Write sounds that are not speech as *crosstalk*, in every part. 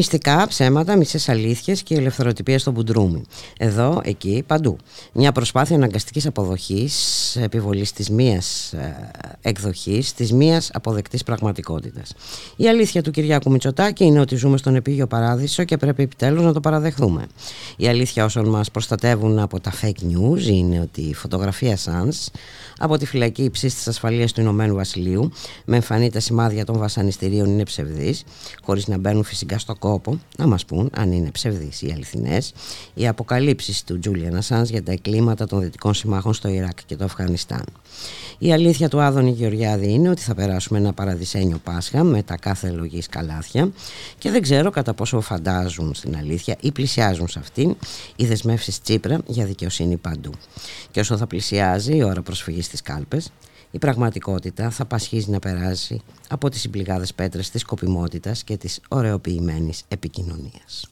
Μυστικά, ψέματα, μισέ αλήθειες και ελευθεροτυπία στο μπουντρούμι. Εδώ, εκεί, παντού. Μια προσπάθεια αναγκαστικής αποδοχής, επιβολής της μίας ε, εκδοχής, της μίας αποδεκτής πραγματικότητας. Η αλήθεια του Κυριάκου Μητσοτάκη είναι ότι ζούμε στον επίγειο παράδεισο και πρέπει επιτέλους να το παραδεχθούμε. Η αλήθεια όσων μας προστατεύουν από τα fake news είναι ότι η φωτογραφία Sans από τη φυλακή υψής της ασφαλείας του Ηνωμένου Βασιλείου με εμφανή τα σημάδια των βασανιστήριων είναι ψευδής, χωρίς να μπαίνουν φυσικά στο κόπο να μας πούν αν είναι ψευδείς ή αληθινές οι αποκαλύψεις του Τζούλιαν Ασάνς για τα εκκλήματα των δυτικών συμμάχων στο Ιράκ και το Αφγανιστάν. Η αλήθεια του Άδωνη Γεωργιάδη είναι ότι θα περάσουμε ένα παραδεισένιο Πάσχα με τα κάθε λογής καλάθια και δεν ξέρω κατά πόσο φαντάζουν στην αλήθεια ή πλησιάζουν σε αυτήν οι δεσμεύσεις Τσίπρα για δικαιοσύνη παντού. Και όσο θα πλησιάζει η ώρα προσφυγής στις κάλπες, η πραγματικότητα θα πασχίζει να περάσει από τις συμπληγάδες πέτρες της σκοπιμότητας και της ωρεοποιημένη επικοινωνίας.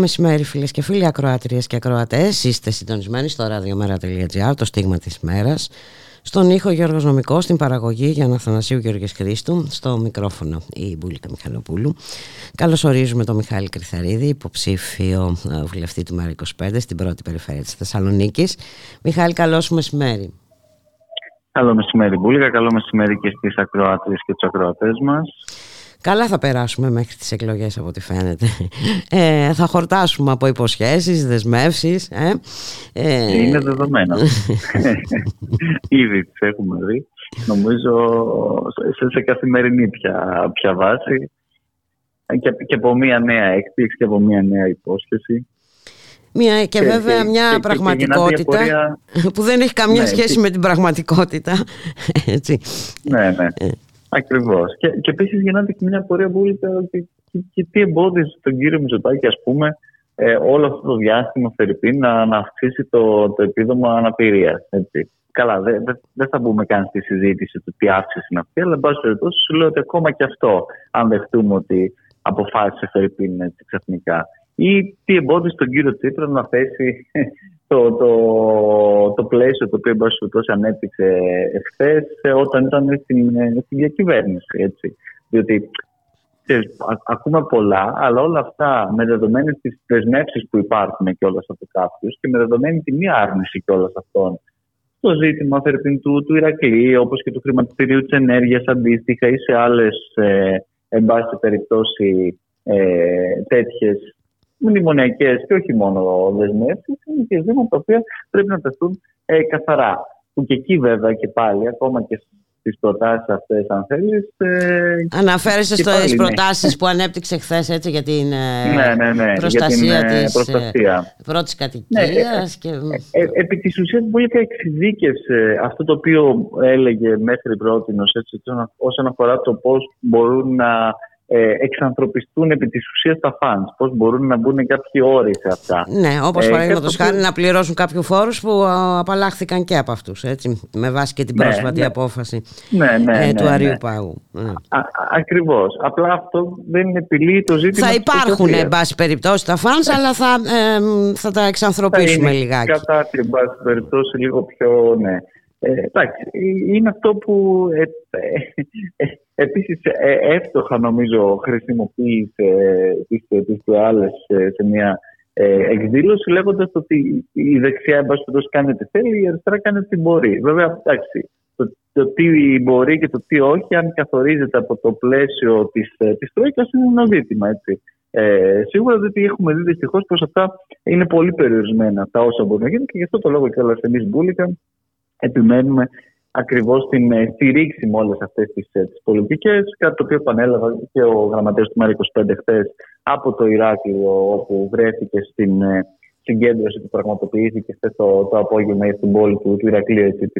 Μεσημέρι φίλες και φίλοι ακροάτριες και ακροατές. Είστε συντονισμένοι στο radiomera.gr το στίγμα της μέρας. Στον ήχο Γιώργος Νομικός, στην παραγωγή για Θανασίου Γιώργης Χρήστου. Στο μικρόφωνο η Μπούλικα Μιχαλοπούλου. Καλώς ορίζουμε τον Μιχάλη Κρυθαρίδη Υποψήφιο ε, βουλευτή του ΜΕΡΑ25 Στην πρώτη περιφέρεια της Θεσσαλονίκης. Μιχάλη καλώς μεσημέρι. Καλό μεσημέρι Μπούλικα, καλό μεσημέρι και στις ακροάτριες και τους ακροατές μας Καλά θα περάσουμε μέχρι τις εκλογές από ό,τι φαίνεται. Ε, θα χορτάσουμε από υποσχέσεις, δεσμεύσεις. Ε. Ε, Είναι δεδομένο. *laughs* Ήδη τις έχουμε δει. Νομίζω σε, σε καθημερινή πια, πια βάση. Και, και από μια νέα έκπληξη και από μια νέα υπόσχεση. Μια, και, βέβαια μια πραγματικότητα *laughs* που δεν έχει καμία ναι, σχέση με την πραγματικότητα. *laughs* Έτσι. Ναι, ναι. Ε. Ακριβώς. Και, και επίσης γεννάται και μια πορεία που και, και, και τι εμπόδιζε τον κύριο Μητσοτάκη, ας πούμε, ε, όλο αυτό το διάστημα Φερρυπίν να, να αυξήσει το, το επίδομα αναπηρίας. Καλά, δεν δε, δε θα μπούμε καν στη συζήτηση του τι αύξηση είναι αυτή, αλλά εν πάση περιπτώσει σου λέω ότι ακόμα και αυτό, αν δεχτούμε ότι αποφάσισε Φερρυπίν έτσι, ξαφνικά, ή τι εμπόδισε τον κύριο Τσίπρα να θέσει το, το, το πλαίσιο το οποίο τόσο ανέπτυξε εχθές όταν ήταν στην, στην διακυβέρνηση. Έτσι. Διότι ακούμε πολλά, αλλά όλα αυτά με δεδομένε τις δεσμεύσεις που υπάρχουν και όλα από κάποιους και με δεδομένη τη μία άρνηση και όλα αυτών. Το ζήτημα του, του Ηρακλή, όπως και του χρηματιστηρίου της ενέργειας αντίστοιχα ή σε άλλες, ε, εν πάση περιπτώσει, ε, τέτοιες μνημονιακές και όχι μόνο δεσμεύσεις, είναι και ζητήματα τα οποία πρέπει να τεθούν ε, καθαρά. Που και εκεί βέβαια και πάλι, ακόμα και στις προτάσεις αυτές, αν θέλεις. Ε, Αναφέρεσαι στι προτάσεις που ανέπτυξε χθες για την ε, ναι, ναι, ναι, προστασία της ε, πρώτης κατοικίας. Ναι, και... ε, επί της ουσίας, πολύ εξειδίκευσε αυτό το οποίο έλεγε μέχρι πρώτη όσον αφορά το πώς μπορούν να ε, εξανθρωπιστούν επί της ουσίας τα funds, πώς μπορούν να μπουν κάποιοι όροι σε αυτά. Ναι, όπως ε, παραδείγματος χάρη να πληρώσουν κάποιους φόρους που απαλλάχθηκαν και από αυτούς, έτσι, με βάση και την ναι, πρόσφατη ναι. απόφαση ναι, ναι, ε, ναι του ναι, Αρείου Πάγου. Ναι. ακριβώς. Απλά αυτό δεν επιλύει το ζήτημα Θα υπάρχουν, εν πάση περιπτώσει, τα funds, αλλά θα, ε, θα τα εξανθρωπίσουμε θα λιγάκι. Κατά την πάση περιπτώσει λίγο πιο, ναι. Ε, εντάξει, είναι αυτό που ε, ε, επίσης ε, εύστοχα νομίζω χρησιμοποίησε τις, τις σε μια εκδήλωση λέγοντας ότι η δεξιά εν κάνει τι θέλει, η αριστερά κάνει τι μπορεί. Βέβαια, εντάξει, το, το τι μπορεί και το τι όχι, αν καθορίζεται από το πλαίσιο της, της Τρόικας είναι ένα ζήτημα, έτσι. Ε, σίγουρα ότι έχουμε δει δυστυχώς πως αυτά είναι πολύ περιορισμένα τα όσα μπορούν να γίνουν και γι' αυτό το λόγο κιόλας εμείς Μπούλικα επιμένουμε ακριβώς στην ε, στηρίξη με όλες αυτές τις ε, πολιτικές. Κάτι το οποίο επανέλαβα και ο γραμματέας του ΜΕΡΑ25 χθες από το Ηράκλειο, όπου βρέθηκε στην ε, συγκέντρωση που πραγματοποιήθηκε χθες το, το απόγευμα στην πόλη του, του Ηρακλείου της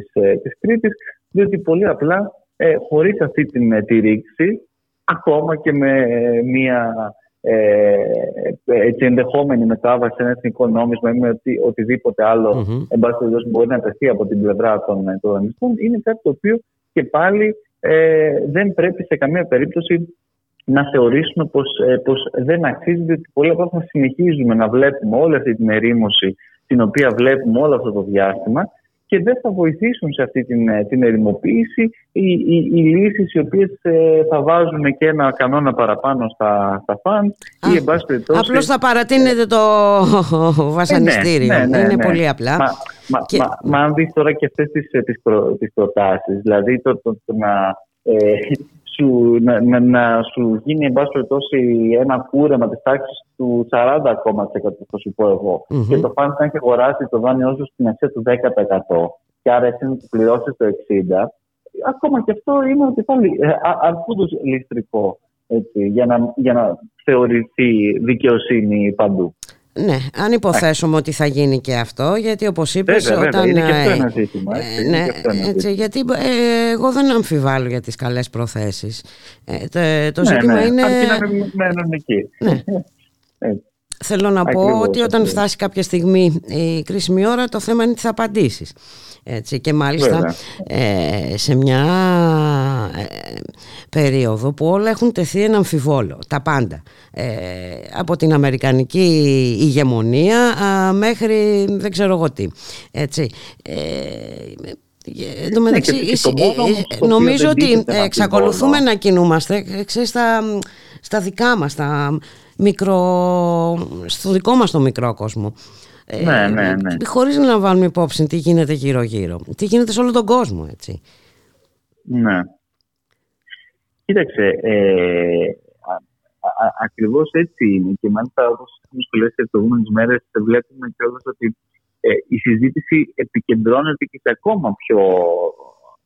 της Κρήτης, διότι πολύ απλά ε, χωρίς αυτή την τη ρήξη, ακόμα και με μια ε, έτσι, ενδεχόμενη μετάβαση σε ένα εθνικό νόμισμα ή με οτι, οτιδήποτε άλλο mm-hmm. εν πάση μπορεί να τεθεί από την πλευρά των δανειστών είναι κάτι το οποίο και πάλι ε, δεν πρέπει σε καμία περίπτωση να θεωρήσουμε πως, ε, πως δεν αξίζει διότι πολύ απλά θα συνεχίζουμε να βλέπουμε όλη αυτή την ερήμωση την οποία βλέπουμε όλο αυτό το διάστημα και δεν θα βοηθήσουν σε αυτή την, ε, την ερημοποίηση οι, οι, οι λύσεις οι οποίες ε, θα βάζουν και ένα κανόνα παραπάνω στα, στα φαν ή εν πάση περιπτώσει... Απλώς θα παρατείνεται το βασανιστήριο. Ε, ναι, ναι, ναι, Είναι ναι. πολύ απλά. Μα, μα, και... μα, μα, αν δεις τώρα και αυτές τις, τις, προ, τις προτάσεις, δηλαδή το, το, το να... Ε, σου, να, να, να, σου γίνει εν πάση περιπτώσει ένα κούρεμα της τάξης του 40 ακόμα θα σου πω εγώ. Mm-hmm. Και το φάνηκε να έχει αγοράσει το δάνειό σου στην αξία του 10%. Και άρα εσύ να του πληρώσεις το 60%. Ακόμα και αυτό είναι ότι θα ε, αρκούντω ληστρικό έτσι, για, να, για να θεωρηθεί δικαιοσύνη παντού. Ναι, αν υποθέσουμε ότι θα γίνει και αυτό, γιατί όπως είπες βέβαια, όταν... Βέβαια, είναι και αυτό ένα ζήτημα. Ε, ναι, έτσι, γιατί ε, εγώ δεν αμφιβάλλω για τις καλές προθέσεις. Ε, το, το ναι, ζήτημα ναι, είναι... Αρκεί να μένουν εκεί. Ναι. *laughs* Θέλω να πω ότι όταν φτάσει κάποια στιγμή η κρίσιμη ώρα το θέμα είναι τι θα απαντήσεις. Έτσι, και μάλιστα ε, σε μια ε, περίοδο που όλα έχουν τεθεί ένα αμφιβόλο, τα πάντα. Ε, από την Αμερικανική ηγεμονία μέχρι δεν ξέρω εγώ τι. Έτσι. Ε, Εν τω μεταξύ, νομίζω ότι εξακολουθούμε να κινούμαστε στα, στα δικά μας, στα μικρο, στο δικό μας το μικρό κόσμο. Ναι, ναι, ναι. Χωρίς να λαμβάνουμε υπόψη τι γίνεται γύρω-γύρω. Τι γίνεται σε όλο τον κόσμο, έτσι. Ναι. Κοίταξε, ε, ακριβώς έτσι είναι και μάλιστα όπως έχουμε σχολιάσει τις προηγούμενες μέρες βλέπουμε και ότι ε, η συζήτηση επικεντρώνεται και σε ακόμα πιο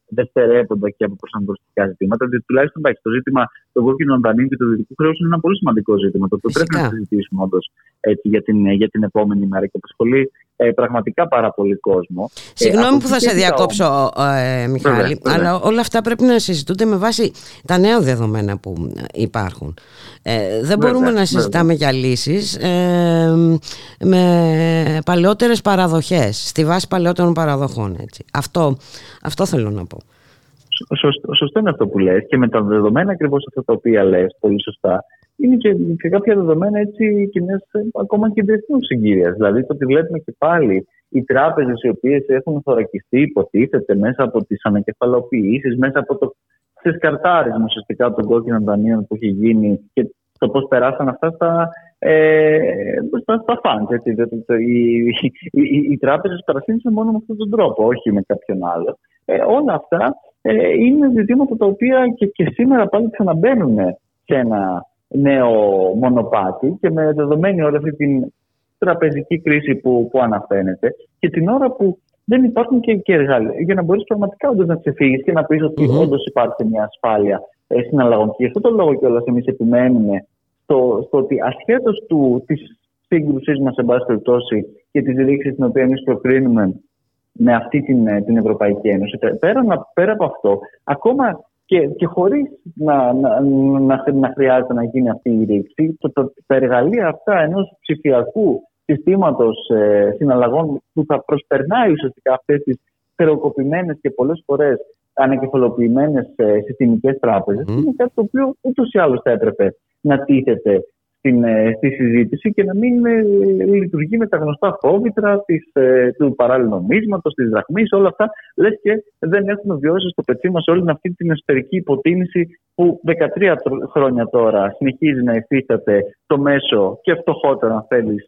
δευτερεύοντα και από προσανατολιστικά ζητήματα. Δηλαδή, τουλάχιστον εντάξει, το ζήτημα των κόκκινων δανείων και του δυτικού χρέου είναι ένα πολύ σημαντικό ζήτημα, το οποίο πρέπει να συζητήσουμε όντως για την, για την επόμενη μέρα και απασχολεί ε, πραγματικά πάρα πολύ κόσμο. Συγγνώμη ε, που θα σε διακόψω, ε, Μιχάλη, αλλά όλα αυτά πρέπει να συζητούνται με βάση τα νέα δεδομένα που υπάρχουν. Ε, δεν μπορούμε να συζητάμε για λύσεις ε, με παλαιότερες παραδοχές, στη βάση παλαιότερων παραδοχών. Έτσι. Αυτό, αυτό θέλω να πω. Σωστό, είναι αυτό που λες και με τα δεδομένα ακριβώς αυτά τα οποία λες πολύ σωστά είναι και, και κάποια δεδομένα έτσι κοινές, ακόμα και διεθνούς συγκύρια. Δηλαδή το ότι βλέπουμε και πάλι οι τράπεζες οι οποίες έχουν θωρακιστεί, υποτίθεται μέσα από τις ανακεφαλοποιήσεις, μέσα από το ξεσκαρτάρισμα ουσιαστικά των κόκκινων δανείων που έχει γίνει και το πώς περάσαν αυτά στα, ε, στα, στα funds. Οι, οι, οι, οι τράπεζες παρασύνησαν μόνο με αυτόν τον τρόπο, όχι με κάποιον άλλο. Ε, όλα αυτά ε, είναι ζητήματα τα οποία και, και σήμερα πάλι ξαναμπαίνουν σε ένα νέο μονοπάτι και με δεδομένη όλη αυτή την τραπεζική κρίση που, που αναφέρεται και την ώρα που δεν υπάρχουν και, και εργαλεία για να μπορείς πραγματικά όντως να ξεφύγεις και να πεις ότι mm-hmm. όντως υπάρχει μια ασφάλεια ε, συναλλαγών. Και γι' αυτό το λόγο κιόλας εμείς επιμένουμε στο, στο ότι ασχέτως της σύγκρουσής μας, σε πάση περιπτώσει, και της ρήξης την οποία εμείς προκρίνουμε με αυτή την, ε, την Ευρωπαϊκή Ένωση, πέρα, πέρα από αυτό, ακόμα και, και χωρίς να, να, να, να, χρειάζεται να γίνει αυτή η ρήξη, το, το, τα εργαλεία αυτά ενός ψηφιακού συστήματος ε, συναλλαγών που θα προσπερνάει ουσιαστικά αυτές τις θεροκοπημένες και πολλές φορές ανακεφαλοποιημένες ε, συστημικές τράπεζες, είναι κάτι το οποίο ούτως ή άλλως θα έπρεπε να τίθεται στην, ε, στη συζήτηση και να μην ε, λειτουργεί με τα γνωστά φόβητρα της, ε, του παράλληλου νομίσματος, της δραχμής, όλα αυτά. Λες και δεν έχουμε βιώσει στο πετσί μας όλη αυτή την εσωτερική υποτίμηση που 13 χρόνια τώρα συνεχίζει να υφίσταται το μέσο και φτωχότερο αν θέλεις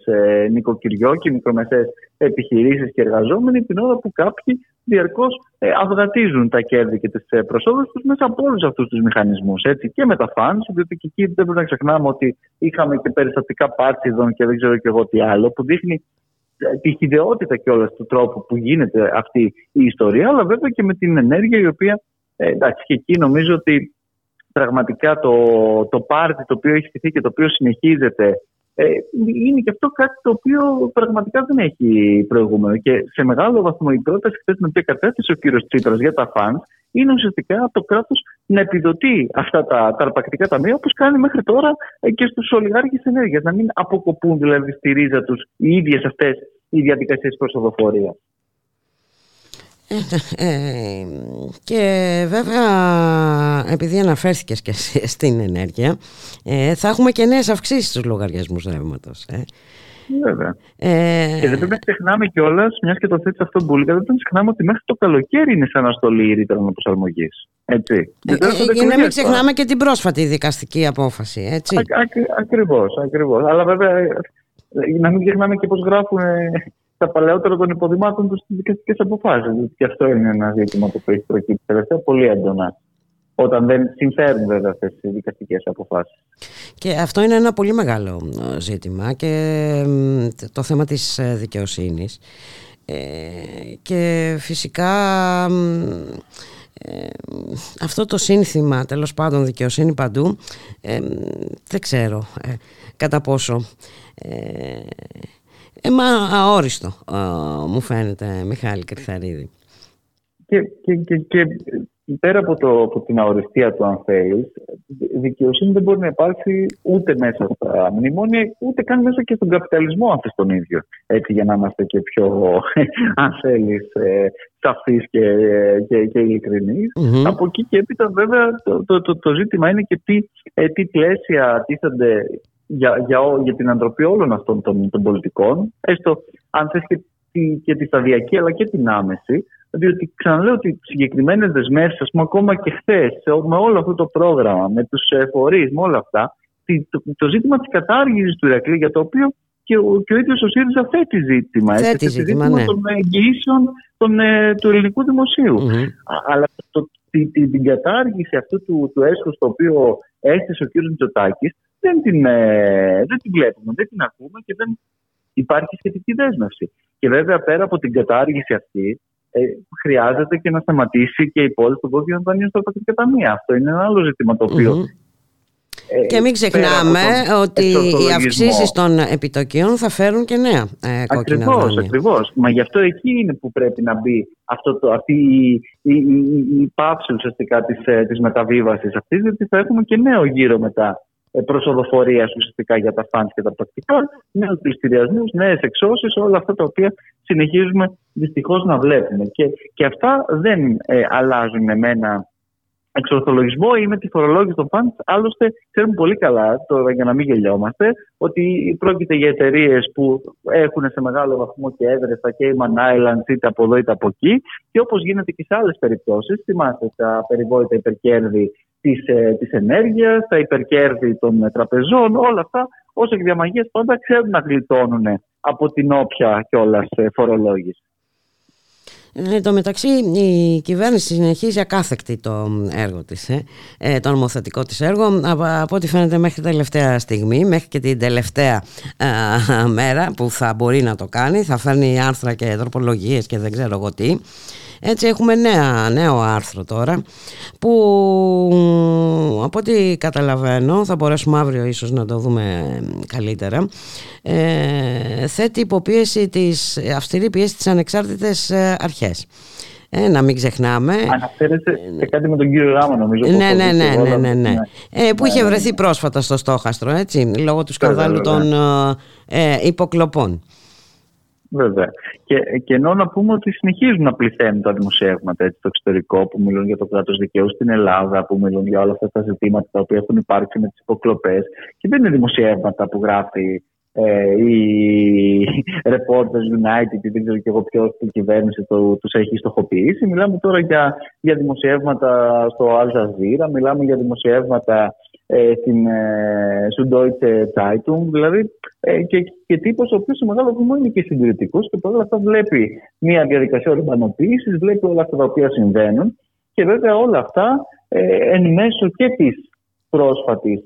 νοικοκυριό και μικρομεσαίες επιχειρήσεις και εργαζόμενοι την ώρα που κάποιοι διαρκώς ε, αυγατίζουν τα κέρδη και τις ε, προσόδους τους μέσα από όλους αυτούς τους μηχανισμούς. Και με τα φαν, διότι και εκεί δεν πρέπει να ξεχνάμε ότι είχαμε και περιστατικά πάτσιδων και δεν ξέρω και εγώ τι άλλο, που δείχνει ε, τη χειδεότητα και όλα του τρόπου που γίνεται αυτή η ιστορία, αλλά βέβαια και με την ενέργεια η οποία. Ε, εντάξει, και εκεί νομίζω ότι πραγματικά το, το πάρτι το οποίο έχει στηθεί και το οποίο συνεχίζεται ε, είναι και αυτό κάτι το οποίο πραγματικά δεν έχει προηγούμενο. Και σε μεγάλο βαθμό η πρόταση χθες την οποία κατέθεσε ο κύριος Τσίπρας για τα φαντ είναι ουσιαστικά το κράτος να επιδοτεί αυτά τα, τα αρπακτικά ταμεία όπως κάνει μέχρι τώρα ε, και στους ολιγάρχες ενέργειας. Να μην αποκοπούν δηλαδή στη ρίζα τους οι ίδιες αυτές οι διαδικασίες προσοδοφορία. Ε, και βέβαια επειδή αναφέρθηκες και στην ενέργεια ε, θα έχουμε και νέες αυξήσεις στους λογαριασμούς ρεύματος ε. Βέβαια. Ε... Και δεν πρέπει να ξεχνάμε κιόλας, μιας και το θέτεις αυτό που δεν πρέπει να ξεχνάμε ότι μέχρι το καλοκαίρι είναι σε αναστολή ρήτρων προσαρμογή. Έτσι. Ε, ε, να μην ξεχνάμε και την πρόσφατη δικαστική απόφαση. Έτσι. Ακριβώς, ακριβώς. Αλλά βέβαια να μην ξεχνάμε και πώς γράφουν τα παλαιότερα των υποδημάτων τους στις δικαστικές αποφάσεις. Και αυτό είναι ένα ζήτημα που έχει προκύψει τελευταία πολύ έντονα. Όταν δεν συμφέρουν βέβαια αυτές τις δικαστικές αποφάσεις. Και αυτό είναι ένα πολύ μεγάλο ε, ζήτημα και το θέμα της ε, δικαιοσύνης. Ε, και φυσικά αυτό το σύνθημα τέλος πάντων δικαιοσύνη παντού δεν ξέρω κατά πόσο ε, μα αόριστο μου φαίνεται Μιχάλη Κρυθαρίδη. Και, και, και, και πέρα από, το, από την αοριστία του αν θέλεις, δικαιοσύνη δεν μπορεί να υπάρξει ούτε μέσα στα μνημόνια, ούτε καν μέσα και στον καπιταλισμό αυτό τον ίδιο. Έτσι για να είμαστε και πιο, *laughs* αν θέλεις, ε, σαφείς και, και, και ειλικρινείς. Από εκεί και έπειτα βέβαια το, το, το, το ζήτημα είναι και τι, ε, τι πλαίσια τίθενται για, για, για την αντροπή όλων αυτών των, των πολιτικών, έστω αν θες και τη, και τη σταδιακή αλλά και την άμεση, διότι ξαναλέω ότι συγκεκριμένες δεσμεύσεις, ας πούμε, ακόμα και χθες, με όλο αυτό το πρόγραμμα, με τους ε, φορεί, με όλα αυτά, το, το ζήτημα της κατάργησης του Ηρακλή, για το οποίο και ο, και ο ίδιος ο ΣΥΡΙΖΑ θέτει ζήτημα. Θέτει ζήτημα, ναι. των εγγυήσεων των, ε, του ελληνικού Αλλά το, την, την κατάργηση αυτού του, του έσχους το οποίο έστησε ο κ. Μητσοτάκης δεν την, ε, δεν την βλέπουμε, δεν την ακούμε και δεν υπάρχει σχετική δέσμευση. Και βέβαια πέρα από την κατάργηση αυτή, ε, χρειάζεται και να σταματήσει και η πόλη των πόδιων δανείων στα πατρικά ταμεία. Αυτό είναι ένα άλλο ζήτημα το οποιο ε, και μην ξεχνάμε ότι οι αυξήσεις των επιτοκίων θα φέρουν και νέα ε, κόκκινα ακριβώς, δάνεια. Ακριβώς. Μα γι' αυτό εκεί είναι που πρέπει να μπει αυτό το, αυτή η, η, η, η πάυση ουσιαστικά της, ε, της μεταβίβασης αυτής, γιατί θα έχουμε και νέο γύρο μετά ε, προσοδοφορίας ουσιαστικά για τα φαντ και τα πρακτικά, νέους πληστηριασμούς, νέες εξώσεις, όλα αυτά τα οποία συνεχίζουμε δυστυχώς να βλέπουμε. Και, και αυτά δεν ε, αλλάζουν με ένα εξορθολογισμό ή με τη φορολόγηση των φαντ. Άλλωστε, ξέρουμε πολύ καλά, τώρα για να μην γελιόμαστε, ότι πρόκειται για εταιρείες που έχουν σε μεγάλο βαθμό και έδρε στα Cayman Islands, είτε από εδώ είτε από εκεί. Και όπως γίνεται και σε άλλες περιπτώσεις, θυμάστε τα περιβόητα υπερκέρδη της, ε, της ενέργειας, τα υπερκέρδη των ε, τραπεζών, όλα αυτά ως εκδιαμαγείας πάντα ξέρουν να γλιτώνουν από την όποια κιόλας ε, φορολόγηση. Εν τω μεταξύ η κυβέρνηση συνεχίζει ακάθεκτη το έργο της, ε, το νομοθετικό της έργο από, ό,τι φαίνεται μέχρι τελευταία στιγμή, μέχρι και την τελευταία μέρα που θα μπορεί να το κάνει, θα φέρνει άρθρα και τροπολογίες και δεν ξέρω εγώ τι. Έτσι έχουμε νέα, νέο άρθρο τώρα που από ό,τι καταλαβαίνω θα μπορέσουμε αύριο ίσως να το δούμε καλύτερα ε, θέτει υποπίεση της αυστηρή πίεση της ανεξάρτητες ε, αρχές. Ε, να μην ξεχνάμε. Αναφέρεται σε κάτι με τον κύριο Ράμα, νομίζω. Ναι, ναι, ναι, ναι, ναι, ναι. Ε, που είχε βρεθεί πρόσφατα στο στόχαστρο, έτσι, λόγω του σκανδάλου των ε, υποκλοπών. Βέβαια. Και, και ενώ να πούμε ότι συνεχίζουν να πληθαίνουν τα δημοσιεύματα έτσι, στο εξωτερικό που μιλούν για το κράτος δικαίου στην Ελλάδα, που μιλούν για όλα αυτά τα ζητήματα τα οποία έχουν υπάρξει με τις υποκλοπές. Και δεν είναι δημοσιεύματα που γράφει ε, η Reporters United ή δεν ξέρω και εγώ ποιος την κυβέρνηση του τους έχει στοχοποιήσει. Μιλάμε τώρα για, για δημοσιεύματα στο Al Jazeera, μιλάμε για δημοσιεύματα ε, στην ε, Süddeutsche Zeitung, δηλαδή ε, και, και τύπος ο οποίος σε μεγάλο βαθμό είναι και συντηρητικός και παρόλα αυτά βλέπει μια διαδικασία ορμπανοποίησης, βλέπει όλα αυτά τα οποία συμβαίνουν και βέβαια όλα αυτά ε, εν μέσω και της πρόσφατης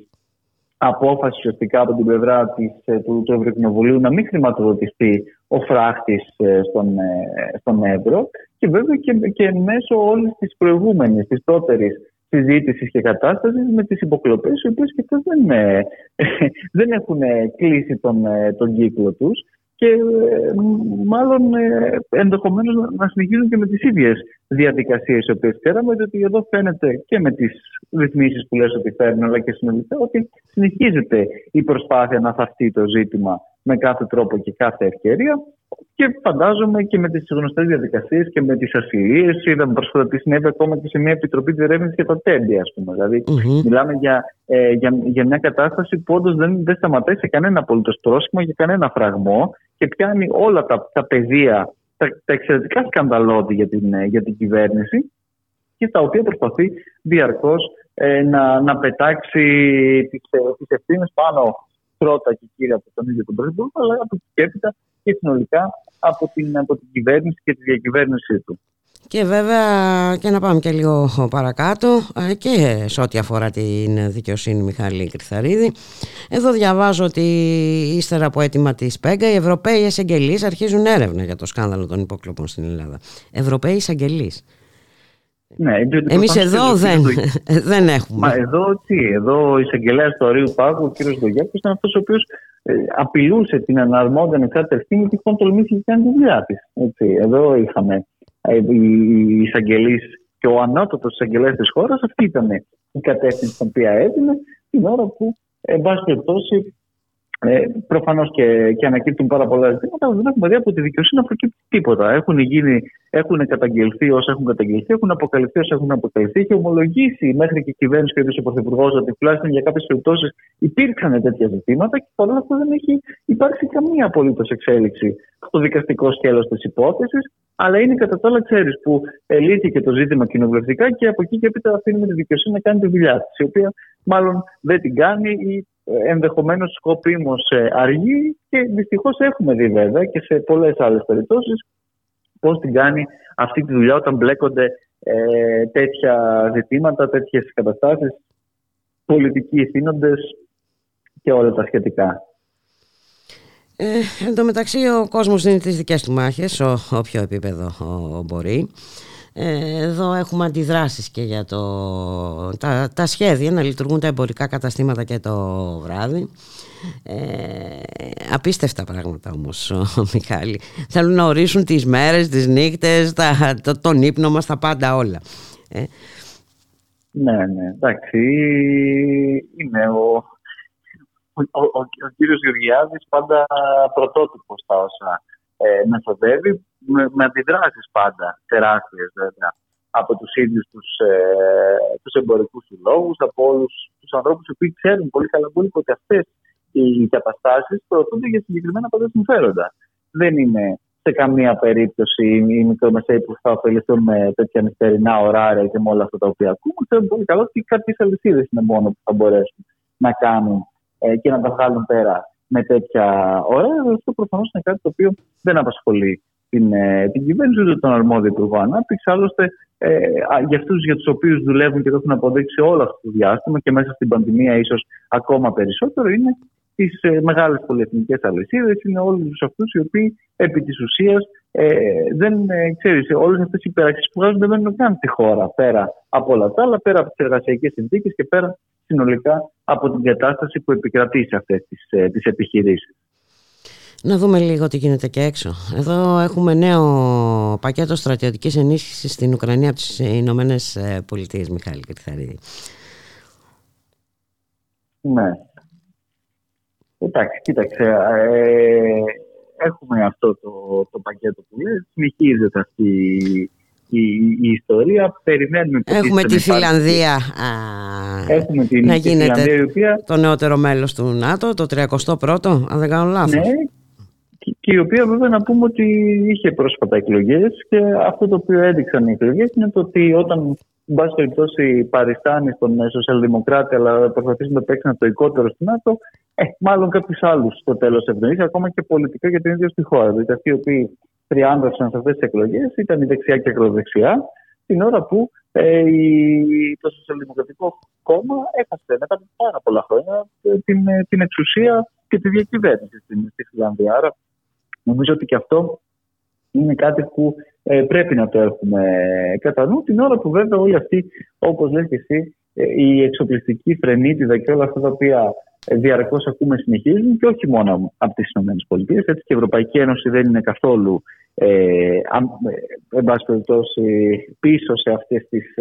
απόφασης ουσιαστικά από την πλευρά της, ε, του, του Ευρωκοινοβουλίου να μην χρηματοδοτηθεί ο φράχτης ε, στον, ε, στον Εύρο και βέβαια και, και μέσω όλης της προηγούμενης, της πρώτερης συζήτησης και κατάστασης με τις υποκλοπές, οι οποίες και δεν, *laughs* δεν έχουν κλείσει τον, τον κύκλο τους και ε, μάλλον ε, ενδεχομένως να συνεχίζουν και με τις ίδιες διαδικασίες οι οποίες ξέραμε, διότι εδώ φαίνεται και με τις ρυθμίσεις που λες ότι φέρνουν, αλλά και συνολικά ότι συνεχίζεται η προσπάθεια να θαυτεί το ζήτημα με κάθε τρόπο και κάθε ευκαιρία και φαντάζομαι και με τις γνωστές διαδικασίες και με τις ασυλίες. Είδαμε πρόσφατα τι συνέβη ακόμα και σε μια επιτροπή διερεύνηση για τα τέντε, ας πούμε. Δηλαδή, mm-hmm. μιλάμε για, ε, για, για μια κατάσταση που όντως δεν, δεν σταματάει σε κανένα απολύτως πρόσχημα, για κανένα φραγμό και πιάνει όλα τα, τα πεδία, τα, τα εξαιρετικά σκανδαλώδη για την, ε, για την κυβέρνηση και τα οποία προσπαθεί διαρκώς ε, να, να πετάξει τις ε, ευθύνες πάνω πρώτα και κύρια από τον ίδιο τον Πρωθυπουργό, αλλά από εκεί και έπειτα και συνολικά από την, από την κυβέρνηση και τη διακυβέρνησή του. Και βέβαια και να πάμε και λίγο παρακάτω ε, και σε ό,τι αφορά την δικαιοσύνη Μιχάλη Κρυθαρίδη. Εδώ διαβάζω ότι ύστερα από αίτημα της ΠΕΓΑ οι Ευρωπαίοι εισαγγελείς αρχίζουν έρευνα για το σκάνδαλο των υποκλοπών στην Ελλάδα. Ευρωπαίοι εισαγγελείς. Ναι, Εμείς εδώ δεν, *laughs* δεν έχουμε. Μα εδώ τι, εδώ ο εισαγγελέας του Αρίου Πάγου, ο κ. Δογιάκο, ήταν αυτός ο οποίος ε, απειλούσε την αναρμόδια ανεξάρτητη ευθύνη τυχόν τολμήσει και κάνει τη δουλειά της. Εδώ είχαμε ε, οι εισαγγελείς και ο ανώτατος εισαγγελέας της χώρας, αυτή ήταν η κατεύθυνση την οποία έδινε την ώρα που, εν πάση περιπτώσει, ε, Προφανώς και, και ανακύπτουν πάρα πολλά ζητήματα, αλλά δεν έχουμε δει από τη δικαιοσύνη να προκύπτει τίποτα. Έχουν, γίνει, έχουν καταγγελθεί όσα έχουν καταγγελθεί, έχουν αποκαλυφθεί όσα έχουν αποκαλυφθεί. Έχει ομολογήσει μέχρι και η κυβέρνηση και ο Πρωθυπουργός ότι τουλάχιστον για κάποιες περιπτώσεις υπήρξαν τέτοια ζητήματα και παρόλα αυτά δεν έχει υπάρξει καμία απολύτως εξέλιξη στο δικαστικό σκέλος της υπόθεσης. Αλλά είναι κατά τα άλλα, ξέρεις, που ελύθηκε το ζήτημα κοινοβουλευτικά και από εκεί και έπειτα αφήνουμε τη δικαιοσύνη να κάνει τη δουλειά της, η οποία μάλλον δεν την κάνει ή ενδεχομένως σκοπίμως ε, αργή και δυστυχώς έχουμε δει βέβαια και σε πολλές άλλες περιπτώσεις πώς την κάνει αυτή τη δουλειά όταν μπλέκονται ε, τέτοια ζητήματα, τέτοιες καταστάσεις, πολιτικοί ευθύνοντε και όλα τα σχετικά. Ε, εν τω μεταξύ ο κόσμος δίνει τις δικές του μάχες, ο, όποιο επίπεδο μπορεί. Ε, εδώ έχουμε αντιδράσεις και για το, τα, τα σχέδια να λειτουργούν τα εμπορικά καταστήματα και το βράδυ. Ε, απίστευτα πράγματα όμως ο Μιχάλη. Θέλουν να ορίσουν τις μέρες, τις νύχτες, τα, το, τον ύπνο μας, τα πάντα όλα. Ε. Ναι, ναι, εντάξει. Είναι ο, ο, ο, ο κύριος Γεωργιάδης πάντα πρωτότυπος στα όσα ε, μεθοδεύει με, με αντιδράσεις πάντα τεράστιες βέβαια από τους ίδιους τους, ε, τους εμπορικούς συλλόγους, από όλους τους ανθρώπους που ξέρουν πολύ καλά ότι αυτές οι καταστάσεις προωθούνται για συγκεκριμένα πάντα συμφέροντα. Δεν είναι σε καμία περίπτωση οι μικρομεσαίοι που θα ωφεληθούν με τέτοια νυχτερινά ωράρια και με όλα αυτά τα οποία ακούμε. Ξέρουν πολύ καλά ότι κάποιες αλυσίδες είναι μόνο που θα μπορέσουν να κάνουν ε, και να τα βγάλουν πέρα με τέτοια ωραία. Αυτό προφανώς είναι κάτι το οποίο δεν απασχολεί την, ε, την κυβέρνηση ούτε τον αρμόδιο Υπουργό Ανάπτυξη. Άλλωστε, ε, για αυτούς για τους οποίους δουλεύουν και το έχουν αποδείξει όλο αυτό το διάστημα και μέσα στην πανδημία ίσως ακόμα περισσότερο, είναι τις ε, μεγάλες πολυεθνικές αλυσίδες. Είναι όλους αυτούς οι οποίοι επί της ουσίας ε, δεν ε, ξέρεις, όλες αυτές οι υπεραξίες που βγάζουν δεν μένουν καν στη χώρα πέρα από όλα τα άλλα, πέρα από τις εργασιακές συνθήκες και πέρα συνολικά από την κατάσταση που επικρατεί σε αυτές τις ε, επιχειρήσεις. Να δούμε λίγο τι γίνεται και έξω. Εδώ έχουμε νέο πακέτο στρατιωτικής ενίσχυσης στην Ουκρανία από τις Ηνωμένες Πολιτείες, Μιχάλη Κρυθαρίδη. Ναι. Εντάξει, κοίταξε. Ε, έχουμε αυτό το, το πακέτο που λέει. Συνεχίζεται αυτή η, η, ιστορία. Περιμένουμε Έχουμε τη Φιλανδία Έχουμε την, να γίνεται Φιλανδία, το νεότερο μέλος του ΝΑΤΟ, το 31ο, αν δεν κάνω λάθος. Ναι, και η οποία βέβαια να πούμε ότι είχε πρόσφατα εκλογές και αυτό το οποίο έδειξαν οι εκλογές είναι το ότι όταν, εν πάση περιπτώσει, παριστάνει στον σοσιαλδημοκράτη, αλλά προσπαθεί να παίξει ένα τοικότερο στην ΝΑΤΟ, ε, μάλλον κάποιους άλλους στο τέλος ευνοεί, ακόμα και πολιτικά για την ίδια στη χώρα. Δηλαδή αυτοί οι οποίοι τριάντρευσαν σε αυτές τις εκλογές ήταν η δεξιά και η ακροδεξιά, την ώρα που ε, το Σοσιαλδημοκρατικό Κόμμα έχασε μετά από πάρα πολλά χρόνια ε, την, ε, την εξουσία και τη διακυβέρνηση στην, στη Φιλανδία. Άρα νομίζω ότι και αυτό είναι κάτι που ε, πρέπει να το έχουμε κατά νου την ώρα που βέβαια όλοι αυτοί, όπως λες και εσύ, ε, η εξοπλιστική φρενίτιδα και όλα αυτά τα οποία ε, διαρκώς ακούμε συνεχίζουν και όχι μόνο από τις ΗΠΑ. Έτσι και η Ευρωπαϊκή Ένωση δεν είναι καθόλου ε, εν πίσω σε αυτές τις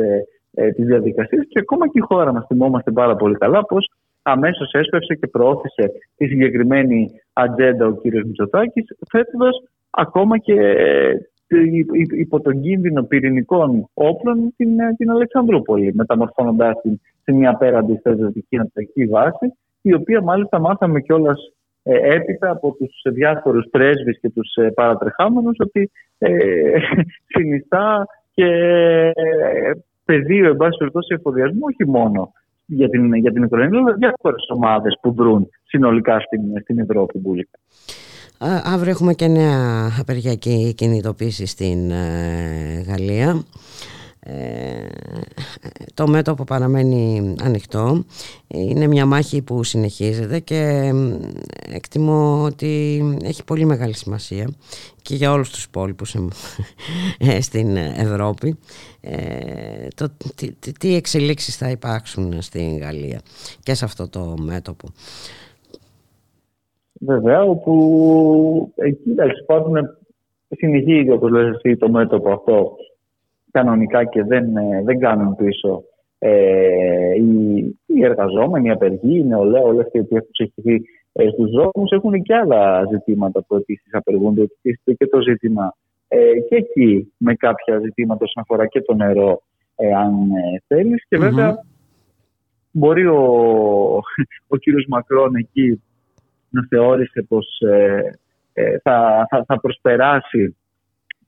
ε, τις διαδικασίες και ακόμα και η χώρα μας θυμόμαστε πάρα πολύ καλά πως αμέσως έσπευσε και προώθησε τη συγκεκριμένη ατζέντα ο κύριος Μητσοτάκης θέτοντας ακόμα και ε, υπό τον κίνδυνο πυρηνικών όπλων την, ε, την Αλεξανδρούπολη μεταμορφώνοντας την σε μια πέραντη στρατιωτική ανατολική βάση η οποία μάλιστα μάθαμε κιόλας ε, έπειτα από τους διάφορους πρέσβεις και τους ε, παρατρεχάμενους ότι ε, συνιστά και πεδίο, εν πάση περιπτώσει, εφοδιασμού, όχι μόνο για την, για την Ουκρανία, αλλά για διάφορες ομάδες που δρούν συνολικά στην, στην Ευρώπη. Μπουλίκα. Αύριο έχουμε και νέα απεργιακή κινητοποίηση στην ε, Γαλλία. Ε, το μέτωπο παραμένει ανοιχτό. Είναι μια μάχη που συνεχίζεται και εκτιμώ ότι έχει πολύ μεγάλη σημασία και για όλους τους υπόλοιπους ε, στην Ευρώπη. Ε, το, τι, τι εξελίξεις θα υπάρξουν στην Γαλλία και σε αυτό το μέτωπο; Βέβαια, όπου εκεί υπάρχουν συνεχίζει όπως λες εσύ το μέτωπο αυτό κανονικά και δεν, δεν κάνουν πίσω ε, οι, οι εργαζόμενοι, οι απεργοί, οι νεολαία, όλες αυτοί που έχουν ψυχηθεί ε, στους δρόμους έχουν και άλλα ζητήματα που επίσης απεργούνται. Επίσης και το ζήτημα ε, και εκεί με κάποια ζητήματα όσον αφορά και το νερό, ε, αν ε, θέλεις. Και βεβαια μπορεί ο, ο κύριος Μακρόν εκεί να θεώρησε πως ε, ε, θα, θα, θα προσπεράσει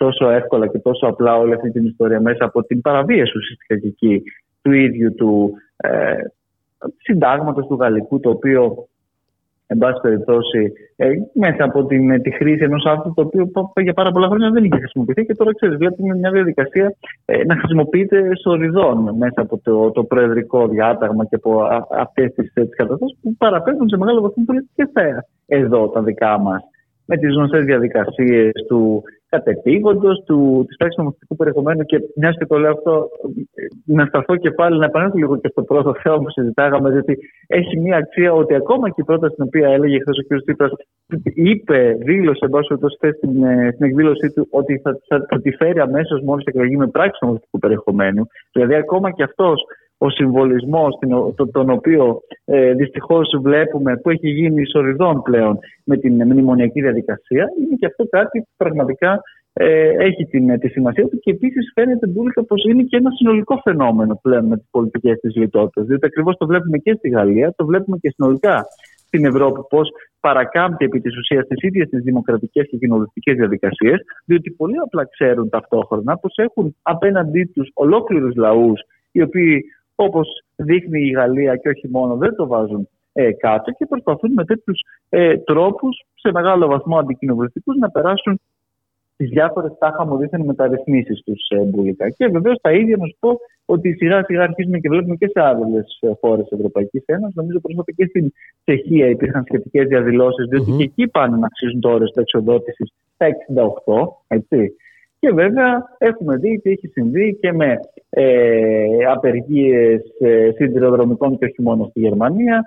τόσο εύκολα και τόσο απλά όλη αυτή την ιστορία μέσα από την παραβίαση ουσιαστικά και εκεί του ίδιου του ε, συντάγματος του γαλλικού το οποίο εν πάση περιπτώσει ε, μέσα από την, τη χρήση ενός άνθρωπου το οποίο για πάρα πολλά χρόνια δεν είχε χρησιμοποιηθεί και τώρα ξέρεις βλέπουμε μια διαδικασία ε, να χρησιμοποιείται σοριδών μέσα από το, το προεδρικό διάταγμα και από αυτές τις, τις καταστάσεις που παραπέμπουν σε μεγάλο βαθμό και εδώ τα δικά μας. Με τις γνωστές διαδικασίες του κατεπήγοντος της πράξης νομοθετικού περιεχομένου. Και μιας και το λέω αυτό, να σταθώ και πάλι να επανέλθω λίγο και στο πρώτο θέμα που συζητάγαμε, διότι έχει μια αξία ότι ακόμα και η πρόταση την οποία έλεγε χθες ο κ. Τσίπρας, είπε, δήλωσε, εν πάση περιπτώσει, στην, ε, στην εκδήλωσή του, ότι θα, θα, θα τη φέρει αμέσως μόλις εκλεγεί με πράξη νομοθετικού περιεχομένου. Δηλαδή, ακόμα και αυτός ο συμβολισμός τον οποίο ε, δυστυχώς βλέπουμε που έχει γίνει ισορριδών πλέον με την μνημονιακή διαδικασία είναι και αυτό κάτι που πραγματικά ε, έχει την, τη σημασία του και επίσης φαίνεται μπουλικα πως είναι και ένα συνολικό φαινόμενο πλέον με τις πολιτικές της λιτότητας. Διότι ακριβώς το βλέπουμε και στη Γαλλία, το βλέπουμε και συνολικά στην Ευρώπη πως παρακάμπτει επί της ουσίας τις ίδιες τις δημοκρατικές και κοινοβουλευτικές διαδικασίες διότι πολύ απλά ξέρουν ταυτόχρονα πως έχουν απέναντί τους ολόκληρους λαούς οι οποίοι όπως δείχνει η Γαλλία και όχι μόνο δεν το βάζουν ε, κάτω και προσπαθούν με τέτοιους ε, τρόπους σε μεγάλο βαθμό αντικοινοβουλευτικούς να περάσουν τις διάφορες τάχα μου δίθεν μεταρρυθμίσεις τους ε, μπουλικά. Και βεβαίως τα ίδια να σου πω ότι σιγά σιγά αρχίζουμε και βλέπουμε και σε άλλες χώρες Ευρωπαϊκής Ένωσης. Νομίζω πρόσφατα και στην Τσεχία υπήρχαν σχετικές διαδηλώσεις, διότι και εκεί πάνε να αξίζουν το όριο εξοδότησης στα 68. Έτσι. Και βέβαια έχουμε δει τι έχει συμβεί και με ε, απεργίες ε, σιδηροδρομικών και όχι μόνο στη Γερμανία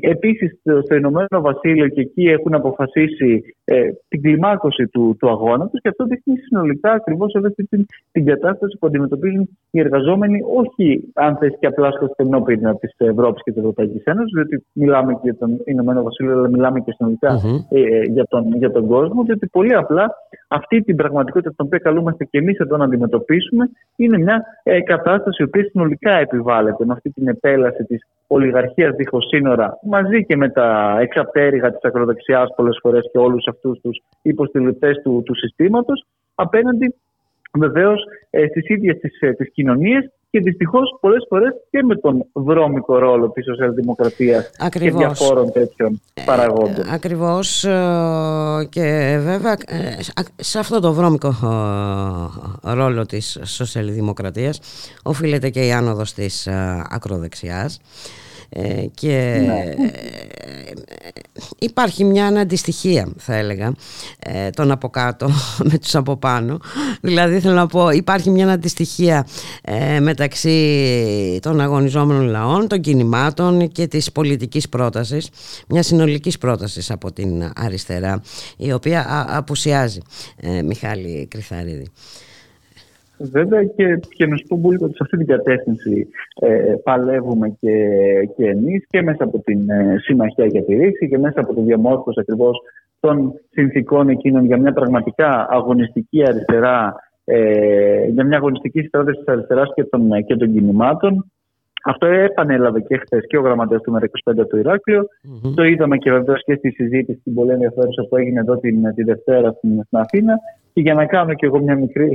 Επίσης, στο Ηνωμένο Βασίλειο και εκεί έχουν αποφασίσει ε, την κλιμάκωση του, του αγώνα του και αυτό δείχνει συνολικά ακριβώς αυτή την, την κατάσταση που αντιμετωπίζουν οι εργαζόμενοι, όχι αν θες και απλά στο στενό πυρήνα της Ευρώπης και της Ευρωπαϊκής Ένωσης, διότι μιλάμε και για τον Ηνωμένο Βασίλειο, αλλά μιλάμε και συνολικα ε, για, τον, για τον κόσμο, διότι πολύ απλά αυτή την πραγματικότητα την οποία καλούμαστε και εμείς εδώ να αντιμετωπίσουμε είναι μια ε, κατάσταση η οποία συνολικά επιβάλλεται με αυτή την επέλαση της ολιγαρχίας δίχως σύνορα μαζί και με τα εξαπτέρυγα της ακροδεξιάς πολλές φορές και όλους αυτούς τους υποστηλητές του, του συστήματος απέναντι βεβαίως ε, στις ίδιες τις, ε, τις κοινωνίες και δυστυχώς πολλές φορές και με τον βρώμικο ρόλο της σοσιαλδημοκρατίας και διαφόρων τέτοιων παραγόντων. Ε, Ακριβώ. Και βέβαια σε αυτό το βρώμικο ρόλο της σοσιαλδημοκρατίας οφείλεται και η άνοδος της ακροδεξιάς. Ε, και ναι. υπάρχει μια αντιστοιχία θα έλεγα ε, των από κάτω *laughs* με τους από πάνω δηλαδή θέλω να πω υπάρχει μια αντιστοιχία ε, μεταξύ των αγωνιζόμενων λαών των κινημάτων και της πολιτικής πρότασης μια συνολικής πρότασης από την αριστερά η οποία απουσιάζει Μιχάλη Κρυθαρίδη Βέβαια και, και να σου πω πολύ ότι σε αυτή την κατεύθυνση ε, παλεύουμε και, και εμείς και μέσα από την ε, Συμμαχία για τη Ρήξη και μέσα από τη διαμόρφωση ακριβώς των συνθήκων εκείνων για μια πραγματικά αγωνιστική αριστερά, ε, για μια αγωνιστική στράτευση της αριστεράς και των, και των κινημάτων. Αυτό επανέλαβε και χθες και ο γραμματέας του ΜΕΡΑ25 του ηρακλειο Το είδαμε και βεβαίως και στη συζήτηση την πολύ ενδιαφέρουσα που έγινε εδώ την, τη Δευτέρα στην, στην Αθήνα. Και για να κάνω και εγώ μια μικρή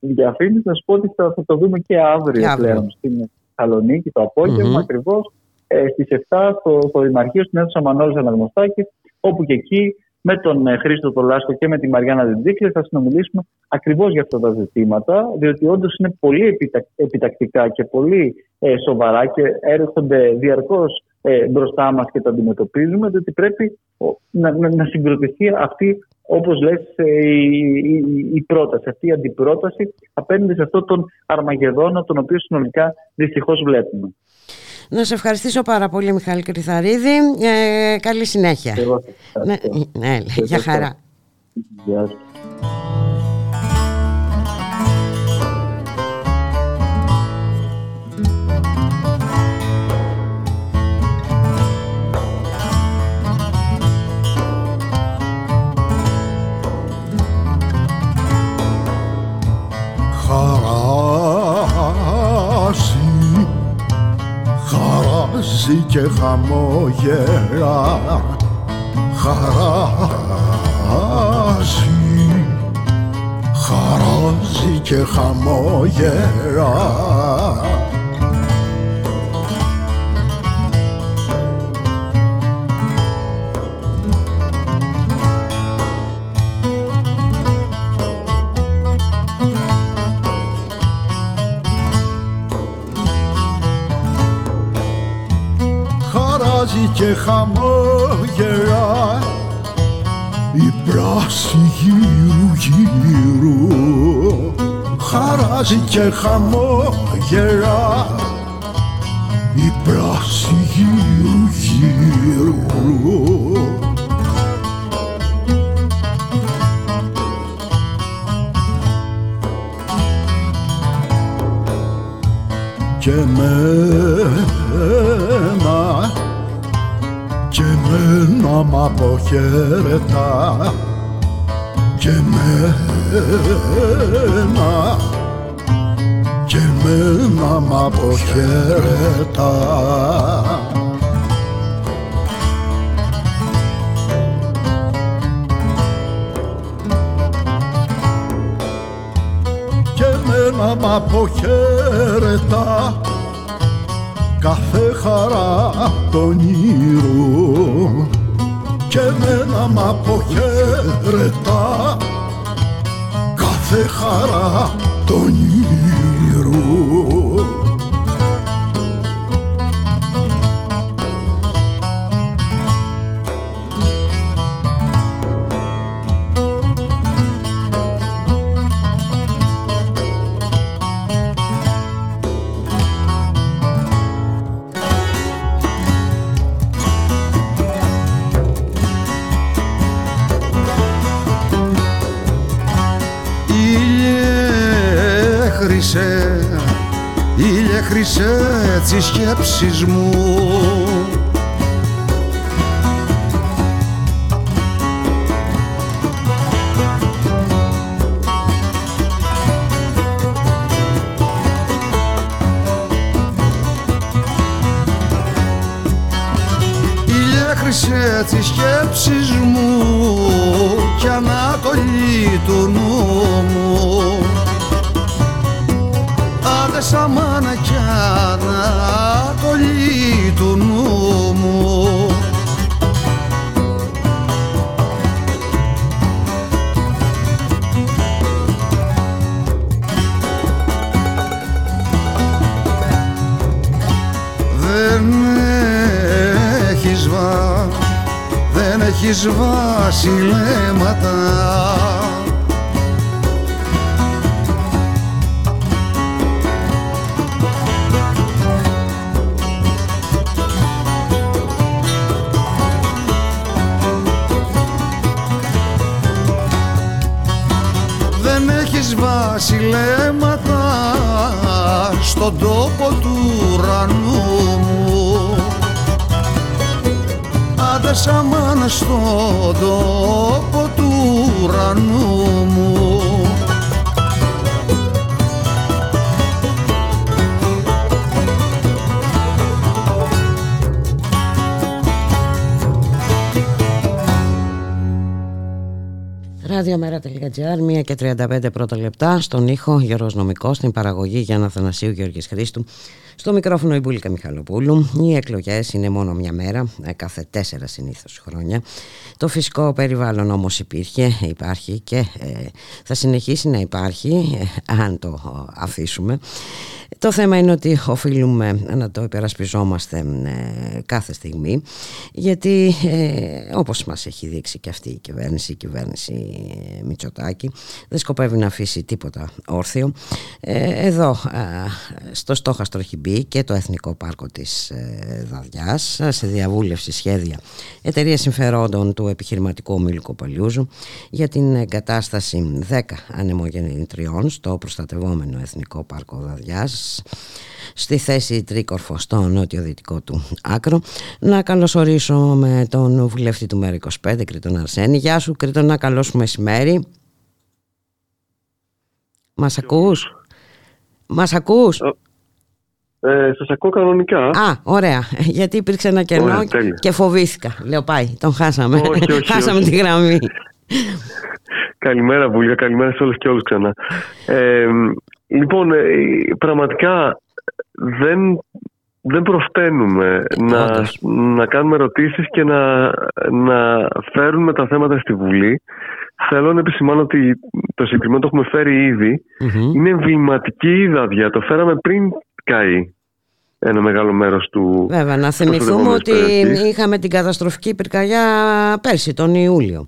διαφήμιση, να σου πω ότι θα, θα το δούμε και αύριο, πλέον στην Θεσσαλονίκη το απόγευμα, mm-hmm. ακριβώς ε, στις 7 στο, στο Δημαρχείο, στην αίθουσα Μανώλης Αναγνωστάκης, όπου και εκεί με τον ε, Χρήστο Τολάσκο και με τη Μαριάννα Δεντζίκλη θα συνομιλήσουμε ακριβώς για αυτά τα ζητήματα, διότι όντως είναι πολύ επιτακτικά και πολύ ε, σοβαρά και έρχονται διαρκώς ε, μπροστά μας και τα αντιμετωπίζουμε, διότι πρέπει να, να, να συγκροτηθεί αυτή, όπως λες, η, η, η, πρόταση, αυτή η αντιπρόταση απέναντι σε αυτόν τον Αρμαγεδόνα, τον οποίο συνολικά δυστυχώς βλέπουμε. Να σε ευχαριστήσω πάρα πολύ Μιχάλη Κρυθαρίδη. Ε, καλή συνέχεια. ναι, ναι, για χαρά. Γεια χαράζει και χαμόγελα χαράζει. Χαράζει και χαμόγελα χαράζει και χαμόγελα. Η πράση γύρου γύρου. Χαράζει και χαμόγελα. Η πράση γύρου γύρου. Και μένα και μένα μ' αποχαιρετά και μένα και μένα μ' αποχαιρετά και μένα μ' αποχαιρετά κάθε χαρά τον ήρω και μένα μ' αποχαιρετά κάθε χαρά τον ήρω ήλιε χρυσέ τις σκέψεις μου. Ήλιε χρυσέ τις σκέψεις μου κι ανατολή του Ραδιομέρα.gr, 1 και 35 πρώτα λεπτά, στον ήχο Γιώργος Νομικός, στην παραγωγή Γιάννα Θανασίου Γιώργης Χρήστου, στο μικρόφωνο η Μπουλίκα Μιχαλοπούλου. Οι εκλογές είναι μόνο μια μέρα, ε, κάθε τέσσερα συνήθως χρόνια. Το φυσικό περιβάλλον όμως υπήρχε, υπάρχει και ε, θα συνεχίσει να υπάρχει, ε, αν το αφήσουμε. Το θέμα είναι ότι οφείλουμε να το υπερασπιζόμαστε ε, κάθε στιγμή γιατί ε, όπως μας έχει δείξει και αυτή η κυβέρνηση, η κυβέρνηση ε, Μητσοτάκη δεν σκοπεύει να αφήσει τίποτα όρθιο. Ε, εδώ στο στόχαστρο έχει μπει και το Εθνικό Πάρκο της ε, Δαδιάς σε διαβούλευση σχέδια εταιρείας συμφερόντων του επιχειρηματικού ομίλου Κοπαλιούζου για την εγκατάσταση 10 ανεμογεννητριών στο προστατευόμενο Εθνικό Πάρκο Δαδιάς στη θέση τρίκορφο στο νότιο-δυτικό του άκρο. Να καλωσορίσω με τον βουλευτή του ΜΕΡΑ25, Κρήτον Αρσένη. Γεια σου Κρήτον, να καλώς μεσημέρι. Μας ακούς; Μας ακούς; Ε, σας ακούω κανονικά. Α, ωραία. Γιατί υπήρξε ένα κενό ωραία, και φοβήθηκα. Λέω πάει, τον χάσαμε. Όχι, όχι, χάσαμε όχι. τη γραμμή. Καλημέρα Βουλία, καλημέρα σε όλες και όλους ξανά. Ε, λοιπόν, ε, πραγματικά δεν, δεν προφταίνουμε να, Όντως. να κάνουμε ερωτήσεις και να, να φέρουμε τα θέματα στη Βουλή. Θέλω να επισημάνω ότι το συγκεκριμένο το έχουμε φέρει ήδη. Μμμ. Είναι εμβληματική η δαδιά. Το φέραμε πριν καεί ένα μεγάλο μέρος του... Βέβαια, να θυμηθούμε προηγούμενες ότι περιοχές. είχαμε την καταστροφική πυρκαγιά πέρσι, τον Ιούλιο.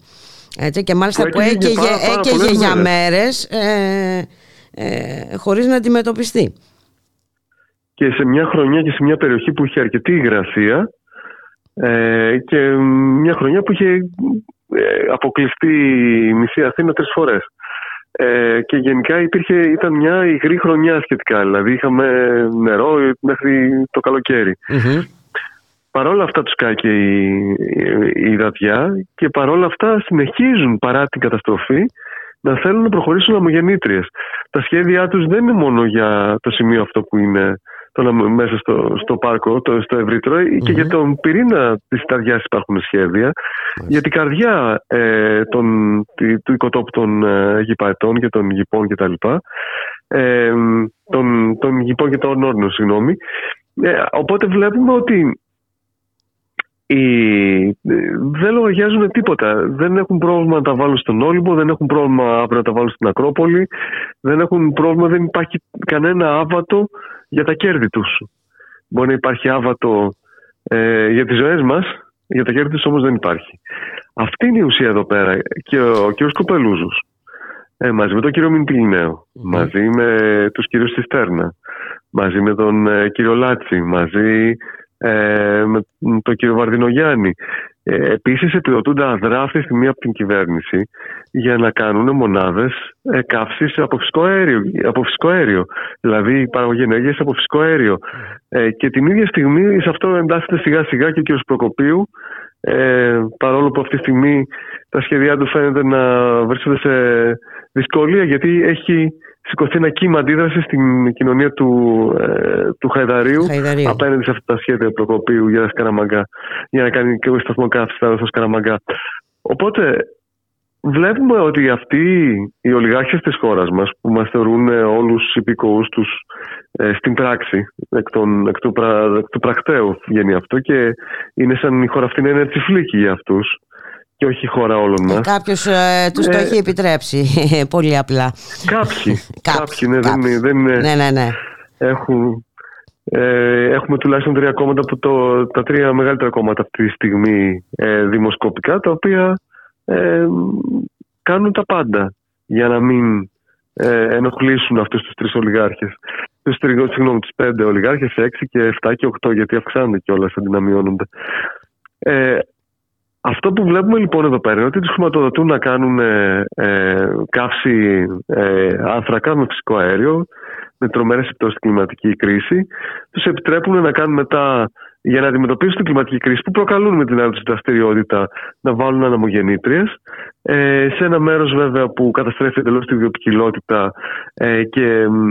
Έτσι, και μάλιστα Που που έκαιγε έκαιγε, πάρα- πάρα έκαιγε πολλές για μέρες. μέρες ε, ε, χωρίς να αντιμετωπιστεί. και σε μια χρονιά και σε μια περιοχή που είχε αρκετή υγρασία ε, και μια χρονιά που είχε ε, αποκλειστεί η μισή Αθήνα τρεις φορές. Ε, και γενικά υπήρχε, ήταν μια υγρή χρονιά σχετικά, δηλαδή είχαμε νερό μέχρι το καλοκαίρι. Μμμ. Παρόλα αυτά τους κάει και η, η, η υδατιά και παρόλα αυτά συνεχίζουν παρά την καταστροφή να θέλουν να προχωρήσουν αμογεννήτριες. Τα σχέδιά τους δεν είναι μόνο για το σημείο αυτό που είναι το, να- μέσα στο, στο πάρκο, το, στο ευρύτερο, και για τον πυρήνα της Ταριάς υπάρχουν σχέδια, για την καρδιά ε, των, τη- του οικοτόπου των ε, γηπαετών και των γηπών κτλ. Ε, των, των γηπών και των όρνων, συγγνώμη. Ε, οπότε βλέπουμε ότι οι, ε, δεν λογαριάζουν τίποτα. Δεν έχουν πρόβλημα να τα βάλουν στον Όλυμπο, δεν έχουν πρόβλημα αύριο να τα βάλουν στην Ακρόπολη, δεν έχουν πρόβλημα, δεν υπάρχει κανένα άβατο για τα κέρδη τους. Μπορεί να υπάρχει άβατο ε, για τις ζωές μας, για τα κέρδη τους όμως δεν υπάρχει. Αυτή είναι η ουσία εδώ πέρα. Και ο κ. Κοπελούζος, ε, μαζί με τον κύριο Μιντιλινέο, μαζί με τους κύριους Σιστέρνα, μαζί με τον ε, κύριο Λάτσι, μαζί ε, με τον κύριο Βαρδινογιάννη. Ε, επίσης επιδοτούνται αδρά αυτή τη στιγμή από την κυβέρνηση για να κάνουν μονάδες ε, καύσης από φυσικό αέριο. Από φυσικό αέριο. Δηλαδή η παραγωγή ενέργειας από φυσικό αέριο. Ε, και την ίδια στιγμή σε αυτό εντάσσεται σιγά σιγά και ο κύριος Προκοπίου ε, παρόλο που αυτή τη στιγμή τα σχέδιά του φαίνεται να βρίσκονται σε δυσκολία γιατί έχει σηκωθεί ένα κύμα αντίδραση στην κοινωνία του, ε, του Χαϊδαρίου, Χαϊδαρίου. απέναντι σε αυτά τα σχέδια Προκοπίου για Σκαραμαγκά, για να κάνει και ο σταθμό καύση στο Σκαραμαγκά. Οπότε βλέπουμε ότι αυτοί οι ολιγάρχες της χώρας μας που μας θεωρούν όλους τους υπηκόους τους ε, στην πράξη εκ, των, εκ, του, πρα, εκ του πρακτέου βγαίνει αυτό και είναι σαν η χώρα αυτή να είναι τσιφλίκη για αυτούς και όχι η χώρα όλων μας. Κάποιος ε, τους το Ε, έχει επιτρέψει, *laughs* πολύ απλά. Κάποιοι, *laughs* Κάποιοι, κάποιοι, ναι, δεν, κάποιοι. είναι- δεν είναι- Ναι, ναι, ναι. έχουν, ε, έχουμε τουλάχιστον τρία κόμματα που το, τα τρία μεγαλύτερα κόμματα αυτή τη στιγμή ε, δημοσκοπικά τα οποία ε, κάνουν τα πάντα για να μην ε, ενοχλήσουν αυτούς τους τρεις ολιγάρχες. Τους, τρι- συγγνώμη, τους πέντε ολιγάρχες, έξι και εφτά και οκτώ γιατί αυξάνονται κιόλας αντί να μειώνονται. Ε, αυτό που βλέπουμε λοιπόν εδώ πέρα είναι ότι τους χρηματοδοτούν να κάνουν ε, ε, καύση ε, άνθρακα με φυσικό αέριο, με τρομερές επιπτώσεις στην κλιματική κρίση. Τους επιτρέπουν να κάνουν μετά, για να αντιμετωπίσουν την κλιματική κρίση που προκαλούν με την άλλη τους δραστηριότητα, να βάλουν αναμογεννήτριες. Ε, σε ένα μέρος βέβαια που καταστρέφει εντελώς τη βιοποικιλότητα ε, και μ,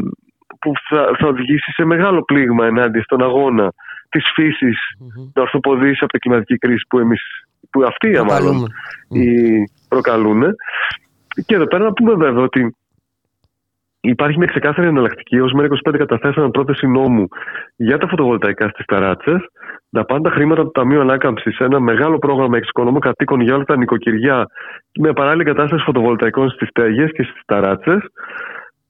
που θα, θα οδηγήσει σε μεγάλο πλήγμα ενάντια στον αγώνα της φύσης να ορθοποδήσει από την κλιματική κρίση που, εμείς, που αυτοί μάλλον Προκαλούμε. οι προκαλούν. Και εδώ πέρα να πούμε βέβαια ότι υπάρχει μια ξεκάθαρη εναλλακτική. Ω ΜΕΡΑ25 καταθέσαμε πρόταση νόμου για τα φωτοβολταϊκά στις ταράτσες, να πάνε τα χρήματα του Ταμείου Ανάκαμψης σε ένα μεγάλο πρόγραμμα εξοικονόμου κατοίκων για όλα τα νοικοκυριά με παράλληλη κατάσταση φωτοβολταϊκών στις στέγε και στις ταράτσες.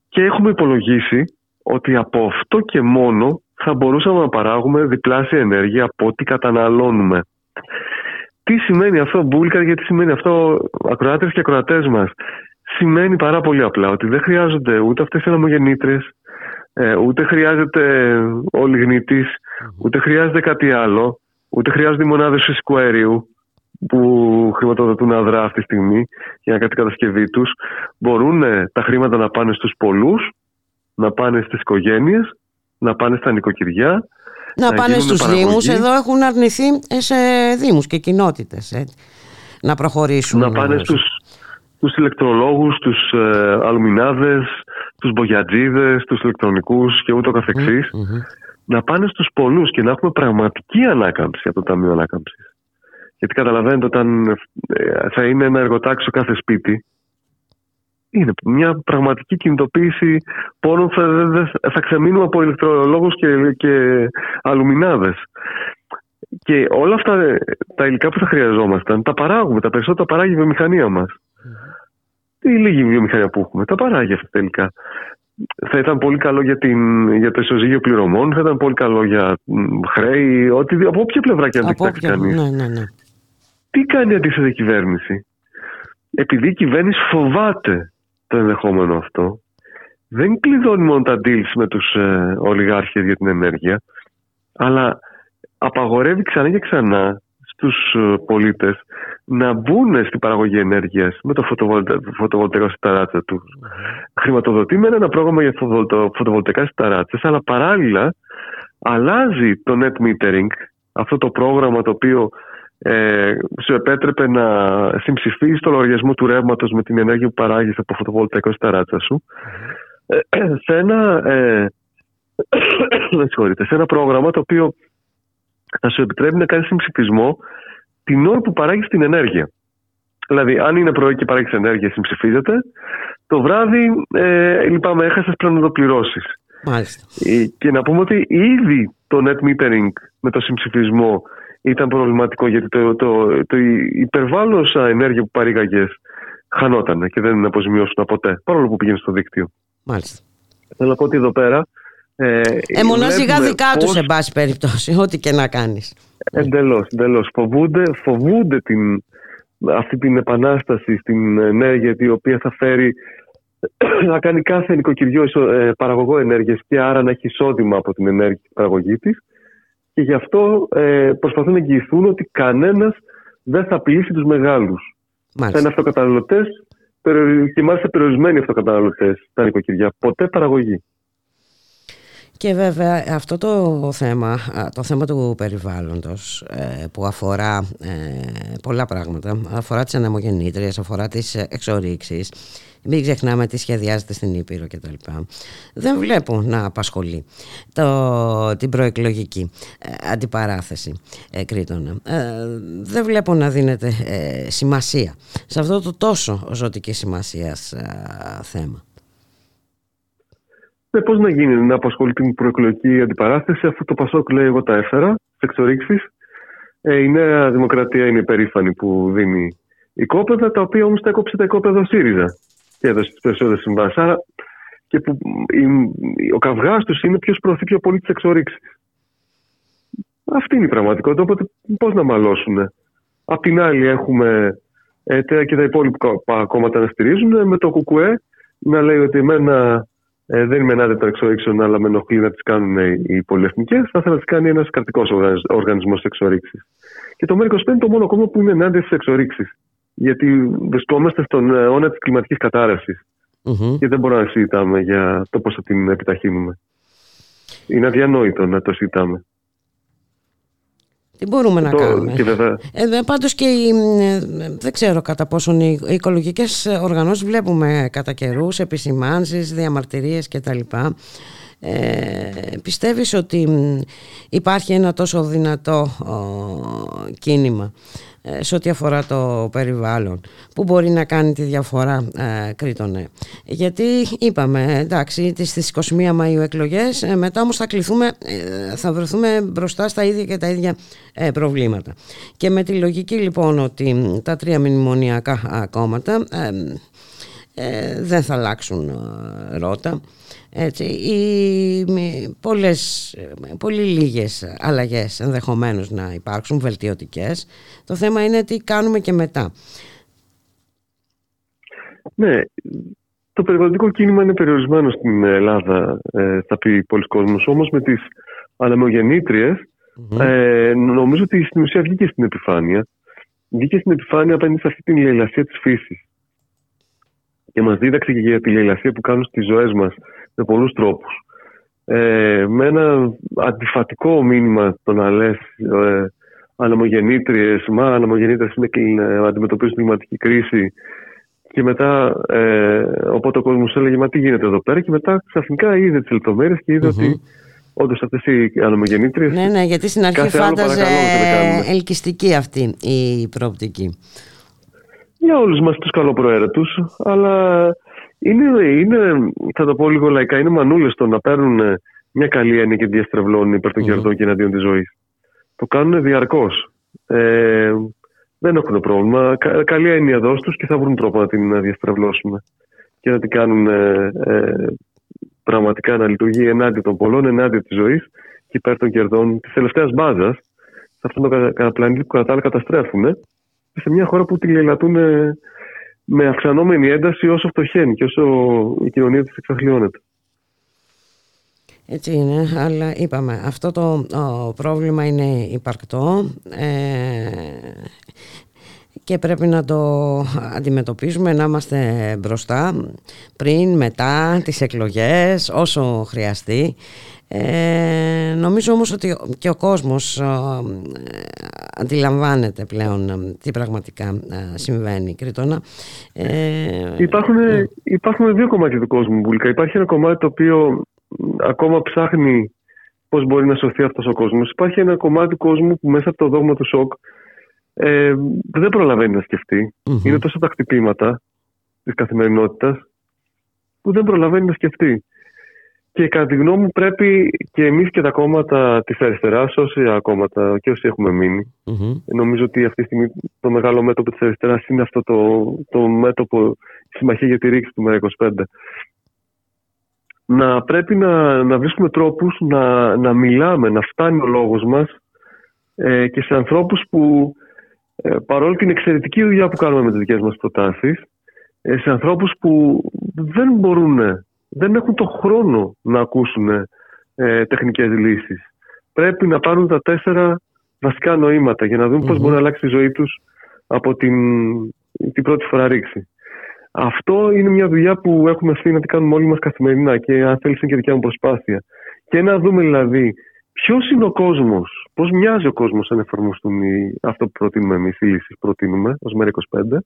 Και έχουμε υπολογίσει ότι από αυτό και μόνο θα μπορούσαμε να παράγουμε διπλάσια ενέργεια από ό,τι καταναλώνουμε. Τι σημαίνει αυτό, Μπούλκα, γιατί σημαίνει αυτό, ακροάτες και ακροατές μας. Σημαίνει πάρα πολύ απλά ότι δεν χρειάζονται ούτε αυτές οι αναμογεννήτρες, ε, ούτε χρειάζεται ο λιγνήτης, ούτε χρειάζεται κάτι άλλο, ούτε χρειάζονται οι μονάδες φυσικού αερίου που χρηματοδοτούν αδρά αυτή τη στιγμή για να κάνει την κατασκευή τους. Μπορούν ε, τα χρήματα να πάνε στους πολλούς, να πάνε στις οικογένειες, να πάνε στα νοικοκυριά, Να, να πάνε γίνουν στους παραγωγή. Δήμους, εδώ έχουν αρνηθεί ε, σε Δήμους και κοινότητες ε, να προχωρήσουν. να πάνε στους, στους ηλεκτρολόγους, τους ε, αλουμινάδες, τους μπογιατζίδες, τους ηλεκτρονικούς και ούτω καθεξής. Μμμ. να πάνε στους πολλούς και να έχουμε πραγματική ανάκαμψη από το Ταμείο Ανάκαμψης. Γιατί καταλαβαίνετε όταν ε, θα είναι ένα εργοτάξιο κάθε σπίτι είναι μια πραγματική κινητοποίηση πόρων θα, θα ξεμείνουμε από ηλεκτρολόγους και, και αλουμινάδες. Και όλα αυτά τα υλικά που θα χρειαζόμασταν τα παράγουμε, τα περισσότερα παράγει η βιομηχανία μας. Τι λίγη βιομηχανία που έχουμε, τα παράγει αυτά τελικά. Θα ήταν πολύ καλό για, την, για το ισοζύγιο πληρωμών, θα ήταν πολύ καλό για χρέη, ότι, από όποια πλευρά και αν το κοιτάξει κανείς. Ναι, ναι, ναι. Τι κάνει αντίθετα η κυβέρνηση; Επειδή η κυβέρνηση φοβάται το ενδεχόμενο αυτό, δεν κλειδώνει μόνο τα deals με τους ε, ολιγάρχες για την ενέργεια, αλλά απαγορεύει ξανά και ξανά στους ε, πολίτες να μπουν στην παραγωγή ενέργειας με το φωτοβολταϊκό στα τους. Χρηματοδοτεί με ένα πρόγραμμα για φωτοβολταϊκά στα αλλά παράλληλα αλλάζει το net metering, αυτό το πρόγραμμα το οποίο ε, σου επέτρεπε να συμψηφίσεις το λογαριασμό του ρεύματος με την ενέργεια που παράγεις από φωτοβολταϊκό στα ράτσα σου ε, σε, ένα, ε, *coughs* σε ένα πρόγραμμα το οποίο θα σου επιτρέπει να κάνεις συμψηφισμό την ώρα που παράγεις την ενέργεια. Δηλαδή, αν είναι πρωί και παράγεις ενέργεια, συμψηφίζεται. Το βράδυ, ε, λυπάμαι, έχασες πρέπει να το πληρώσει. Μάλιστα. Ε, και να πούμε ότι ήδη το net metering με το συμψηφισμό ήταν προβληματικό γιατί το, το, το, υπερβάλλωσα ενέργεια που παρήγαγε χανόταν και δεν αποζημιώσουν ποτέ, παρόλο που πήγαινε στο δίκτυο. Μάλιστα. Θέλω να πω ότι εδώ πέρα. Ε, ε μονάζιγα δικά πώς... του, σε πάση περιπτώσει, *laughs* ό,τι και να κάνεις. Εντελώς, εντελώς. Φοβούνται, φοβούνται την, αυτή την επανάσταση στην ενέργεια η οποία θα φέρει *clears throat* να κάνει κάθε νοικοκυριό ε, παραγωγό ενέργειας και άρα να έχει εισόδημα από την ενέργεια παραγωγή της και γι' αυτό ε, προσπαθούν να εγγυηθούν ότι κανένας δεν θα απειλήσει τους μεγάλους. Θα είναι αυτοκαταναλωτές και μάλιστα περιορισμένοι αυτοκαταναλωτές τα νοικοκυριά. Ποτέ παραγωγή. Και βέβαια αυτό το θέμα, το θέμα του περιβάλλοντος ε, που αφορά ε, πολλά πράγματα, αφορά τις ανεμογεννήτριες, αφορά τις εξορίξεις, μην ξεχνάμε τι σχεδιάζεται στην Ήπειρο κτλ. Δεν βλέπω να απασχολεί το, την προεκλογική ε, αντιπαράθεση ε, Κρήτονα. Ε, δεν βλέπω να δίνεται ε, σημασία σε αυτό το τόσο ζωτική σημασία θέμα. Ε, πώς να γίνει να απασχολεί την προεκλογική αντιπαράθεση; Αφού το Πασόκ λέει εγώ τα έφερα, εξορίξεις. Ε, η Νέα Δημοκρατία είναι περήφανη που δίνει οικόπεδα, τα οποία όμως τα έκοψε τα οικόπεδα ΣΥΡΙΖΑ και έδωσε τις περισσότερες συμβάσεις. Άρα και που ο καυγάς τους είναι ποιος προωθεί πιο πολύ τις εξορίξεις. Αυτή είναι η πραγματικότητα. Οπότε πώς να μαλώσουν. Απ' την άλλη έχουμε ΕΤΕΑ και τα υπόλοιπα κόμματα να στηρίζουν με το ΚΚΕ να λέει ότι εμένα ε, δεν είμαι ενάντια των εξορίξεων, αλλά με ενοχλεί να τις κάνουν οι πολυεθνικές. Θα ήθελα να τις κάνει ένας κρατικός οργανισμός εξορίξη. Και το ΜΕΡΚΟ είναι το μόνο κόμμα που είναι ενάντια στις εξορίξεις γιατί βρισκόμαστε στον αιώνα της κλιματικής και δεν μπορούμε να συζητάμε για το πώς θα την επιταχύνουμε. Είναι αδιανόητο να το συζητάμε. Τι μπορούμε να κάνουμε. Και βέβαια... ε, πάντως και οι, ε, δεν ξέρω κατά πόσον οι, οι οικολογικές οργανώσεις βλέπουμε κατά καιρούς επισημάνσεις, διαμαρτυρίες κτλ. Ε, πιστεύεις ότι υπάρχει ένα τόσο δυνατό κίνημα; ε, σε ό,τι αφορά το περιβάλλον που μπορεί να κάνει τη διαφορά ε, Κρήτονε γιατί είπαμε εντάξει στις 21 Μαΐου εκλογές ε, μετά όμως θα κληθούμε ε, θα βρεθούμε μπροστά στα ίδια και τα ίδια προβλήματα. Και με τη λογική λοιπόν ότι τα τρία μνημονιακά κόμματα δεν θα αλλάξουν ρότα έτσι, οι, πολλές, πολύ λίγες αλλαγές ενδεχομένως να υπάρξουν βελτιωτικές. Το θέμα είναι τι κάνουμε και μετά. Ναι, το περιβαλλοντικό κίνημα είναι περιορισμένο στην Ελλάδα, ε, θα πει πολλοί κόσμος. Όμως με τις ανεμογεννήτριες ε, νομίζω ότι στην ουσία βγήκε στην επιφάνεια. Βγήκε στην επιφάνεια απέναντι σε αυτή την λαϊλασία της φύσης. Και μας δίδαξε και για τη λαϊλασία που κάνουν στις ζωές μας με πολλούς τρόπους. Ε, με ένα αντιφατικό μήνυμα το να λες ε, αναμογεννήτριες, μα αναμογεννήτριες είναι ε, αντιμετωπίζουν κλιματική κρίση. Και μετά, ε, οπότε ο κόσμος έλεγε, Μα τι γίνεται εδώ πέρα, και μετά ξαφνικά είδε τις λεπτομέρειες και ειδε ότι όντως αυτές οι ανομογεννήτριε. Ναι, ναι, γιατί στην αρχή φάνταζε ελκυστική αυτή η προοπτική. Για όλους μας τους καλοπροαίρετους, αλλά είναι, είναι, θα το πω λίγο λαϊκά, είναι μανούλες το να παίρνουν μια καλή έννοια και διαστρεβλώνουν υπέρ των κερδών και εναντίον της ζωής. Το κάνουν διαρκώς. Ε, δεν έχουν πρόβλημα. Καλή έννοια δώσ' τους και θα βρουν τρόπο να την διαστρεβλώσουμε και να την κάνουν ε, ε, πραγματικά να λειτουργεί ενάντια των πολλών, ενάντια της ζωής και υπέρ των κερδών της τελευταίας μπάζας, σε αυτόν τον πλανήτη που κατά τα άλλα καταστρέφουν, σε μια χώρα που τη λαιλατούν με αυξανόμενη ένταση όσο φτωχαίνει και όσο η κοινωνία της εξαθλιώνεται. Έτσι είναι, αλλά είπαμε, αυτό το πρόβλημα είναι υπαρκτό ε, και πρέπει να το αντιμετωπίζουμε, να είμαστε μπροστά, πριν, μετά, τις εκλογές, όσο χρειαστεί. Ε, νομίζω όμως ότι και ο κόσμος ε, αντιλαμβάνεται πλέον ε, τι πραγματικά ε, συμβαίνει. Κρήτονα. Ε, υπάρχουν, ναι. υπάρχουν δύο κομμάτια του κόσμου, Μπουλικά. Υπάρχει ένα κομμάτι το οποίο ακόμα ψάχνει πώς μπορεί να σωθεί αυτός ο κόσμος. Υπάρχει ένα κομμάτι του κόσμου που μέσα από το δόγμα του σοκ ε, δεν προλαβαίνει να σκεφτει Είναι τόσο τα χτυπήματα της καθημερινότητας που δεν προλαβαίνει να σκεφτεί. Και κατά τη γνώμη μου πρέπει και εμείς και τα κόμματα της αριστεράς, όσοι κόμματα και όσοι έχουμε νομίζω ότι αυτή τη στιγμή το μεγάλο μέτωπο της αριστεράς είναι αυτό το, το μέτωπο, η Συμμαχία για τη Ρήξη του ΜΕΡΑ25. Να πρέπει να, να βρίσκουμε τρόπους να, να μιλάμε, να φτάνει ο λόγος μας ε, και σε ανθρώπους που ε, παρόλο την εξαιρετική δουλειά που κάνουμε με τις δικές μας προτάσεις, ε, σε ανθρώπους που δεν μπορούν, δεν έχουν το χρόνο να ακούσουν ε, τεχνικές λύσεις. Πρέπει να πάρουν τα τέσσερα βασικά νοήματα για να δουν πώς μπορεί να αλλάξει η ζωή τους από την, την πρώτη φορά ρήξη. Αυτό είναι μια δουλειά που έχουμε ευθύνη να την κάνουμε όλοι μας καθημερινά και αν θέλεις είναι και δικιά μου προσπάθεια. Και να δούμε δηλαδή ποιος είναι ο κόσμος, πώς μοιάζει ο κόσμος αν εφαρμοστούν οι, αυτό που προτείνουμε εμείς, οι λύσεις που προτείνουμε ως ΜΕΡΑ25,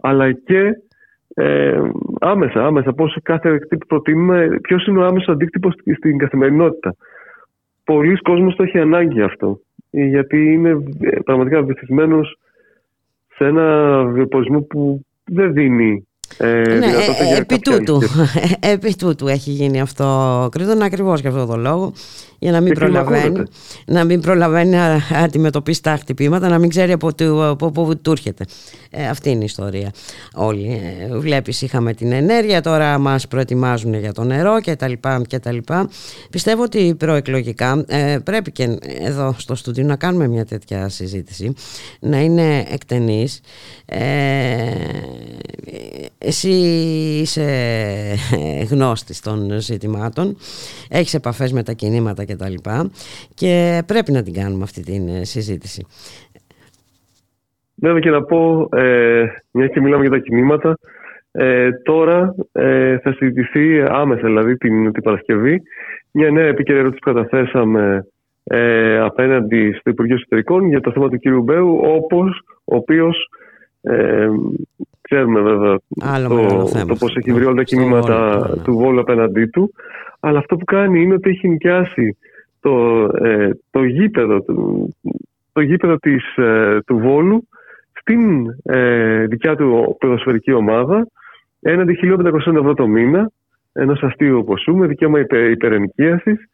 αλλά και ε, άμεσα, άμεσα πώς κάθε τι που προτείνουμε, ποιος είναι ο άμεσος αντίκτυπος στην καθημερινότητα. Πολλοί κόσμος το έχει ανάγκη αυτό, γιατί είναι ε, πραγματικά βυθισμένος σε ένα βιοπορισμό που δεν δίνει ε, ναι, ε, επί, τούτου, *laughs* επί τούτου έχει γίνει αυτό Κρήτον ακριβώς για αυτό το λόγο για να μην, προλαβαίνει, να μην προλαβαίνει να αντιμετωπίσει τα χτυπήματα να μην ξέρει από, πού του έρχεται. Ε, αυτή είναι η ιστορία. Όλοι ε, βλέπεις είχαμε την ενέργεια τώρα μας προετοιμάζουν για το νερό και τα λοιπά και τα λοιπά. Πιστεύω ότι προεκλογικά ε, πρέπει και εδώ στο στούντιο να κάνουμε μια τέτοια συζήτηση να είναι εκτενής. Ε, εσύ είσαι γνώστης των ζητημάτων, έχεις επαφές με τα κινήματα και τα λοιπά και πρέπει να την κάνουμε αυτή τη συζήτηση. Βέβαια και να πω, ε, μια και μιλάμε για τα κινήματα, ε, τώρα ε, θα συζητηθεί άμεσα, δηλαδή την, την Παρασκευή, μια νέα επίκαιρη ερώτηση που καταθέσαμε ε, απέναντι στο Υπουργείο Εσωτερικών για το θέμα του κ. Μπέου, όπως ο οποίος ε, ξέρουμε βέβαια το, το πώς έχει βρει όλα τα κινήματα ναι, ναι. του Βόλου απέναντί του. Αλλά αυτό που κάνει είναι ότι έχει νοικιάσει το, ε, το γήπεδο, το γήπεδο της, ε, του Βόλου στην ε, δικιά του ποδοσφαιρική ομάδα έναντι 1.500 ευρώ το μήνα ενός αστείου ποσού με δικαίωμα υπε, υπερενοικίασης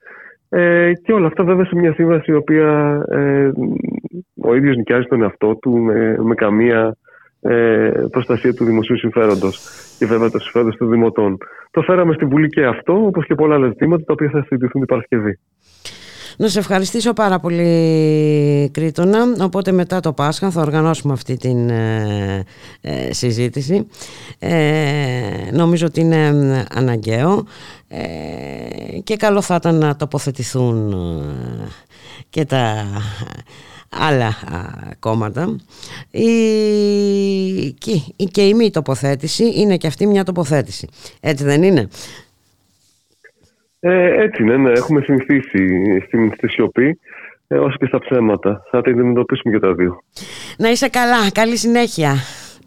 ε, και όλα αυτά βέβαια σε μια σύμβαση η οποία ε, ο ίδιος νοικιάζει τον εαυτό του με, με καμία ε, προστασία του δημοσίου συμφέροντος και βέβαια το συμφέροντο των δημοτών. Το φέραμε στην Βουλή και αυτό, όπως και πολλά άλλα ζητήματα τα οποία θα συζητηθούν την Παρασκευή. Να σε ευχαριστήσω πάρα πολύ Κρήτονα Οπότε μετά το Πάσχα θα οργανώσουμε αυτή την ε, ε, συζήτηση ε, Νομίζω ότι είναι αναγκαίο Και καλό θα ήταν να τοποθετηθούν και τα άλλα κόμματα. Η, και, και η μη τοποθέτηση είναι και αυτή μια τοποθέτηση. Έτσι δεν είναι; Ε, έτσι είναι, ναι. έχουμε συνηθίσει στην στη σιωπή ε, όσο και στα ψέματα. Θα τα αντιμετωπίσουμε και τα δύο. Να είσαι καλά, καλή συνέχεια.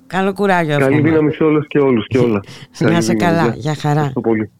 Καλό κουράγιο Καλή δύναμη σε όλες και όλους και όλα. *laughs* Να είσαι καλά, για χαρά. Ευχαριστώ πολύ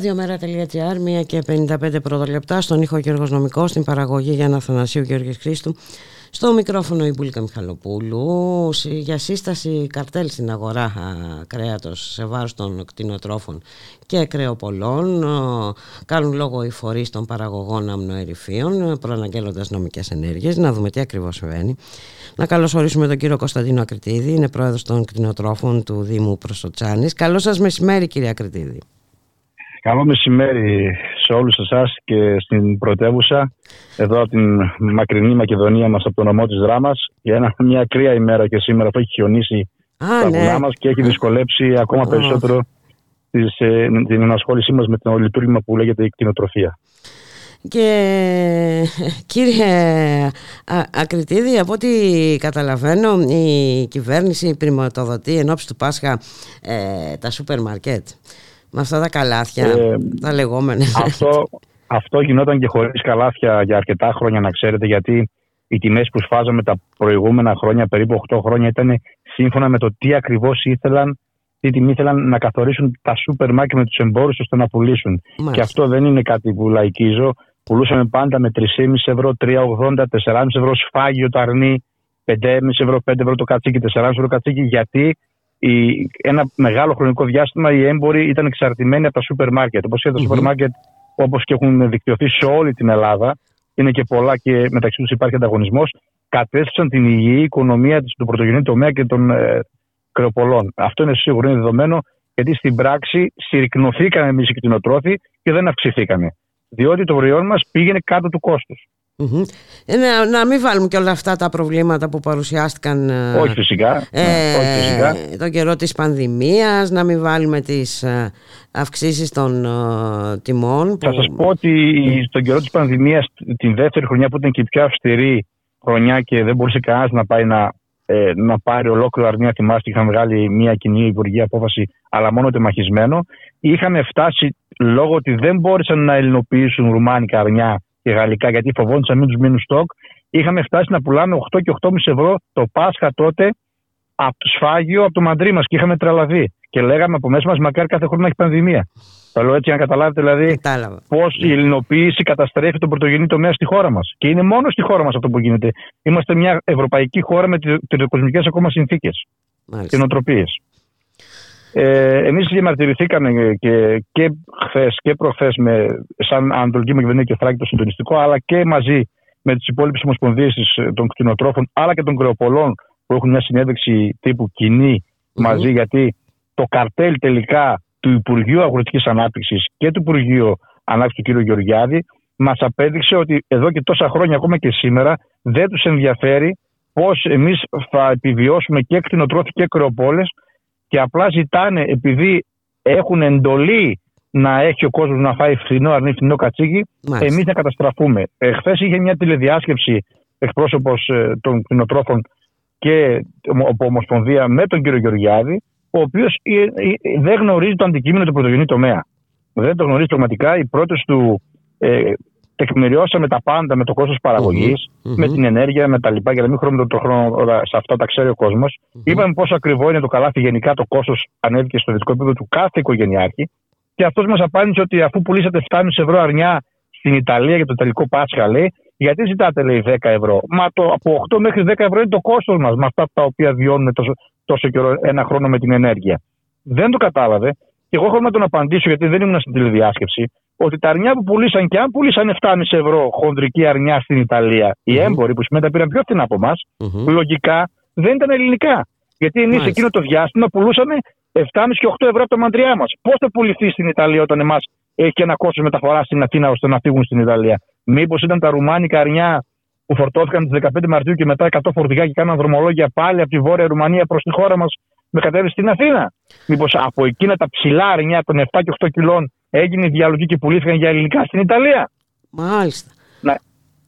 Ραδιομέρα.gr, 1 και 55 πρώτα λεπτά, στον ήχο Γιώργος Νομικός, στην παραγωγή Γιάννα Θανασίου Γιώργης Χρήστου, στο μικρόφωνο η Μπουλίκα Μιχαλοπούλου, για σύσταση καρτέλ στην αγορά κρέατος σε βάρος των κτηνοτρόφων και κρεοπολών. Κάνουν λόγο οι φορείς των παραγωγών αμνοερηφίων, προαναγγέλλοντας νομικές ενέργειες. Να δούμε τι ακριβώς συμβαίνει. Να καλωσορίσουμε τον κύριο Κωνσταντίνο Ακριτίδη, είναι πρόεδρος των κτηνοτρόφων του Δήμου Προσοτσάνης. Καλό σας μεσημέρι κύριε Ακριτίδη. Καλό μεσημέρι σε όλους εσάς και στην πρωτεύουσα εδώ από την μακρινή Μακεδονία μας από το νομό της Δράμας για ένα, μια κρύα ημέρα και σήμερα που έχει χιονίσει Α, τα ναι. βουνά μας και έχει δυσκολέψει ακόμα περισσότερο τις, ε, την ενασχόλησή μας με το λειτουργήμα που λέγεται η κτηνοτροφία. Και κύριε Α- Ακριτίδη, από ό,τι καταλαβαίνω η κυβέρνηση πρηματοδοτεί εν ώψη του Πάσχα ε, τα σούπερ μαρκέτ. Με αυτά τα καλάθια, Ε, τα λεγόμενα. αυτό, αυτό γινόταν και χωρίς καλάθια για αρκετά χρόνια να ξέρετε γιατί οι τιμές που σφάζαμε τα προηγούμενα χρόνια, περίπου 8 χρόνια, ήταν σύμφωνα με το τι ακριβώς ήθελαν, τι τιμή ήθελαν να καθορίσουν τα σούπερ μάρκετ με τους εμπόρους ώστε να πουλήσουν. Μάλιστα. Και αυτό δεν είναι κάτι που λαϊκίζω. Πουλούσαμε πάντα με 3,5 ευρώ, 3,80, 4,5 ευρώ σφάγιο το αρνί, 5,5 ευρώ, 5 ευρώ το κατσίκι, 4,5 ευρώ κατσίκι. Γιατί, η, ένα μεγάλο χρονικό διάστημα οι έμποροι ήταν εξαρτημένοι από τα σούπερ μάρκετ. Όπως και τα σούπερ μάρκετ, όπως και έχουν δικτυωθεί σε όλη την Ελλάδα, είναι και πολλά και μεταξύ τους υπάρχει ανταγωνισμός, κατέστησαν την υγιή οικονομία του πρωτογενή τομέα και των ε, κρεοπολών. Αυτό είναι σίγουρο, είναι δεδομένο, γιατί στην πράξη συρρυκνωθήκαμε εμείς οι κτηνοτρόφοι και δεν αυξηθήκαμε. Διότι το προϊόν μας πήγαινε κάτω του κόστους. Mm-hmm. να, να μην βάλουμε και όλα αυτά τα προβλήματα που παρουσιάστηκαν ε, όχι φυσικά, ε, όχι φυσικά. τον καιρό της πανδημίας να μην βάλουμε τις ε, αυξήσεις των ε, τιμών Θα σας πω ότι στον καιρό της πανδημίας την δεύτερη χρονιά που ήταν και η πιο αυστηρή χρονιά και δεν μπορούσε κανένας να πάει να, ε, να πάρει ολόκληρο αρνία θυμάστε είχαμε βγάλει μια κοινή υπουργική απόφαση αλλά μόνο τεμαχισμένο είχαμε φτάσει λόγω ότι δεν μπόρεσαν να ελληνοποιήσουν ρουμάνικα αρνιά και γαλλικά, γιατί φοβόντουσαν μην τους μείνουν στόκ. Είχαμε φτάσει να πουλάμε 8 και 8,5 ευρώ το Πάσχα τότε από το σφάγιο από το μαντρί μας και είχαμε τρελαθεί. Και λέγαμε από μέσα μας, μακάρι κάθε χρόνο να έχει πανδημία. Το λέω έτσι για να καταλάβετε δηλαδή πώς η ελληνοποίηση καταστρέφει τον πρωτογενή τομέα στη χώρα μας. Και είναι μόνο στη χώρα μας αυτό που γίνεται. Είμαστε μια ευρωπαϊκή χώρα με τριτοκοσμικέ ακόμα συνθήκες και νοοτροπίες. Ε, Εμείς διαμαρτυρηθήκαμε και, και χθες και προχθές σαν Ανατολική Μακεδονία και Θράκη το συντονιστικό, αλλά και μαζί με τις υπόλοιπες ομοσπονδίες των κτηνοτρόφων, αλλά και των κρεοπολών που έχουν μια συνέντευξη τύπου μαζί, γιατί το καρτέλ τελικά του Υπουργείου Αγροτικής Ανάπτυξης και του Υπουργείου Ανάπτυξης του κ. Γεωργιάδη μας απέδειξε ότι εδώ και τόσα χρόνια, ακόμα και σήμερα, δεν τους ενδιαφέρει πώς εμείς θα επιβιώσουμε και κτηνοτρόφοι και κρεοπόλες και απλά ζητάνε επειδή έχουν εντολή να έχει ο κόσμος να φάει φθηνό αρνί, φθηνό κατσίκι, εμείς να καταστραφούμε. Εχθέ είχε μια τηλεδιάσκεψη εκπρόσωπος ε, των κτηνοτρόφων και από Ομοσπονδία με τον κύριο Γεωργιάδη, ο οποίος ε, ε, δεν γνωρίζει το αντικείμενο του πρωτογενή τομέα. Δεν το γνωρίζει πραγματικά. Οι πρώτες του ε, τεκμηριώσαμε τα πάντα με το κόστος με την ενέργεια, με τα λοιπά, για να μην χρόνο το χρόνο σε αυτά τα ξέρει ο κόσμος. Mm-hmm. Είπαμε πόσο ακριβό είναι το καλάθι γενικά, το κόστος ανέβηκε στο δυτικό επίπεδο του κάθε οικογενειάρχη. Και αυτός μας απάντησε ότι αφού πουλήσατε 7,5 ευρώ αρνιά στην Ιταλία για το τελικό Πάσχα, λέει, γιατί ζητάτε, λέει, 10 ευρώ; Μα το από 8 μέχρι 10 ευρώ είναι το κόστος μας με αυτά τα οποία βιώνουμε τόσο, τόσο καιρό, ένα χρόνο με την ενέργεια. Δεν το κατάλαβε. Και εγώ έχω να τον απαντήσω, γιατί δεν ήμουν στην τηλεδιάσκεψη, ότι τα αρνιά που πουλήσαν και αν πουλήσαν 7,5 ευρώ χονδρική αρνιά στην Ιταλία, οι έμποροι που σημαίνει τα πήραν πιο φθηνά από εμάς, λογικά δεν ήταν ελληνικά. Γιατί εμείς εκείνο το διάστημα πουλούσαμε 7,5 και 8 ευρώ από τα μαντριά μας. Πώς θα πουληθεί στην Ιταλία όταν εμάς έχει και ένα κόστος μεταφοράς στην Αθήνα ώστε να φύγουν στην Ιταλία; Μήπως ήταν τα ρουμάνικα αρνιά που φορτώθηκαν τις 15 Μαρτίου και μετά 100 φορτηγά και κάναν δρομολόγια πάλι από τη Βόρεια Ρουμανία προς τη χώρα μας με κατέβει στην Αθήνα; Μήπως από εκείνα τα ψηλά αρνιά των 7 και 8 κιλών έγινε η διαλογή και πουλήθηκαν για ελληνικά στην Ιταλία. Μάλιστα. Να,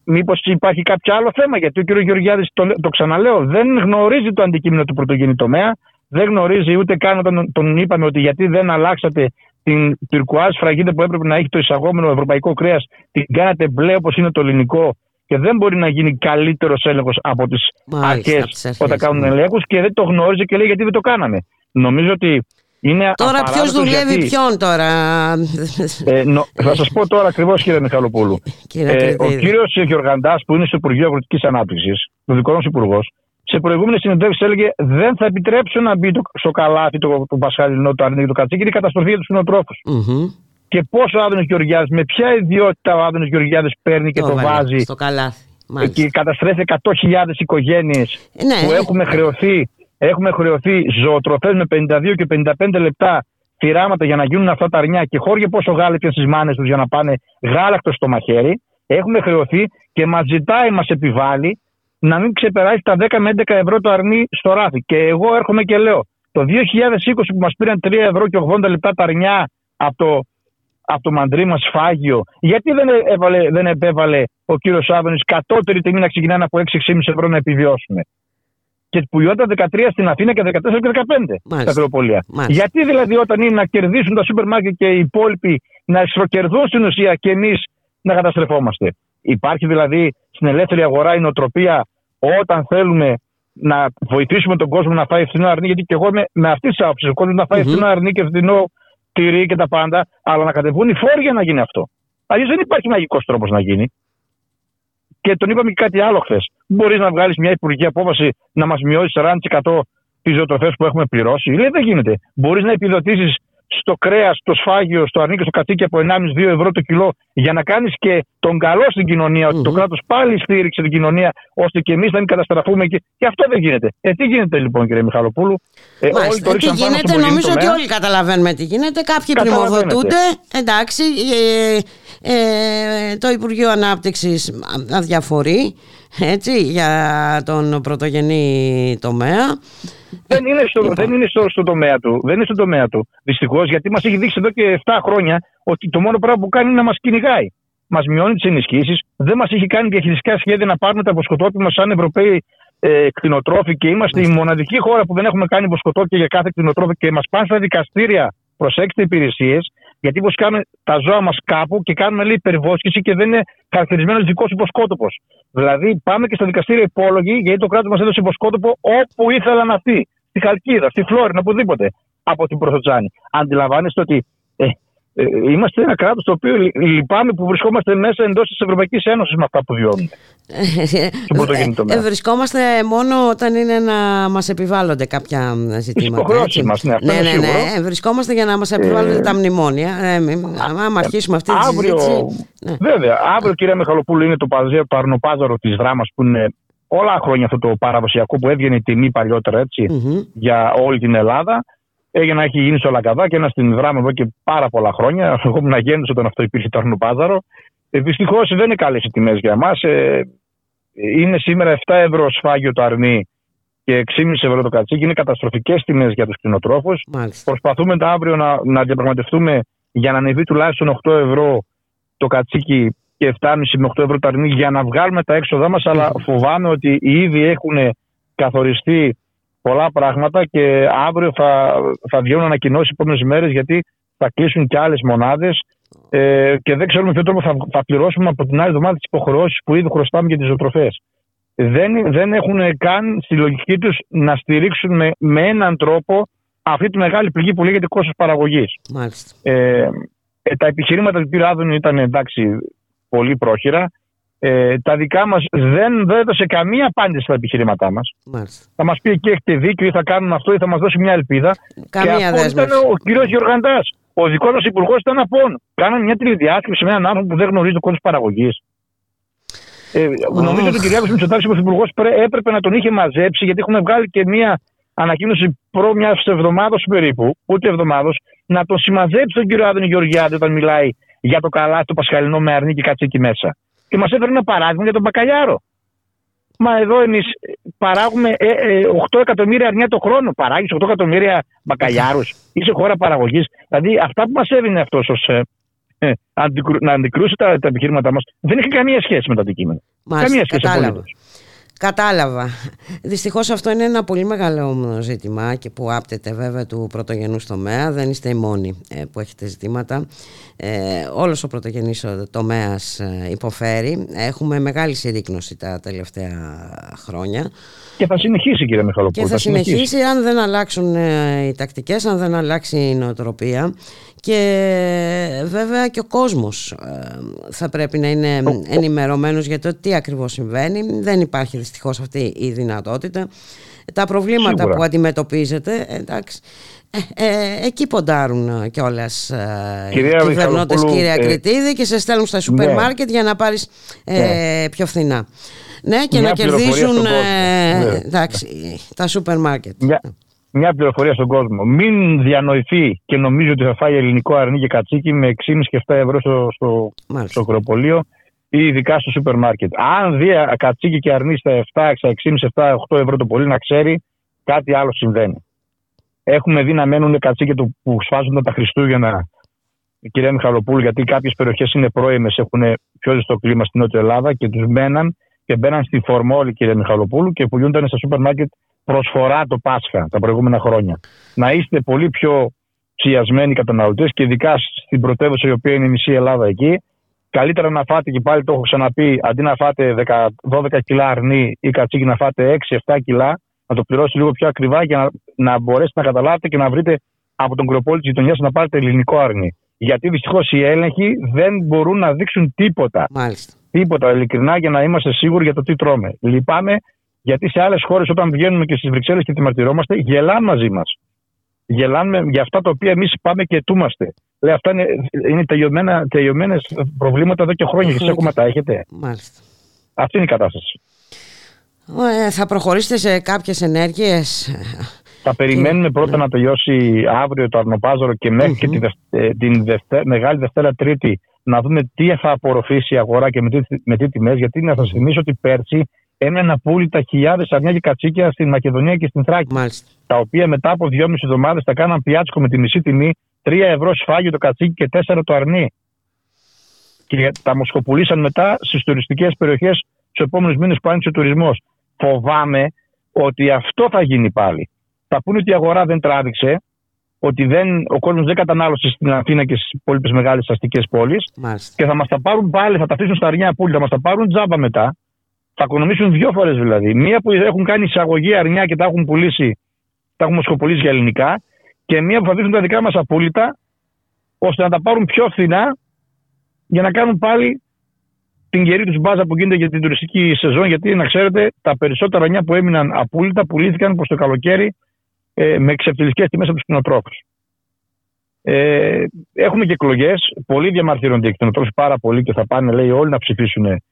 Μήπως υπάρχει κάποιο άλλο θέμα, γιατί ο κ. Γεωργιάδης, το, το ξαναλέω, δεν γνωρίζει το αντικείμενο του πρωτογενή τομέα, δεν γνωρίζει ούτε καν όταν τον είπαμε ότι γιατί δεν αλλάξατε την τυρκουάζ φραγίδα που έπρεπε να έχει το εισαγόμενο ευρωπαϊκό κρέας, την κάνατε μπλε όπως είναι το ελληνικό και δεν μπορεί να γίνει καλύτερος έλεγχος από τις αρχές όταν κάνουν ελέγχους και δεν το γνώριζε και λέει γιατί δεν το κάναμε. Νομίζω ότι είναι τώρα ποιος δουλεύει γιατί... ποιον τώρα; Ε, νο, θα σας πω τώρα ακριβώς κύριε Μιχαλοπούλου. ε, ο κύριος Γεωργαντάς που είναι στο Υπουργείο Αγροτικής Ανάπτυξης, ο δικός μας υπουργός, σε προηγούμενες συνεντεύξεις έλεγε δεν θα επιτρέψω να μπει το, στο καλάθι το, το Πασχαλινό, το αρνητικό το κατσίκι, είναι η καταστροφή τους συνοτρόφου. Mm-hmm. Και πόσο ο Άδωνος Γεωργιάδης, με ποια ιδιότητα ο Άδωνος Γεωργιάδης παίρνει και το, το βάζει. Στο καλάθι. Και καταστρέφει 100.000 οικογένειες ε, ναι, που έχουμε χρεωθεί Έχουμε χρεωθεί ζωοτροφές με 52 και 55 λεπτά θυράματα για να γίνουν αυτά τα αρνιά και χώρια πόσο γάλα και στις μάνες τους για να πάνε γάλακτος στο μαχαίρι. Έχουμε χρεωθεί και μας ζητάει, μας επιβάλλει να μην ξεπεράσει τα 10 με 11 ευρώ το αρνί στο ράφι. Και εγώ έρχομαι και λέω, το 2020 που μας πήραν 3 ευρώ και 80 λεπτά τα αρνιά από το, από το μαντρί μας φάγιο, γιατί δεν, έβαλε, δεν επέβαλε ο κύριος Άβενη κατώτερη τιμή να ξεκινάνε από 6-6,5 ευρώ να επιβιώσουμε και που ήταν 13 στην Αθήνα και 14 και 15 στα κρεοπολία. Γιατί δηλαδή όταν είναι να κερδίσουν τα σούπερ μάρκετ και οι υπόλοιποι να εσχροκερδούν στην ουσία και εμείς να καταστρεφόμαστε. Υπάρχει δηλαδή στην ελεύθερη αγορά η νοοτροπία όταν θέλουμε να βοηθήσουμε τον κόσμο να φάει φθηνό αρνί, γιατί και εγώ είμαι με αυτή τη άποψη. Ο κόσμος να φάει mm-hmm. φθηνό αρνί και φθηνό τυρί και τα πάντα, αλλά να κατεβούν οι φόροι για να γίνει αυτό. Αλλιώς δεν υπάρχει μαγικός τρόπος να γίνει. Και τον είπαμε και κάτι άλλο χθες. Μπορείς να βγάλεις μια υπουργική απόφαση να μας μειώσεις 40% τις ζωοτροφές που έχουμε πληρώσει. Λέει δεν γίνεται. Μπορείς να επιδοτήσεις στο κρέας, στο σφάγιο, στο αρνί και στο κατοίκι από 1,5-2 ευρώ το κιλό για να κάνεις και τον καλό στην κοινωνία, ότι το κράτος πάλι στήριξε την κοινωνία, ώστε και εμείς να μην καταστραφούμε. Και, και αυτό δεν γίνεται. Ε, τι γίνεται λοιπόν, κύριε Μιχαλοπούλου; Ε, όλοι το τι γίνεται, νομίζω ότι όλοι καταλαβαίνουμε τι γίνεται. Κάποιοι πρημοδοτούνται. Εντάξει, ε, ε, το Υπουργείο Ανάπτυξης αδιαφορεί έτσι, για τον πρωτογενή τομέα. Δεν είναι, στο, δεν είναι στο, στο τομέα του. Δεν είναι στο τομέα του. Δυστυχώς, γιατί μας έχει δείξει εδώ και 7 χρόνια ότι το μόνο πράγμα που κάνει είναι να μας κυνηγάει. Μας μειώνει τις ενισχύσεις, δεν μας έχει κάνει διαχειριστικά σχέδια να πάρουμε τα αποσκοτόπια μα σαν Ευρωπαίοι ε, κτηνοτρόφοι και είμαστε η μοναδική χώρα που δεν έχουμε κάνει αποσκοτόπια για κάθε κτηνοτρόφι και μας πάνε στα δικαστήρια. Προσέξτε υπηρεσίες, γιατί βοσκάμε τα ζώα μας κάπου και κάνουμε λέει υπερβόσκηση και δεν είναι χαρακτηρισμένος δικός υποσκότοπο. Δηλαδή πάμε και στα δικαστήρια υπόλογοι, γιατί το κράτος μας έδωσε υποσκότοπο όπου ήθελαν αυτοί. Στη Χαλκίδα, στη Φλόρινα, οπουδήποτε από την Προσοτζάνη. Αντιλαμβάνεστε ότι ε, ε, είμαστε ένα κράτος το οποίο λυπάμαι που βρισκόμαστε μέσα εντός της Ευρωπαϊκής Ένωσης με αυτά που βιώνουμε. *laughs* ε, βρισκόμαστε μόνο όταν είναι να μας επιβάλλονται κάποια ζητήματα. υποχρεώσει μας, ναι, ναι, ναι, ναι, Βρισκόμαστε για να μας επιβάλλονται τα μνημόνια. Ε, άμα αρχίσουμε αυτή τη συζήτηση. Ναι. Βέβαια, αύριο, κυρία Μιχαλοπούλου, είναι το παρνοπάζαρο της δράμας που είναι όλα χρόνια αυτό το παραδοσιακό που έβγαινε η τιμή παλιότερα για όλη την Ελλάδα. Έγινε να έχει γίνει στο Λαγκαδά και ένα στην Δράμα εδώ και πάρα πολλά χρόνια. Εγώ ήμουν αγέννητο όταν αυτό υπήρχε το Αρνοπάζαρο. Ε, Δυστυχώς δεν είναι καλέ οι τιμές για εμάς. Ε, είναι σήμερα 7 ευρώ σφάγιο το αρνί και 6,5 ευρώ το κατσίκι. Είναι καταστροφικές τιμές για τους κτηνοτρόφους. Προσπαθούμε το αύριο να, να διαπραγματευτούμε για να ανεβεί τουλάχιστον 8 ευρώ το κατσίκι και 7,5 με 8 ευρώ το αρνί για να βγάλουμε τα έξοδά μας. Αλλά φοβάμαι ότι ήδη έχουν καθοριστεί πολλά πράγματα και αύριο θα, θα βγαίνουν ανακοινώσεις επόμενες μέρες γιατί θα κλείσουν και άλλες μονάδες ε, και δεν ξέρουμε ποιο τρόπο θα, θα πληρώσουμε από την άλλη εβδομάδα τις υποχρεώσεις που ήδη χρωστάμε για τις ζωοτροφές. Δεν, δεν έχουν καν στη λογική τους να στηρίξουν με, με έναν τρόπο αυτή τη μεγάλη πληγή που λέγεται κόστος παραγωγής. Ε, ε, τα επιχειρήματα του κ. Άδωνου ήταν εντάξει πολύ πρόχειρα. Ε, τα δικά μας δεν, έδωσε καμία απάντηση στα επιχειρήματά μας. Θα μας πει εκεί έχετε δίκιο ή θα κάνουμε αυτό ή θα μας δώσει μια ελπίδα. Καμία και αυτό ήταν ο κ. Γιωργαντά. Ο δικός μας υπουργός ήταν απόν. Κάναμε μια τηλεδιάσκεψη με έναν άνθρωπο που δεν γνωρίζει το κόστο παραγωγής. Ε, oh. Νομίζω ότι ο κ. Μητσοτάκης, ο υπουργός, έπρεπε να τον είχε μαζέψει γιατί έχουμε βγάλει και μια ανακοίνωση προ μιας εβδομάδα περίπου, ούτε εβδομάδος, να τον συμμαζέψει τον κ. Άδωνη Γεωργιάδη όταν μιλάει για το καλά το Πασχαλινό με αρνή και κάτσε εκεί μέσα. Και μας έφερε ένα παράδειγμα για τον Μπακαλιάρο. Μα εδώ εμείς παράγουμε 8 ε, ε, εκατομμύρια αρνιά το χρόνο. Παράγεις 8 εκατομμύρια μπακαλιάρους. Είσαι χώρα παραγωγής. Δηλαδή αυτά που μας έδινε αυτός ως. Ε, να αντικρούσει τα, τα επιχείρηματά μας δεν έχει καμία σχέση με το αντικείμενο. καμία σχέση κατάλαβα. Κατάλαβα. Δυστυχώς αυτό είναι ένα πολύ μεγάλο ζήτημα και που άπτεται βέβαια του πρωτογενούς τομέα. Δεν είστε οι μόνοι ε, που έχετε ζητήματα. Ε, όλος ο πρωτογενής τομέας ε, υποφέρει. Έχουμε μεγάλη συρρήκνωση τα τελευταία χρόνια. Και θα συνεχίσει κύριε Μιχαλοπούλου. Και θα, συνεχίσει, αν δεν αλλάξουν ε, οι τακτικές, αν δεν αλλάξει η νοοτροπία. Και βέβαια και ο κόσμος θα πρέπει να είναι ενημερωμένος για το τι ακριβώς συμβαίνει. Δεν υπάρχει δυστυχώς αυτή η δυνατότητα. Τα προβλήματα που αντιμετωπίζετε, εντάξει, ε, ε, εκεί ποντάρουν κιόλας ε, οι κυβερνώτες, κύριε Ακριτίδη, και σε στέλνουν στα σούπερ ναι. μάρκετ για να πάρεις ε, ναι. πιο φθηνά. Ναι, και να κερδίσουν ε, ναι. εντάξει, τα σούπερ μάρκετ. Μια, μια πληροφορία στον κόσμο. Μην διανοηθεί και νομίζει ότι θα φάει ελληνικό αρνί και κατσίκι με 6,5 και 7 ευρώ στο, στο, στο κροπολείο ή ειδικά στο σούπερ μάρκετ. Αν δει κατσίκι και αρνί στα 7, 6,5, 7, 8 ευρώ το πολύ, να ξέρει κάτι άλλο συμβαίνει. Έχουμε δει να μένουν κατσίκια του που σφάζονται τα Χριστούγεννα, κυρία Μιχαλοπούλου, γιατί κάποιες περιοχές είναι πρώιμες, έχουν πιο ζεστό κλίμα στην Νότια Ελλάδα και τους μέναν και μπαίναν στη Φορμόλη, κυρία Μιχαλοπούλου, και πουλούνταν στα σούπερ μάρκετ προσφορά το Πάσχα τα προηγούμενα χρόνια. Να είστε πολύ πιο ψιασμένοι καταναλωτές και ειδικά στην πρωτεύουσα η οποία είναι η μισή Ελλάδα εκεί. Καλύτερα να φάτε και πάλι το έχω ξαναπεί, αντί να φάτε 12 κιλά αρνί ή κατσίκι, να φάτε 6-7 κιλά να το πληρώσει λίγο πιο ακριβά για να, να μπορέσετε να καταλάβετε και να βρείτε από τον κροπόλη της γειτονιάς να πάρετε ελληνικό άρνη. Γιατί δυστυχώς οι έλεγχοι δεν μπορούν να δείξουν τίποτα. Μάλιστα. Τίποτα ειλικρινά για να είμαστε σίγουροι για το τι τρώμε. Λυπάμαι Γιατί σε άλλες χώρες, όταν βγαίνουμε και στις Βρυξέλλες και τη μαρτυρόμαστε, γελάνε μαζί μας. Γελάνε για αυτά τα οποία εμείς πάμε και ετούμαστε. Λέει, αυτά είναι, είναι τελειωμένες προβλήματα εδώ και χρόνια και ακόμα τα έχετε. Μάλιστα. Αυτή είναι η κατάσταση. Ε, θα προχωρήσετε σε κάποιες ενέργειες. Θα περιμένουμε πρώτα να τελειώσει αύριο το αρνοπάζορο και μέχρι και τη ε, την Μεγάλη Δευτέρα Τρίτη να δούμε τι θα απορροφήσει η αγορά και με τι, με τι τιμές. Γιατί να σας θυμίσω ότι πέρσι έμεναν απόλυτα χιλιάδες αρνιά και κατσίκια στην Μακεδονία και στην Θράκη. Μάλιστα. Τα οποία μετά από δυόμιση εβδομάδες τα κάναν πιάτσικο με τη μισή τιμή, 3 ευρώ σφάγιο το κατσίκι και 4 το αρνί. Και τα μοσχοπουλήσαν μετά στις τουριστικές περιοχές του επόμενους μήνες που άνοιξε ο τουρισμός. Φοβάμαι ότι αυτό θα γίνει πάλι. Θα πούνε ότι η αγορά δεν τράβηξε, ότι δεν, ο κόσμος δεν κατανάλωσε στην Αθήνα και στις υπόλοιπες μεγάλες αστικές πόλεις. Και θα μας τα πάρουν πάλι, θα τα αφήσουν στα αρνιά πουλ, θα μας τα πάρουν τζάμπα μετά. Θα οικονομήσουν δύο φορές δηλαδή. Μία που έχουν κάνει εισαγωγή αρνιά και τα έχουν πουλήσει, τα έχουν μοσχοπολίσει για ελληνικά. Και μία που θα αφήσουν τα δικά μας απόλυτα, ώστε να τα πάρουν πιο φθηνά για να κάνουν πάλι την καιρή τους μπάζα που γίνεται για την τουριστική σεζόν. Γιατί να ξέρετε, τα περισσότερα αρνιά που έμειναν απόλυτα πουλήθηκαν προς το καλοκαίρι ε, με εξεπτελιστικέ τιμές από τους κτηνοτρόφους. Ε, έχουμε και εκλογές. Πολλοί διαμαρτύρονται οι κτηνοτρόφοι πάρα πολύ και θα πάνε, λέει, όλοι να ψηφίσουν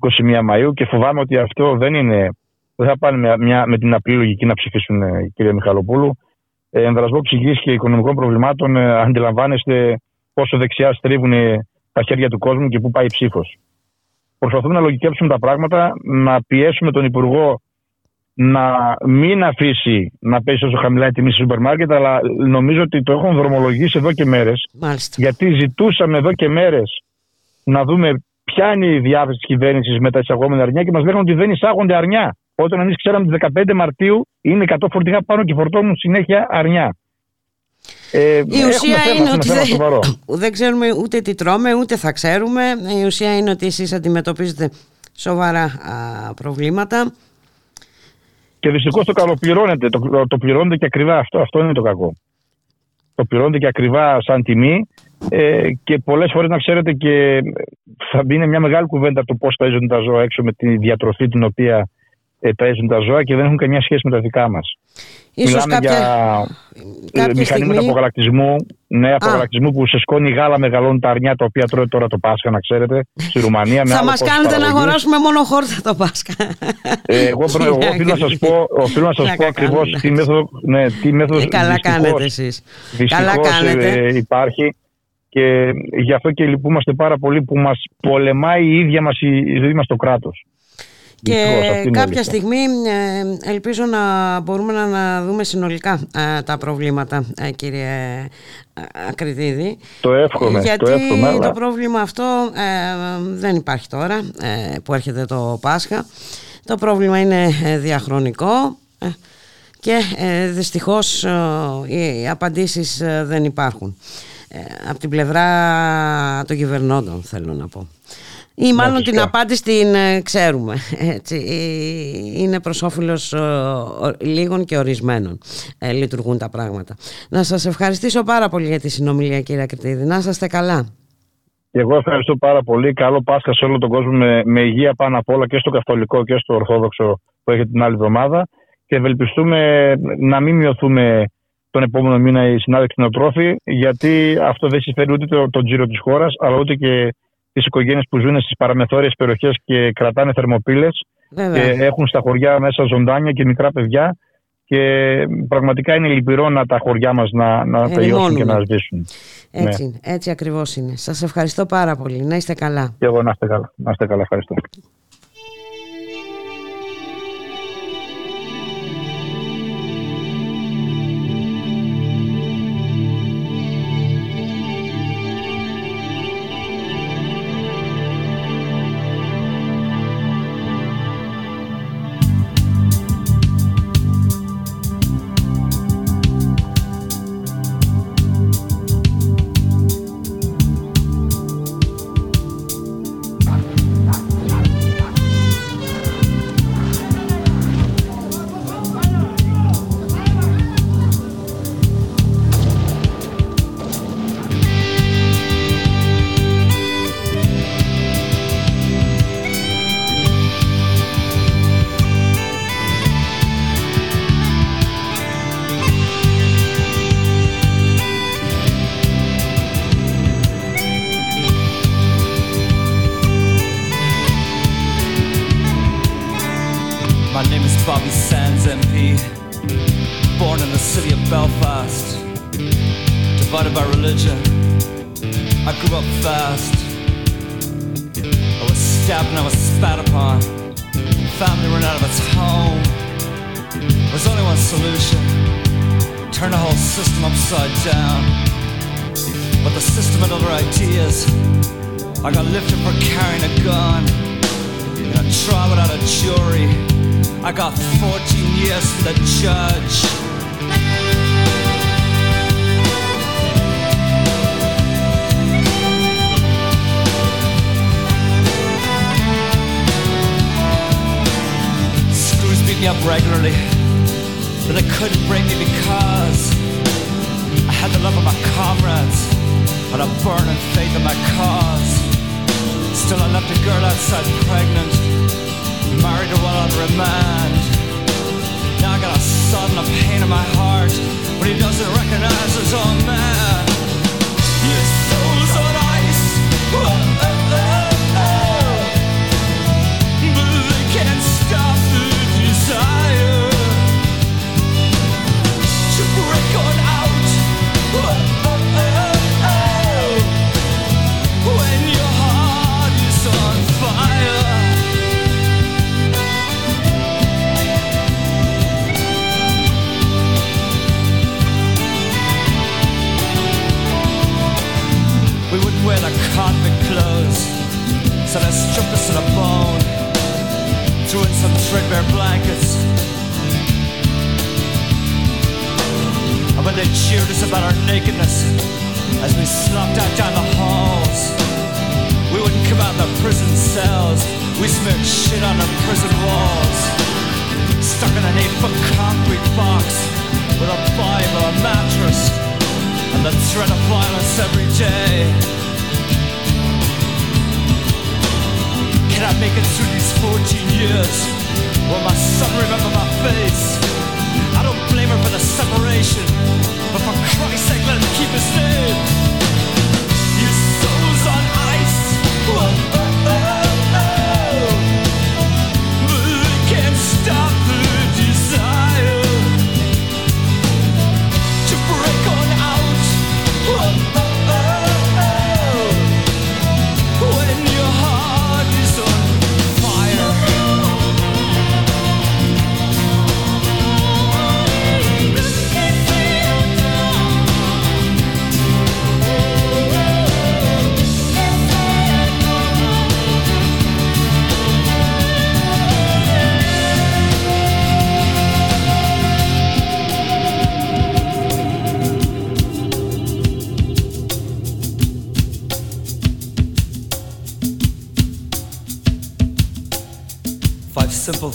21 Μαου και φοβάμαι ότι αυτό δεν είναι. Δεν θα πάνε με, μια, με την απλή λογική να ψηφίσουν, ε, κύριε Μιχαλοπούλου. Ε, εμβρασμό ψυχή και οικονομικών προβλημάτων, ε, αντιλαμβάνεστε πόσο δεξιά στρίβουν τα χέρια του κόσμου και πού πάει η ψήφος. Προσπαθούμε να λογικεύσουμε τα πράγματα, να πιέσουμε τον Υπουργό να μην αφήσει να πέσει όσο χαμηλά η τιμή στο σούπερ μάρκετ, αλλά νομίζω ότι το έχουν δρομολογήσει εδώ και μέρες. Γιατί ζητούσαμε εδώ και μέρες να δούμε ποια είναι η διάθεση της κυβέρνησης με τα εισαγόμενα αρνιά και μας λέγανε ότι δεν εισάγονται αρνιά. Όταν εμείς ξέραμε ότι 15 Μαρτίου είναι 100 φορτηγά πάνω και φορτώνουν συνέχεια αρνιά. Ε, η ουσία είναι ότι δεν, *coughs* δεν ξέρουμε ούτε τι τρώμε, ούτε θα ξέρουμε. Η ουσία είναι ότι εσείς αντιμετωπίζετε σοβαρά προβλήματα. Και δυστυχώς το καλοπληρώνεται. Το, το πληρώνεται και ακριβά αυτό. Αυτό είναι το κακό. Το πληρώνεται και ακριβά σαν τιμή. Ε, και πολλές φορές να ξέρετε και θα μπει μια μεγάλη κουβέντα το πώς παίζουν τα ζώα έξω με τη διατροφή την οποία ε, παίζουν τα ζώα και δεν έχουν καμιά σχέση με τα δικά μας. Ίσως Μιλάμε κάποια... για ε, μηχανήματα στιγμή... απογαλακτισμού, ναι, απογαλακτισμού που σε σκόνη γάλα μεγαλώνουν τα αρνιά τα οποία τρώει τώρα το Πάσχα, να ξέρετε, στη Ρουμανία. Θα μας κάνετε να αγοράσουμε μόνο χόρτα το Πάσχα. Ε, εγώ, εγώ οφείλω να σας πω, οφείλω να σας πω ακριβώς τι μέθοδο. Ναι, τι μέθοδο ε, καλά κάνετε εσείς. Καλά κάνετε. Ε, υπάρχει. Και γι' αυτό και λυπούμαστε πάρα πολύ που μας πολεμάει η ίδια μας η ζωή μας το κράτος. Και κάποια στιγμή ε, ελπίζω να μπορούμε να δούμε συνολικά ε, τα προβλήματα, ε, κύριε Ακριτίδη. Το εύχομαι. Γιατί το, εύχομαι, το πρόβλημα αυτό δεν υπάρχει τώρα που έρχεται το Πάσχα. Το πρόβλημα είναι διαχρονικό και δυστυχώς οι απαντήσεις δεν υπάρχουν. Από την πλευρά των κυβερνώντων θέλω να πω. Ή μάλλον την απάντηση την ε, ξέρουμε. *laughs* Έτσι. Ε, είναι προς όφελος ε, λίγων και ορισμένων λειτουργούν τα πράγματα. Να σας ευχαριστήσω πάρα πολύ για τη συνομιλία κύριε Κριτίδη. Να είστε καλά. Εγώ ευχαριστώ πάρα πολύ. Καλό Πάσχα σε όλο τον κόσμο με, με υγεία πάνω απ' όλα και στο καθολικό και στο ορθόδοξο που έχετε την άλλη εβδομάδα και ευελπιστούμε να μην μειωθούμε τον επόμενο μήνα οι συνάδελφοι κτηνοτρόφοι γιατί αυτό δεν συμφέρει ούτε τον το τζίρο της χώρας αλλά ούτε και τις οικογένειες που ζουν στις παραμεθόριες περιοχές και κρατάνε θερμοπύλες και έχουν στα χωριά μέσα ζωντάνια και μικρά παιδιά. Και πραγματικά είναι λυπηρό να τα χωριά μας να, να τελειώσουν και να σβήσουν. Έτσι, ναι. έτσι ακριβώς είναι. Σας ευχαριστώ πάρα πολύ. Να είστε καλά. Και εγώ να είστε καλά. Να είστε καλά. Ευχαριστώ.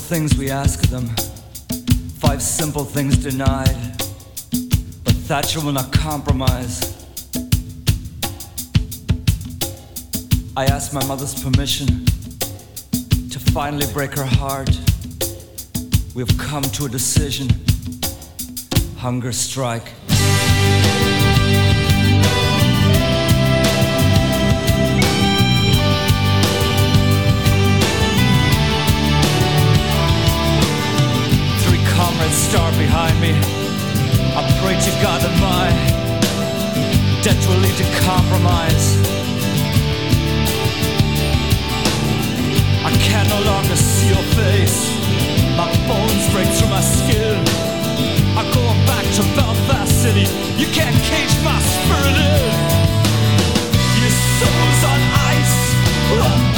things we ask of them, five simple things denied. But Thatcher will not compromise. I asked my mother's permission to finally break her heart. We've come to a decision hunger strike. behind me. I pray to God that my debt will lead to compromise. I can no longer see your face. My bones break through my skin. I go back to Belfast City. You can't cage my spirit in. Your soul's on ice.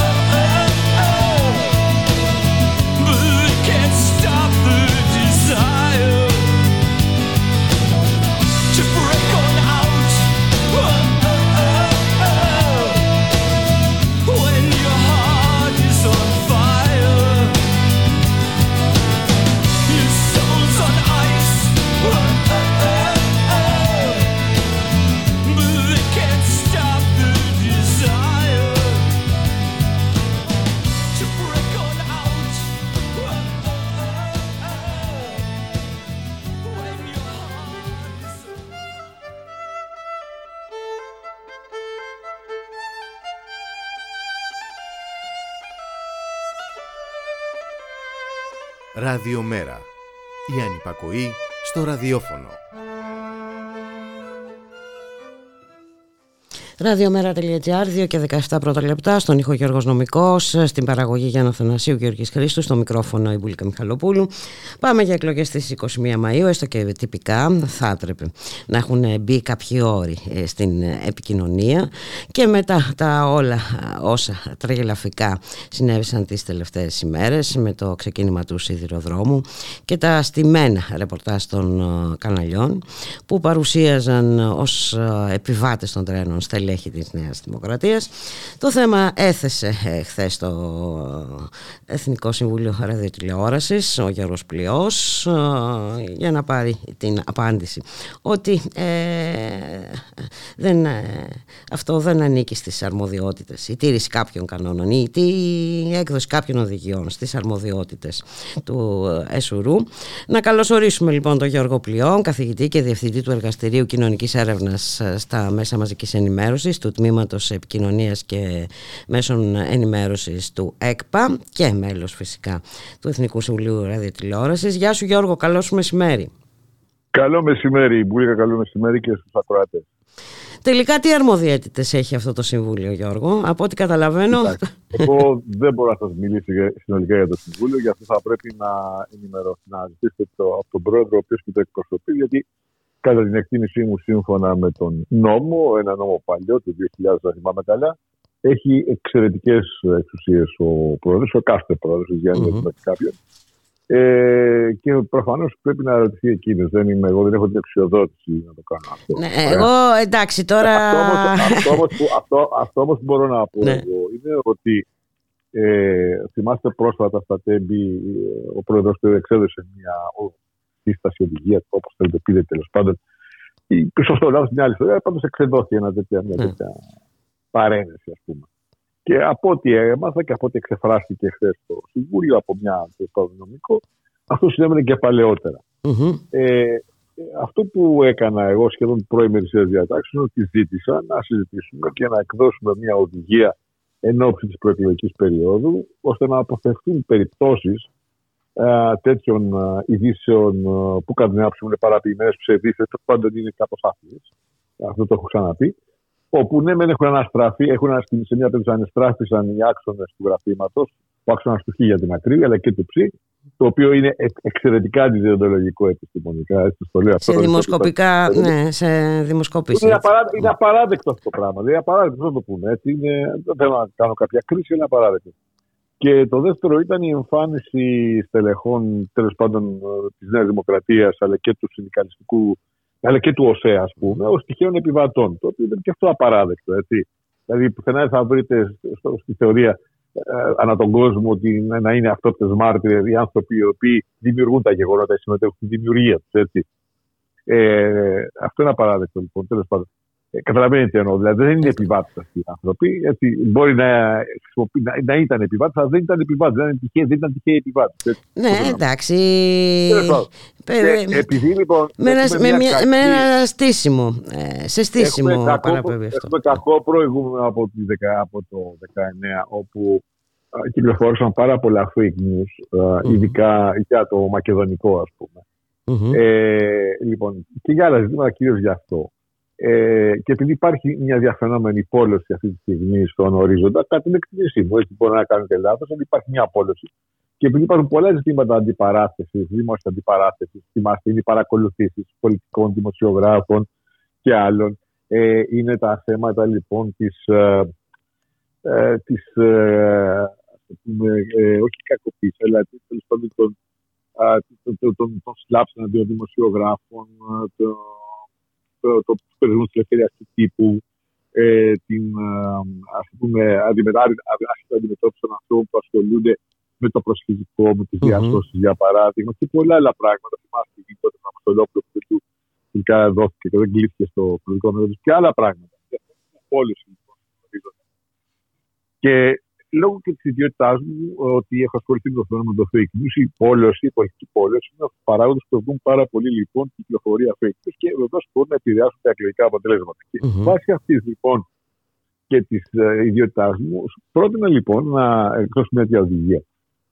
Η ανυπακοή στο ραδιόφωνο. Ραδιομέρα.gr, 2 και 17 πρώτα λεπτά, στον ήχο Γιώργος Νομικός, στην παραγωγή Γιάννα Θανασίου Γιώργης Χρήστου, στο μικρόφωνο η Μπουλίκα Μιχαλοπούλου. Πάμε για εκλογές στις 21 Μαΐου, έστω και τυπικά θα έπρεπε να έχουν μπει κάποιοι όροι ε, στην επικοινωνία και μετά τα όλα όσα τριγελαφικά συνέβησαν τις τελευταίες ημέρες με το ξεκίνημα του σιδηροδρόμου και τα στημένα ρεπορτάζ των ε, καναλιών που παρουσίαζαν ως ε, επιβάτες των τρένων στελέχη έχει της Νέας Δημοκρατίας. Το θέμα έθεσε ε, χθες το Εθνικό Συμβούλιο Ραδιοτηλεόρασης, ο Γιώργος Πλειός, ε, για να πάρει την απάντηση ότι ε, δεν, ε, αυτό δεν ανήκει στις αρμοδιότητες, η τήρηση κάποιων κανόνων ή η έκδοση κάποιων οδηγιών στις αρμοδιότητες του ΕΣΟΡΟΥ. Να καλωσορίσουμε λοιπόν τον Γιώργο Πλειό, καθηγητή και διευθυντή του Εργαστηρίου Κοινωνικής Έρευνας στα Μέσα Μαζικής Ενημέρωσης του Τμήματος Επικοινωνίας και Μέσων Ενημέρωσης του ΕΚΠΑ και μέλος φυσικά του Εθνικού Συμβουλίου Ραδιοτηλεόρασης. Γεια σου Γιώργο, καλό σου μεσημέρι. Καλό μεσημέρι, Μπουλίκα, καλό μεσημέρι και στους ακροατές. Τελικά τι αρμοδιότητες έχει αυτό το Συμβούλιο Γιώργο, από ό,τι καταλαβαίνω. Εγώ δεν μπορώ να σας μιλήσω συνολικά για το Συμβούλιο, γι' αυτό θα πρέπει να ενημερώσω, να ζητήσετε το, από τον Πρόεδρο, ο οποίος και το εκπροσωπεί, γιατί Κατά την εκτίμησή μου, σύμφωνα με τον νόμο, ένα νόμο παλιό του 2000, αν θυμάμαι καλά, έχει εξαιρετικές εξουσίες ο πρόεδρος, ο κάθε πρόεδρος, για να mm κάποιον. Ε, και προφανώς πρέπει να ρωτηθεί εκείνος. Δεν είμαι εγώ, δεν έχω την αξιοδότηση να το κάνω αυτό. Ναι, εγώ εντάξει τώρα. Αυτό όμω που μπορώ να πω ναι. εγώ είναι ότι ε, θυμάστε πρόσφατα στα τέμπη ε, ο πρόεδρος του εξέδωσε μια σύσταση, οδηγία, όπω θέλετε πείτε τέλος πάντων. Σωστό, λάθος μια άλλη ιστορία. Πάντως εξεδόθηκε ένα τέτοια, μια ναι. τέτοια παρένεση, ας πούμε. Και από ό,τι έμαθα και από ό,τι εξεφράστηκε χθες στο Συμβούλιο από μια νομικό, αυτό συνέβαινε και παλαιότερα. Mm-hmm. Ε, αυτό που έκανα εγώ σχεδόν πρώην μερισία διατάξεων είναι ότι ζήτησα να συζητήσουμε και να εκδώσουμε μια οδηγία εν ώψη της προεκλογικής περίοδου, ώστε να αποφευθούν περιπτώσεις ε, τέτοιων ε, ειδήσεων ε, που κατά την άποψη μου είναι παραποιημένες ψευδίσει, πάντων είναι κάπως άθλιες. Αυτό το έχω ξαναπεί. Όπου ναι, μεν έχουν αναστραφεί, έχουν σε μια περίπτωση αναστράφησαν οι άξονες του γραφήματος, ο άξονας του Χ για την ακρίβεια, αλλά και του Ψ, το οποίο είναι εξαιρετικά αντιδιοντολογικό επιστημονικά. Έτσι, το λέω σε δημοσκοπικά, ναι, σε δημοσκόπηση. Είναι, απαράδεκτο, είναι απαράδεκτο αυτό το πράγμα. Είναι απαράδεκτο, δεν το πούμε έτσι. Είναι, δεν θέλω να κάνω κάποια κρίση, είναι απαράδεκτο. Και το δεύτερο ήταν η εμφάνιση στελεχών τέλος πάντων της Νέας Δημοκρατίας αλλά και του συνδικαλιστικού αλλά και του ΟΣΕ, ας πούμε, ως τυχαίων επιβατών. Το οποίο ήταν και αυτό απαράδεκτο. Έτσι. Δηλαδή, πουθενά δεν θα βρείτε στη θεωρία ε, ανά τον κόσμο ότι να είναι αυτόπτες μάρτυρες οι άνθρωποι οι οποίοι δημιουργούν τα γεγονότα, συμμετέχουν στη δημιουργία τους. Ε, αυτό είναι απαράδεκτο λοιπόν. Τέλος πάντων. Ε, καταλαβαίνετε τι εννοώ. Δηλαδή δεν είναι επιβάτε αυτοί οι άνθρωποι. Έτσι, μπορεί να, να, να ήταν επιβάτε, αλλά δεν ήταν επιβάτε. Δεν, ήταν δεν ήταν τυχαίοι επιβάτε. Ναι, εντάξει. Ε, επειδή λοιπόν. Με ένα, με, κακή... με ένα στήσιμο. Ε, σε στήσιμο παραπέμπει αυτό. Έχουμε κακό προηγούμενο από, τη, από το 19, όπου κυκλοφόρησαν πάρα πολλά fake news, mm-hmm. ειδικά για το μακεδονικό, ας πούμε. Mm-hmm. Ε, λοιπόν, και για άλλα ζητήματα, κυρίως γι' αυτό. Ε, και επειδή υπάρχει μια διαφαινόμενη πόλωση αυτή τη στιγμή στον ορίζοντα, κατά την εκτίμησή μου, έτσι μπορεί να κάνω και λάθο, ότι υπάρχει μια πόλωση. Και επειδή υπάρχουν πολλά ζητήματα αντιπαράθεση, δημόσια αντιπαράθεση, θυμάστε, είναι οι παρακολουθήσει πολιτικών δημοσιογράφων και άλλων. Ε, είναι τα θέματα λοιπόν τη. Ε, ε, της, ε, ε, όχι κακοποίηση, αλλά τέλο πάντων των, των, των, των, των σλάψ εναντίον δημοσιογράφων, το, το περιορισμού της ελευθερίας του τύπου, ε, την ας πούμε, αντιμετώπιση των ανθρώπων που ασχολούνται με το προσφυγικό, με τις διασώσει για παράδειγμα και πολλά άλλα πράγματα. Θυμάστε την τότε τον Αποστολόπουλο που του τελικά δόθηκε και δεν κλείθηκε στο πολιτικό μέρο και άλλα πράγματα. Όλες λοιπόν. Και λόγω και της ιδιότητάς μου ότι έχω ασχοληθεί με το φαινόμενο το fake news, η πόλωση, η πολιτική πόλωση είναι παράγοντε που οδηγούν πάρα πολύ λοιπόν την κυκλοφορία fake news και βεβαίως μπορούν να επηρεάσουν τα εκλογικά αποτελέσματα. Mm-hmm. Και βάσει αυτής λοιπόν και της ε, ιδιότητάς μου, πρότεινα λοιπόν να εκδώσω μια τέτοια οδηγία.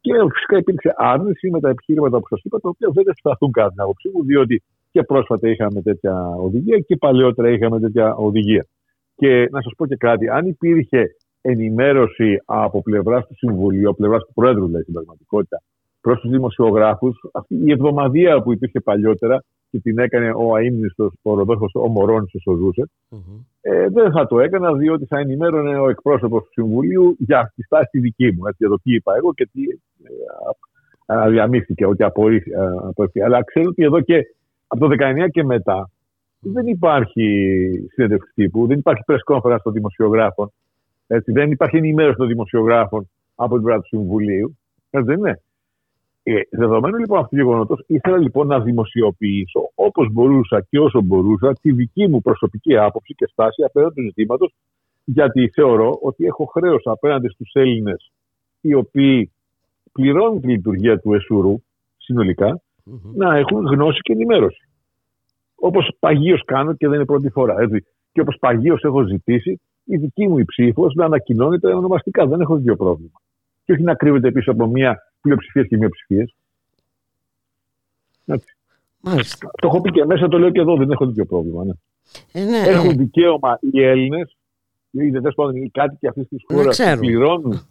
Και φυσικά υπήρξε άρνηση με τα επιχείρηματα που σας είπα, τα οποία δεν ευσταθούν κατά την άποψή μου, διότι και πρόσφατα είχαμε τέτοια οδηγία και παλαιότερα είχαμε τέτοια οδηγία. Και να σας πω και κάτι, αν υπήρχε ενημέρωση από πλευράς του Συμβουλίου, από πλευράς του Πρόεδρου, δηλαδή στην πραγματικότητα, προς τους δημοσιογράφους, αυτή η εβδομαδία που υπήρχε παλιότερα και την έκανε ο αίμνηστο, ο Ροδόχο, ο Μωρόνισο, ο ζουσε ε, δεν θα το έκανα διότι θα ενημέρωνε ο εκπρόσωπος του Συμβουλίου για τη στάση τη δική μου. Έτσι, για το τι είπα εγώ και τι ε, αδιαμήφθηκε, ότι απορρίφθηκε. Αλλά ξέρω ότι εδώ και από το 19 και μετά δεν υπάρχει συνέντευξη τύπου, δεν υπάρχει press conference των δημοσιογράφων, έτσι, δεν υπάρχει ενημέρωση των δημοσιογράφων από την πλευρά του Συμβουλίου. Έτσι δεν είναι. Ε, δεδομένου λοιπόν αυτού του γεγονότος, ήθελα λοιπόν να δημοσιοποιήσω όπως μπορούσα και όσο μπορούσα τη δική μου προσωπική άποψη και στάση απέναντι του ζητήματος, γιατί θεωρώ ότι έχω χρέος απέναντι στους Έλληνες οι οποίοι πληρώνουν τη λειτουργία του ΕΣΟΥΡΟΥ συνολικα να έχουν γνώση και ενημέρωση. Όπως παγίως κάνω και δεν είναι πρώτη φορά. Έτσι. Και όπως παγίως έχω ζητήσει η δική μου ψήφος να ανακοινώνεται ονομαστικά. Δεν έχω δύο πρόβλημα. Και όχι να κρύβεται πίσω από μια πλειοψηφίες και μειοψηφίες. Το έχω πει και μέσα, το λέω και εδώ, δεν έχω τέτοιο πρόβλημα. Ναι. Ε, ναι, Έχουν δικαίωμα οι Έλληνες, οι δεν πάντων οι κάτοικοι αυτής της χώρας που πληρώνουν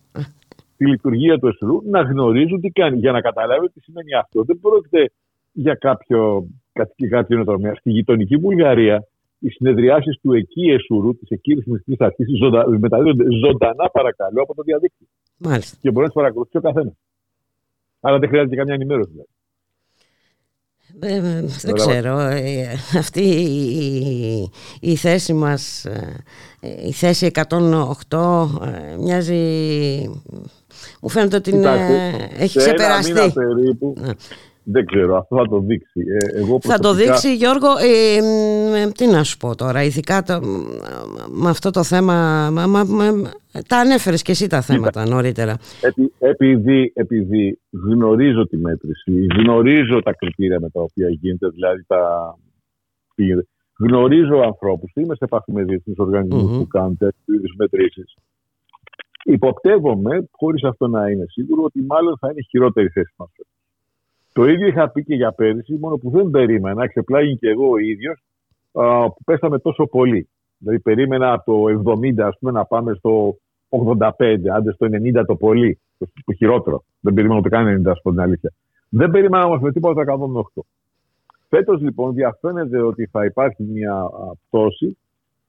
τη λειτουργία του ΕΣΡΟΥ να γνωρίζουν τι κάνει. Για να καταλάβουν τι σημαίνει αυτό. Δεν πρόκειται για κάποιο κάτι νοτρομία. Στη γειτονική Βουλγαρία, οι συνεδριάσεις του εκεί ΕΣΟΥΡΟΥ, της εκεί ρυθμιστική αρχής, μεταδίδονται ζωντανά παρακαλώ από το διαδίκτυο. Μάλιστα. Και μπορείς να τις παρακολουθήσει ο καθένας. Άρα δεν χρειάζεται καμιά ενημέρωση. Δηλαδή. Ε, δεν ξέρω. Ε, αυτή η, η, θέση μας, ε, η θέση 108 μοιάζει... Μου φαίνεται ότι έχει ξεπεραστεί. περίπου, ναι. Δεν ξέρω, αυτό θα το δείξει. Ε, εγώ Θα το δείξει, Γιώργο. Ε, τι να σου πω τώρα, ηθικά το, με αυτό το θέμα. Μα, μα, τα ανέφερες και εσύ τα θέματα νωρίτερα. Επει, επειδή, επειδή γνωρίζω τη μέτρηση, γνωρίζω τα κριτήρια με τα οποία γίνεται, δηλαδή τα. Γνωρίζω ανθρώπους, είμαι σε επαφή με διεθνείς οργανισμούς που κάνουν τέτοιου είδους μετρήσεις. Υποπτεύομαι, χωρίς αυτό να είναι σίγουρο, ότι μάλλον θα είναι χειρότερη θέση μας. Το ίδιο είχα πει και για πέρυσι, μόνο που δεν περίμενα, ξεπλάγει και εγώ ο ίδιος, που πέσαμε τόσο πολύ. Δηλαδή, περίμενα από το 70 ας πούμε, να πάμε στο 85, άντε στο 90 το πολύ, το χειρότερο. Δεν περίμενα ούτε καν 90, ας πούμε την αλήθεια. Δεν περίμενα όμως με τίποτα το 108. Φέτος λοιπόν διαφαίνεται ότι θα υπάρχει μια πτώση.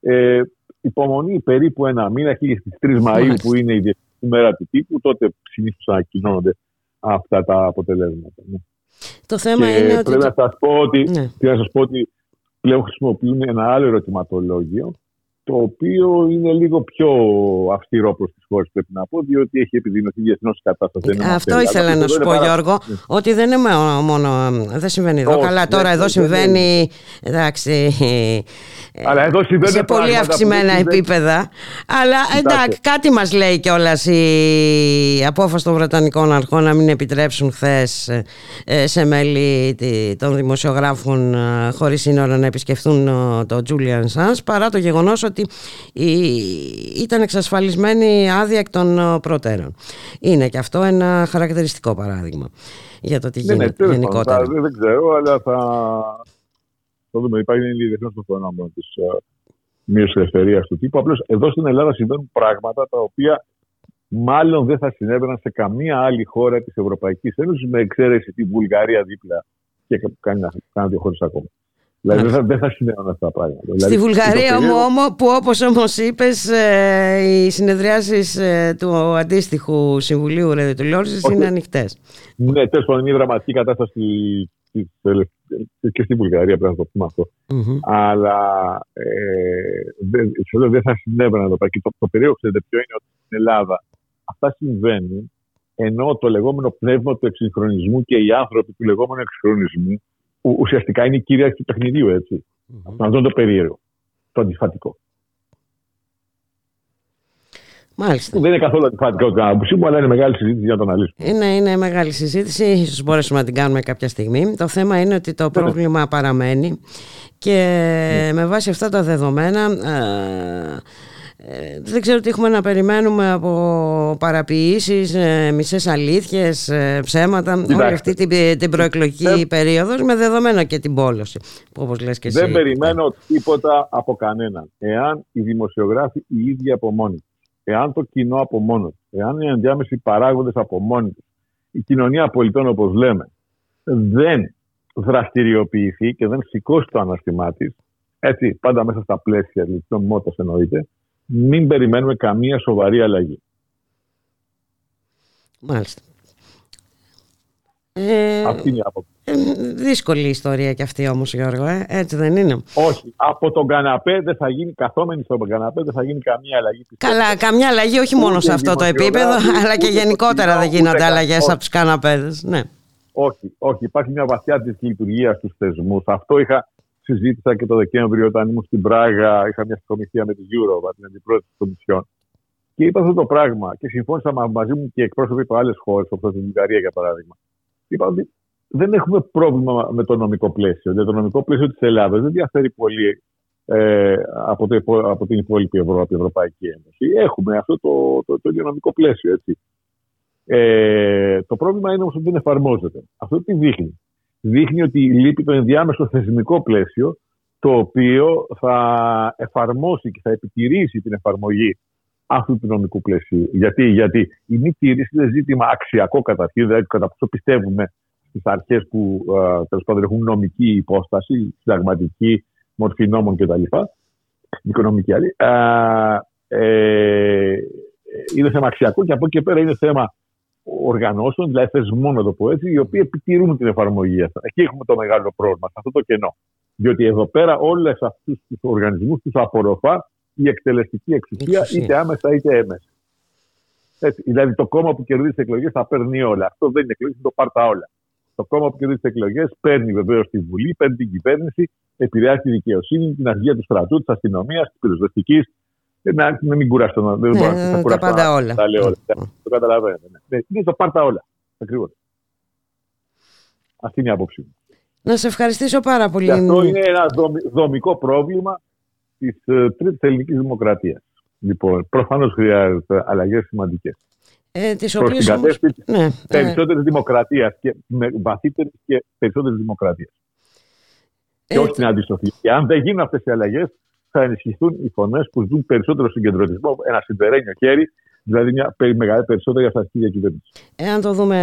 Ε, υπομονή περίπου ένα μήνα και στις 3 Μαου που είναι η Διεθνή Μέρα του Τύπου, τότε συνήθως ανακοινώνονται αυτά τα αποτελέσματα. Ναι. Το θέμα και είναι ότι... Πρέπει να σας πω ότι, ναι. να σας πω ότι πλέον χρησιμοποιούν ένα άλλο ερωτηματολόγιο το οποίο είναι λίγο πιο αυστηρό προς τι χώρε, πρέπει να πω, διότι έχει επιδεινωθεί διεθνώς η κατάσταση. Αυτό ήθελα να σου πω, Γιώργο, ναι. ότι δεν είναι μόνο. Δεν συμβαίνει εδώ. Καλά, τώρα εδώ συμβαίνει. Εντάξει. Αλλά εδώ συμβαίνει σε πολύ αυξημένα επίπεδα. Αλλά εντάξει, κάτι μας λέει κιόλας η απόφαση των Βρετανικών Αρχών να μην επιτρέψουν χθες ε, σε μέλη των δημοσιογράφων ε, χωρίς σύνορα να επισκεφθούν ε, το Julian Sands παρά το γεγονός ότι ήταν εξασφαλισμένη άδεια εκ των ε, προτέρων. Είναι και αυτό ένα χαρακτηριστικό παράδειγμα για το τι ναι, ναι γίνεται ναι, γενικότερα. Δεν, δεν ξέρω, αλλά θα, θα δούμε. Υπάρχει ένα διεθνέ το φαινόμενο της uh, μείωσης ελευθερίας του τύπου. Απλώς εδώ στην Ελλάδα συμβαίνουν πράγματα τα οποία μάλλον δεν θα συνέβαιναν σε καμία άλλη χώρα της Ευρωπαϊκής Ένωσης με εξαίρεση τη Βουλγαρία δίπλα και κάνει να δύο χώρες ακόμα. Δηλαδή δεν θα, δεν θα συνέβαιναν αυτά τα πράγματα. Στη δηλαδή, Βουλγαρία όμως, που όπως όμως είπες ε, οι συνεδριάσεις ε, του αντίστοιχου Συμβουλίου Ρεδιτουλόρησης είναι ανοιχτές. Ναι, τέλος πάντων είναι δραματική κατάσταση και στη Βουλγαρία πρέπει να το πούμε αυτό. Mm-hmm. Αλλά ε, δεν, δεν θα συνέβαιναν εδώ πέρα. Και το, το περίεργο ξέρετε ποιο είναι ότι στην Ελλάδα αυτά συμβαίνουν ενώ το λεγόμενο πνεύμα του εξυγχρονισμού και οι άνθρωποι του λεγόμενου εξυγχρονισμού ουσιαστικά είναι η κυρίαρχη του παιχνιδιού, έτσι. Mm-hmm. Αυτό είναι το περίεργο, το αντιφατικό. Μάλιστα. Δεν είναι καθόλου αντιφατικό το άποψή μου, αλλά είναι μεγάλη συζήτηση για να το αναλύσουμε. Είναι, είναι μεγάλη συζήτηση, ίσως μπορέσουμε να την κάνουμε κάποια στιγμή. Το θέμα είναι ότι το ναι, ναι. πρόβλημα παραμένει και ναι. με βάση αυτά τα δεδομένα Ε, δεν ξέρω τι έχουμε να περιμένουμε από παραποιήσεις, ε, μισές αλήθειες, ε, ψέματα, όλη αυτή την, την προεκλογική περίοδος με δεδομένα και την πόλωση. Που όπως λες και εσύ. Δεν περιμένω τίποτα από κανέναν. Εάν οι δημοσιογράφοι οι ίδιοι από μόνοι εάν το κοινό από μόνος εάν οι ενδιάμεσοι παράγοντες από μόνοι η κοινωνία πολιτών όπως λέμε, δεν δραστηριοποιηθεί και δεν σηκώσει το αναστημά της, έτσι πάντα μέσα στα πλαίσια ληψιών μότας εννοείται, μην περιμένουμε καμία σοβαρή αλλαγή. Μάλιστα. Ε, αυτή είναι η άποψη. Ε, δύσκολη ιστορία και αυτή όμως Γιώργο, ε; έτσι δεν είναι. Όχι, από τον καναπέ δεν θα γίνει, καθόμενη στον καναπέ δεν θα γίνει καμία αλλαγή. Καλά, καμία αλλαγή όχι μόνο σε αυτό το επίπεδο, αλλά και γενικότερα δεν γίνονται αλλαγές από τους καναπέδες. Ναι. Όχι, όχι, υπάρχει μια βαθιά τη λειτουργία του θεσμούς. Αυτό είχα συζήτησα και το Δεκέμβριο όταν ήμουν στην Πράγα, είχα μια συγκομισία με τη Euro, την αντιπρόεδρο της Κομισιόν. Και είπα αυτό το πράγμα και συμφώνησα μαζί μου και εκπρόσωποι από άλλες χώρες, όπως η Βουλγαρία για παράδειγμα. Είπα ότι δεν έχουμε πρόβλημα με το νομικό πλαίσιο. Γιατί το νομικό πλαίσιο της Ελλάδας δεν διαφέρει πολύ ε, από, το, από την υπόλοιπη Ευρώπη, Ευρωπαϊκή Ένωση. Έχουμε αυτό το, το, το, το νομικό πλαίσιο. Έτσι. Ε, το πρόβλημα είναι όμως ότι δεν εφαρμόζεται. Αυτό τι δείχνει; Δείχνει ότι λείπει το ενδιάμεσο θεσμικό πλαίσιο το οποίο θα εφαρμόσει και θα επιτηρήσει την εφαρμογή αυτού του νομικού πλαισίου. Γιατί, Γιατί η μη τήρηση είναι ζήτημα αξιακό καταρχήν, δηλαδή κατά πόσο πιστεύουμε στις αρχές που τέλος πάντων έχουν νομική υπόσταση, συνταγματική, μορφή νόμων κτλ. Οικονομική άλλη. Ε, είναι θέμα αξιακό και από εκεί και πέρα είναι θέμα οργανώσεων, δηλαδή θεσμών, να το πω έτσι, οι οποίοι επιτηρούν την εφαρμογή αυτά. Εκεί έχουμε το μεγάλο πρόβλημα, σε αυτό το κενό. Διότι εδώ πέρα όλες αυτούς τους οργανισμούς τους απορροφά η εκτελεστική εξουσία, είτε άμεσα είτε έμεσα. Έτσι, δηλαδή το κόμμα που κερδίζει τις εκλογές θα παίρνει όλα. Αυτό δεν είναι εκλογές, είναι το πάρτα όλα. Το κόμμα που κερδίζει τις εκλογές παίρνει βεβαίως τη Βουλή, παίρνει την κυβέρνηση, επηρεάζει τη δικαιοσύνη, την αργία του στρατού, της αστυνομίας, της πυροσβεστικής, ε, να, να μην κουράσω. Να, δεν ναι, τα πάντα όλα. Τα λέω όλα. Το καταλαβαίνετε. Ναι. ναι. Είναι το πάρτα όλα. Ακριβώς. Αυτή είναι η άποψή μου. Να σε ευχαριστήσω πάρα πολύ. Και αυτό είναι ένα δομικό πρόβλημα της ε, τρίτης ελληνικής δημοκρατίας. Λοιπόν, προφανώς χρειάζεται αλλαγές σημαντικές. Ε, τις Προς την κατεύθυνση ναι, περισσότερης ε... δημοκρατίας και με βαθύτερης και περισσότερης δημοκρατίας. Ε, και όχι την αντιστροφή. Και αν δεν γίνουν αυτές οι αλλαγές, θα ενισχυθούν οι φωνές που ζουν περισσότερο συγκεντρωτισμό, ένα συμπεραίνιο χέρι, δηλαδή μια μεγάλη περισσότερη αυταρχική διακυβέρνηση. Εάν το δούμε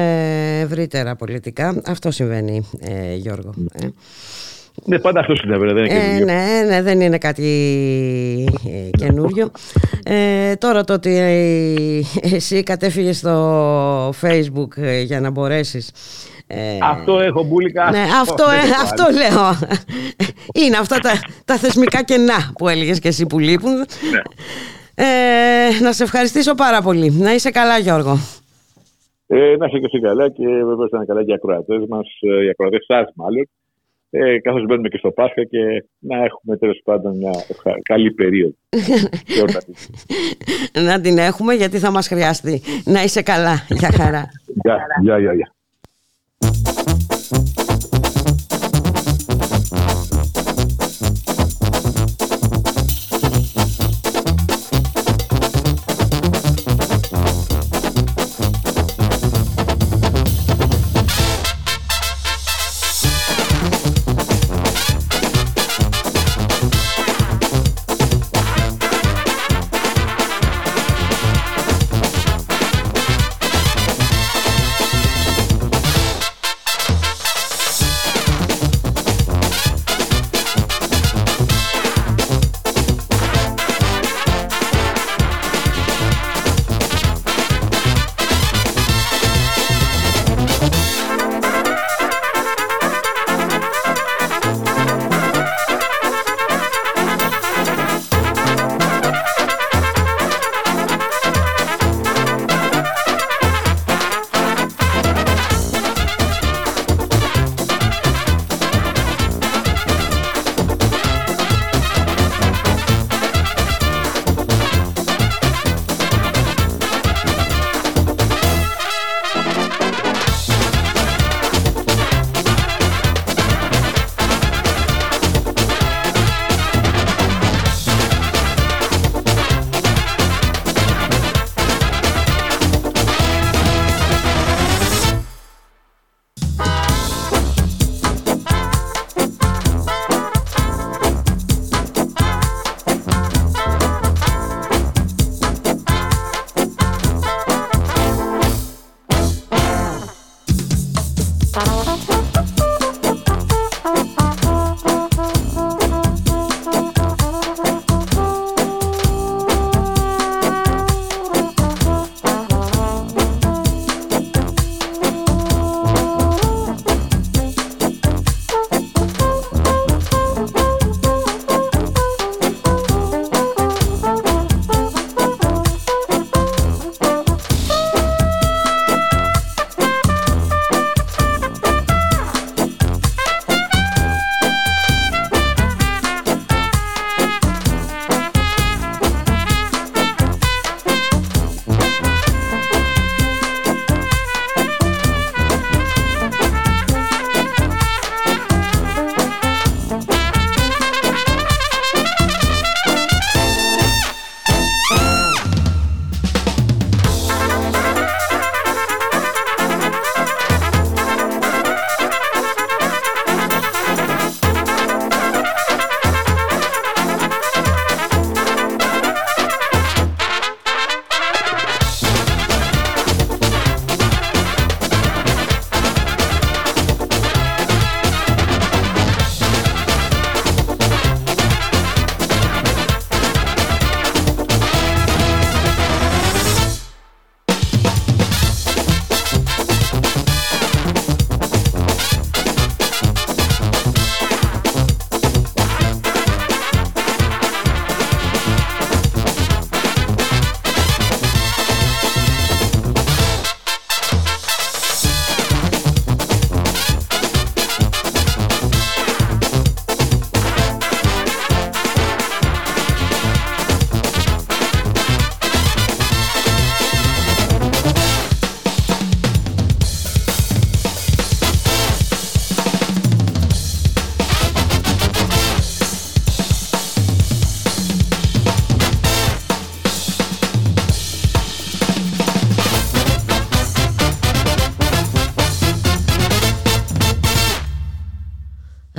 ευρύτερα πολιτικά, αυτό συμβαίνει, ε, Γιώργο. Ε. Ναι, πάντα αυτό συνέβαινε, δεν είναι ε, ναι, ναι, δεν είναι κάτι ε, καινούριο. Ε, τώρα το ότι εσύ κατέφυγες στο facebook για να μπορέσεις ε, αυτό έχω μπουλικα. Ναι, αυτό, ε, αυτό λέω. *laughs* Είναι αυτά τα, τα θεσμικά κενά που έλεγες και εσύ που λείπουν. Ναι. Ε, να σε ευχαριστήσω πάρα πολύ. Να είσαι καλά Γιώργο. Ε, να είσαι και εσύ καλά και βεβαίως να είναι καλά και οι ακροατές μας, ε, οι ακροατές σας μάλλον. Ε, καθώς μπαίνουμε και στο Πάσχα και να έχουμε τέλος πάντων μια καλή περίοδο. *laughs* να την έχουμε γιατί θα μας χρειαστεί. Να είσαι καλά. Για χαρά. Γεια, γεια, γεια. Thank you. Bye.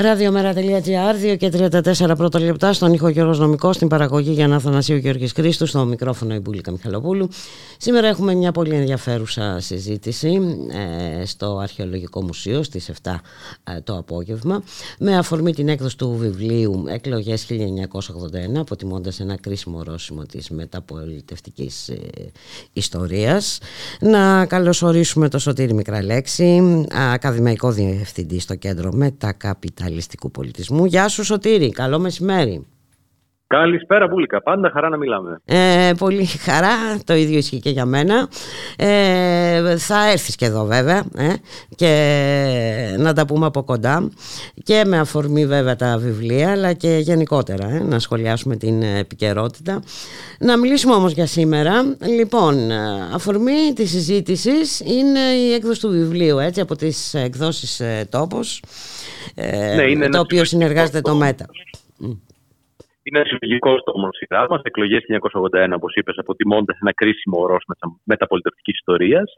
Ραδιομέρα.gr, 2 και 34 πρώτα λεπτά στον ήχο Γιώργος Νομικός, στην παραγωγή για να Θανασίου Γιώργης Χρήστου, στο μικρόφωνο η Μπουλίκα Μιχαλοπούλου. Σήμερα έχουμε μια πολύ ενδιαφέρουσα συζήτηση ε, στο Αρχαιολογικό Μουσείο στις 7 ε, το απόγευμα με αφορμή την έκδοση του βιβλίου Εκλογές 1981 αποτιμώντας ένα κρίσιμο ορόσημο της μεταπολιτευτικής ε, ιστορίας. Να καλωσορίσουμε το Σωτήρη Μικραλέξη, ακαδημαϊκό διευθυντή στο Κέντρο Μετακαπιταλισμού καπιταλιστικού πολιτισμού. Γεια σου Σωτήρη, καλό μεσημέρι. Καλησπέρα Μπούλικα, πάντα χαρά να μιλάμε. Ε, πολύ χαρά, το ίδιο ισχύει και για μένα. Ε, θα έρθεις και εδώ βέβαια ε, και να τα πούμε από κοντά και με αφορμή βέβαια τα βιβλία αλλά και γενικότερα ε, να σχολιάσουμε την επικαιρότητα. Να μιλήσουμε όμως για σήμερα. Λοιπόν, αφορμή της συζήτησης είναι η έκδοση του βιβλίου έτσι, από τις εκδόσεις ε, Τόπος ναι, το οποίο συνεργάζεται το ΜΕΤΑ. Είναι συλλογικό το σειρά μας, εκλογές 1981, όπως είπες, αποτιμώντα ένα κρίσιμο ορόσημο μεταπολιτευτικής ιστορίας.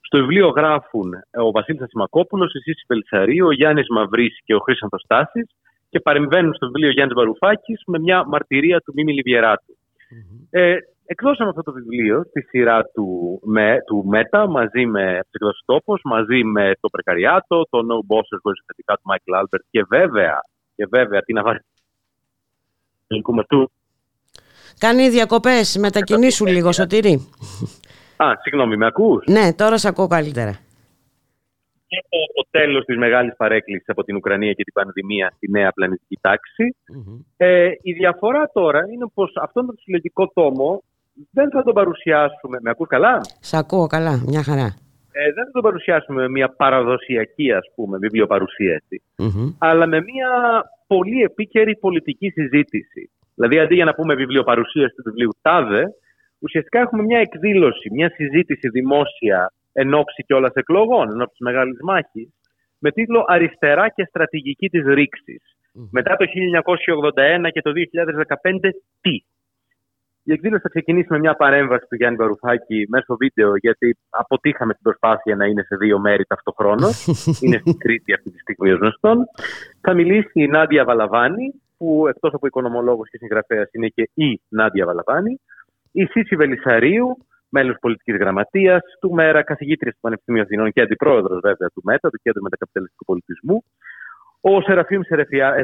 Στο βιβλίο γράφουν ο Βασίλης Ασημακόπουλο, η Σύση Πελτσαρίου, ο Γιάννης Μαυρής και ο Χρήσανθο Τάση και παρεμβαίνουν στο βιβλίο Γιάννης Βαρουφάκης με μια μαρτυρία του Μίμη Λιβιεράτου. Mm-hmm. Ε, εκδώσαμε αυτό το βιβλίο στη σειρά του, με, του ΜΕΤΑ μαζί με τους Τόπος, μαζί με το Πρεκαριάτο, το No Bosses βοηθητικά του Μάικλ Άλμπερτ και βέβαια, και βέβαια την αβαρή Κάνει διακοπές, μετακινήσου λίγο Σωτήρη. Α, συγγνώμη, με ακούς; Ναι, τώρα σε ακούω καλύτερα. Και το, το τέλος της μεγάλης παρέκκλισης από την Ουκρανία και την πανδημία στη νέα πλανητική Ε, η διαφορά τώρα είναι πως αυτόν τον συλλογικό τόμο δεν θα τον παρουσιάσουμε. Με ακούς καλά; Σε ακούω καλά, μια χαρά. Ε, δεν θα τον παρουσιάσουμε με μια παραδοσιακή ας πούμε αλλά με μια πολύ επίκαιρη πολιτική συζήτηση. Δηλαδή, αντί για να πούμε βιβλιοπαρουσίαση του βιβλίου Τάδε, ουσιαστικά έχουμε μια εκδήλωση, μια συζήτηση δημόσια εν ώψη κιόλα εκλογών, εν ώψης μεγάλης μάχης, με τίτλο Αριστερά και στρατηγική της ρηξη Μετά το 1981 και το 2015, τι; Η εκδήλωση θα ξεκινήσει με μια παρέμβαση του Γιάννη Βαρουφάκη μέσω βίντεο, γιατί αποτύχαμε την προσπάθεια να είναι σε δύο μέρη ταυτοχρόνως. *laughs* είναι στην Κρήτη αυτή τη στιγμή ω γνωστόν. Θα μιλήσει η Νάντια Βαλαβάνη, που εκτός από οικονομολόγος και συγγραφέας είναι και η Νάντια Βαλαβάνη. Η Σύση Βελισσαρίου, μέλος πολιτικής γραμματείας του ΜΕΡΑ, καθηγήτρια του Πανεπιστημίου Αθηνών και αντιπρόεδρος βέβαια του ΜΕΤΑ, του Κέντρου Μετακαπιταλιστικού Πολιτισμού. Ο Σεραφείμ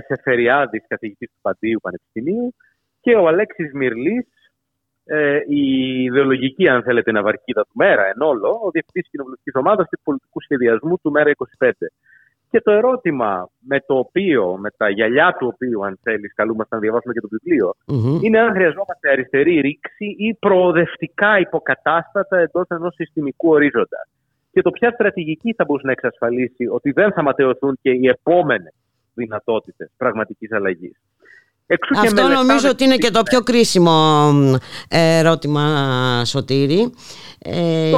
Σεφεριάδης, καθηγητής του Παντίου Πανεπιστημίου. Και ο Αλέξης Μυρλής, ε, η ιδεολογική, αν θέλετε, ναυαρκίδα του ΜΕΡΑ εν όλο, ο διευθυντής κοινοβουλευτικής ομάδας και πολιτικού σχεδιασμού του ΜΕΡΑ 25. Και το ερώτημα με το οποίο, με τα γυαλιά του οποίου, αν θέλεις, καλούμαστε να διαβάσουμε και το βιβλιο είναι αν χρειαζόμαστε αριστερή ρήξη ή προοδευτικά υποκατάστατα εντός ενός συστημικού ορίζοντα. Και το ποια στρατηγική θα μπορούσε να εξασφαλίσει ότι δεν θα ματαιωθούν και οι επόμενες δυνατότητες πραγματικής αλλαγής. Αυτό νομίζω ότι είναι και το πιο κρίσιμο ερώτημα Σωτήρη. Ε,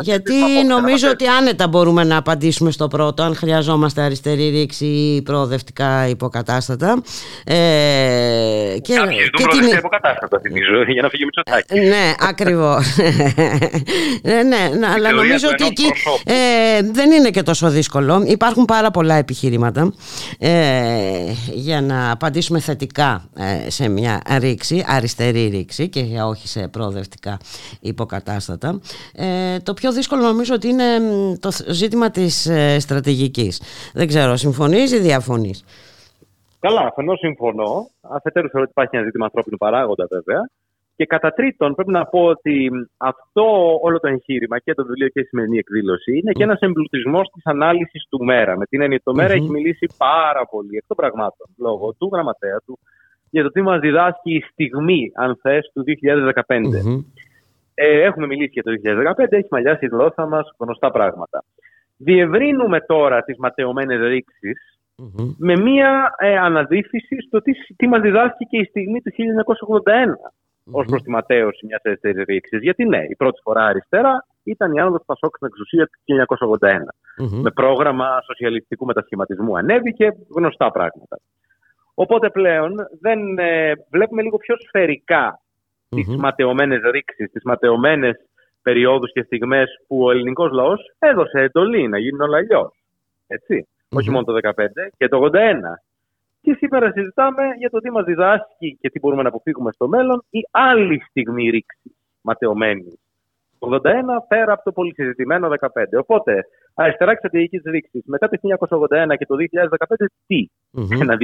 γιατί νομίζω ότι άνετα μπορούμε να απαντήσουμε στο πρώτο αν χρειαζόμαστε αριστερή ρήξη ή προοδευτικά υποκατάστατα. Ε, και, Κάποιοι και την... υποκατάστατα θυμίζω *laughs* για να φύγει Μητσοτάκης. Ναι ακριβώς. *laughs* Ναι, ναι, αλλά νομίζω ότι εκεί ε, δεν είναι και τόσο δύσκολο. Υπάρχουν πάρα πολλά επιχειρήματα ε, για να απαντήσουμε θετικά ε, σε μια ρήξη, αριστερή ρήξη και όχι σε προοδευτικά υποκατάστατα ε, το πιο δύσκολο νομίζω ότι είναι το ζήτημα της ε, στρατηγικής. Δεν ξέρω, συμφωνείς ή διαφωνείς; Καλά, αφενός συμφωνώ. Αφετέρου θεωρώ ότι υπάρχει ένα ζήτημα ανθρώπινου παράγοντα βέβαια. Και κατά τρίτον, πρέπει να πω ότι αυτό όλο το εγχείρημα και το βιβλίο και η σημερινή εκδήλωση είναι και ένας εμπλουτισμός της ανάλυσης του Μέρα. Με την έννοια ότι το Μέρα έχει μιλήσει πάρα πολύ εκ των πραγμάτων λόγω του γραμματέα του για το τι μας διδάσκει η στιγμή, αν θες, του 2015. Ε, έχουμε μιλήσει για το 2015, έχει μαλλιάσει η γλώσσα μας γνωστά πράγματα. Διευρύνουμε τώρα τις ματαιωμένες με μία ε, αναδίφυση στο τι, τι μας διδάσκει και η στιγμή του 1981 mm-hmm. ως προς τη ματέωση μιας αριστερή ρήξης. Γιατί ναι, η πρώτη φορά αριστερά ήταν η άνοδος Πασόκ στην εξουσία του 1981. Με πρόγραμμα σοσιαλιστικού μετασχηματισμού ανέβηκε, γνωστά πράγματα. Οπότε πλέον δεν, ε, βλέπουμε λίγο πιο σφαιρικά mm-hmm. τις ματαιωμένες ρήξεις, τις ματαιωμένες περιόδους και στιγμές που ο ελληνικός λαός έδωσε εντολή να γίνουν όλα αλλιώς. Έτσι. όχι μόνο το 2015 και το 81. Και σήμερα συζητάμε για το τι μας διδάσκει και τι μπορούμε να αποφύγουμε στο μέλλον η άλλη στιγμή ρήξης ματαιωμένη. Το 81 πέρα από το πολύ συζητημένο 15. Οπότε, αριστερά στρατηγικής ρήξη μετά το 1981 και το 2015, τι; Mm-hmm. Ένα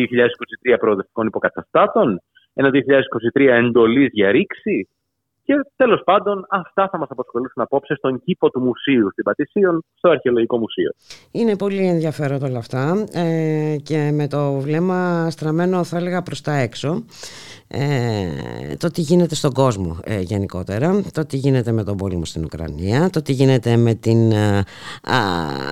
2023 προοδευτικών υποκαταστάτων, ένα 2023 εντολής για ρήξη, και τέλος πάντων, αυτά θα μας απασχολήσουν απόψε στον κήπο του μουσείου στην Πατησίων, στο Αρχαιολογικό Μουσείο. Είναι πολύ ενδιαφέροντα όλα αυτά ε, και με το βλέμμα στραμμένο, θα έλεγα, προς τα έξω. Ε, το τι γίνεται στον κόσμο ε, γενικότερα, το τι γίνεται με τον πόλεμο στην Ουκρανία, το τι γίνεται με την ε,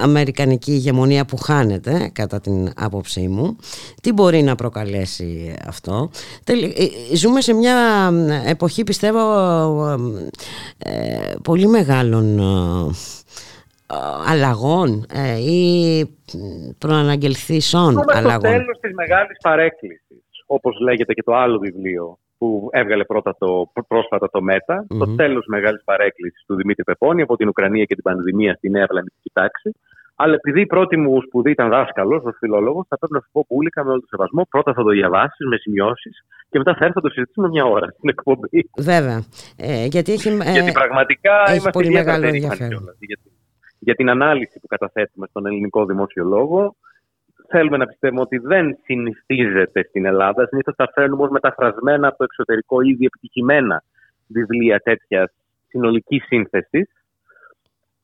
αμερικανική ηγεμονία που χάνεται κατά την άποψή μου, τι μπορεί να προκαλέσει αυτό. Ζούμε σε μια εποχή πιστεύω πολύ μεγάλων αλλαγών ή προαναγγελθήσεων αλλαγών. Στο τέλος της μεγάλης παρέκκλησης όπως λέγεται και το άλλο βιβλίο που έβγαλε πρώτα το, πρόσφατα το ΜΕΤΑ, mm-hmm. το τέλος μεγάλης παρέκκλησης του Δημήτρη Πεπώνη από την Ουκρανία και την πανδημία στη νέα πλανητική τάξη. Αλλά επειδή η πρώτη μου σπουδή ήταν δάσκαλος, ως φιλόλογο, θα πρέπει να σου πω πουλικα με όλο το σεβασμό. Πρώτα θα το διαβάσεις με σημειώσεις και μετά θα έρθω να το συζητήσουμε μια ώρα στην εκπομπή. Βέβαια. Ε, γιατί, έχει, ε, γιατί πραγματικά έχει είμαστε πολύ μεγάλο ενδιαφέρον. Για, για την ανάλυση που καταθέτουμε στον ελληνικό δημόσιο λόγο θέλουμε να πιστεύουμε ότι δεν συνηθίζεται στην Ελλάδα. Συνήθως τα φέρνουμε ως μεταφρασμένα από το εξωτερικό ήδη επιτυχημένα βιβλία τέτοιας συνολικής σύνθεσης.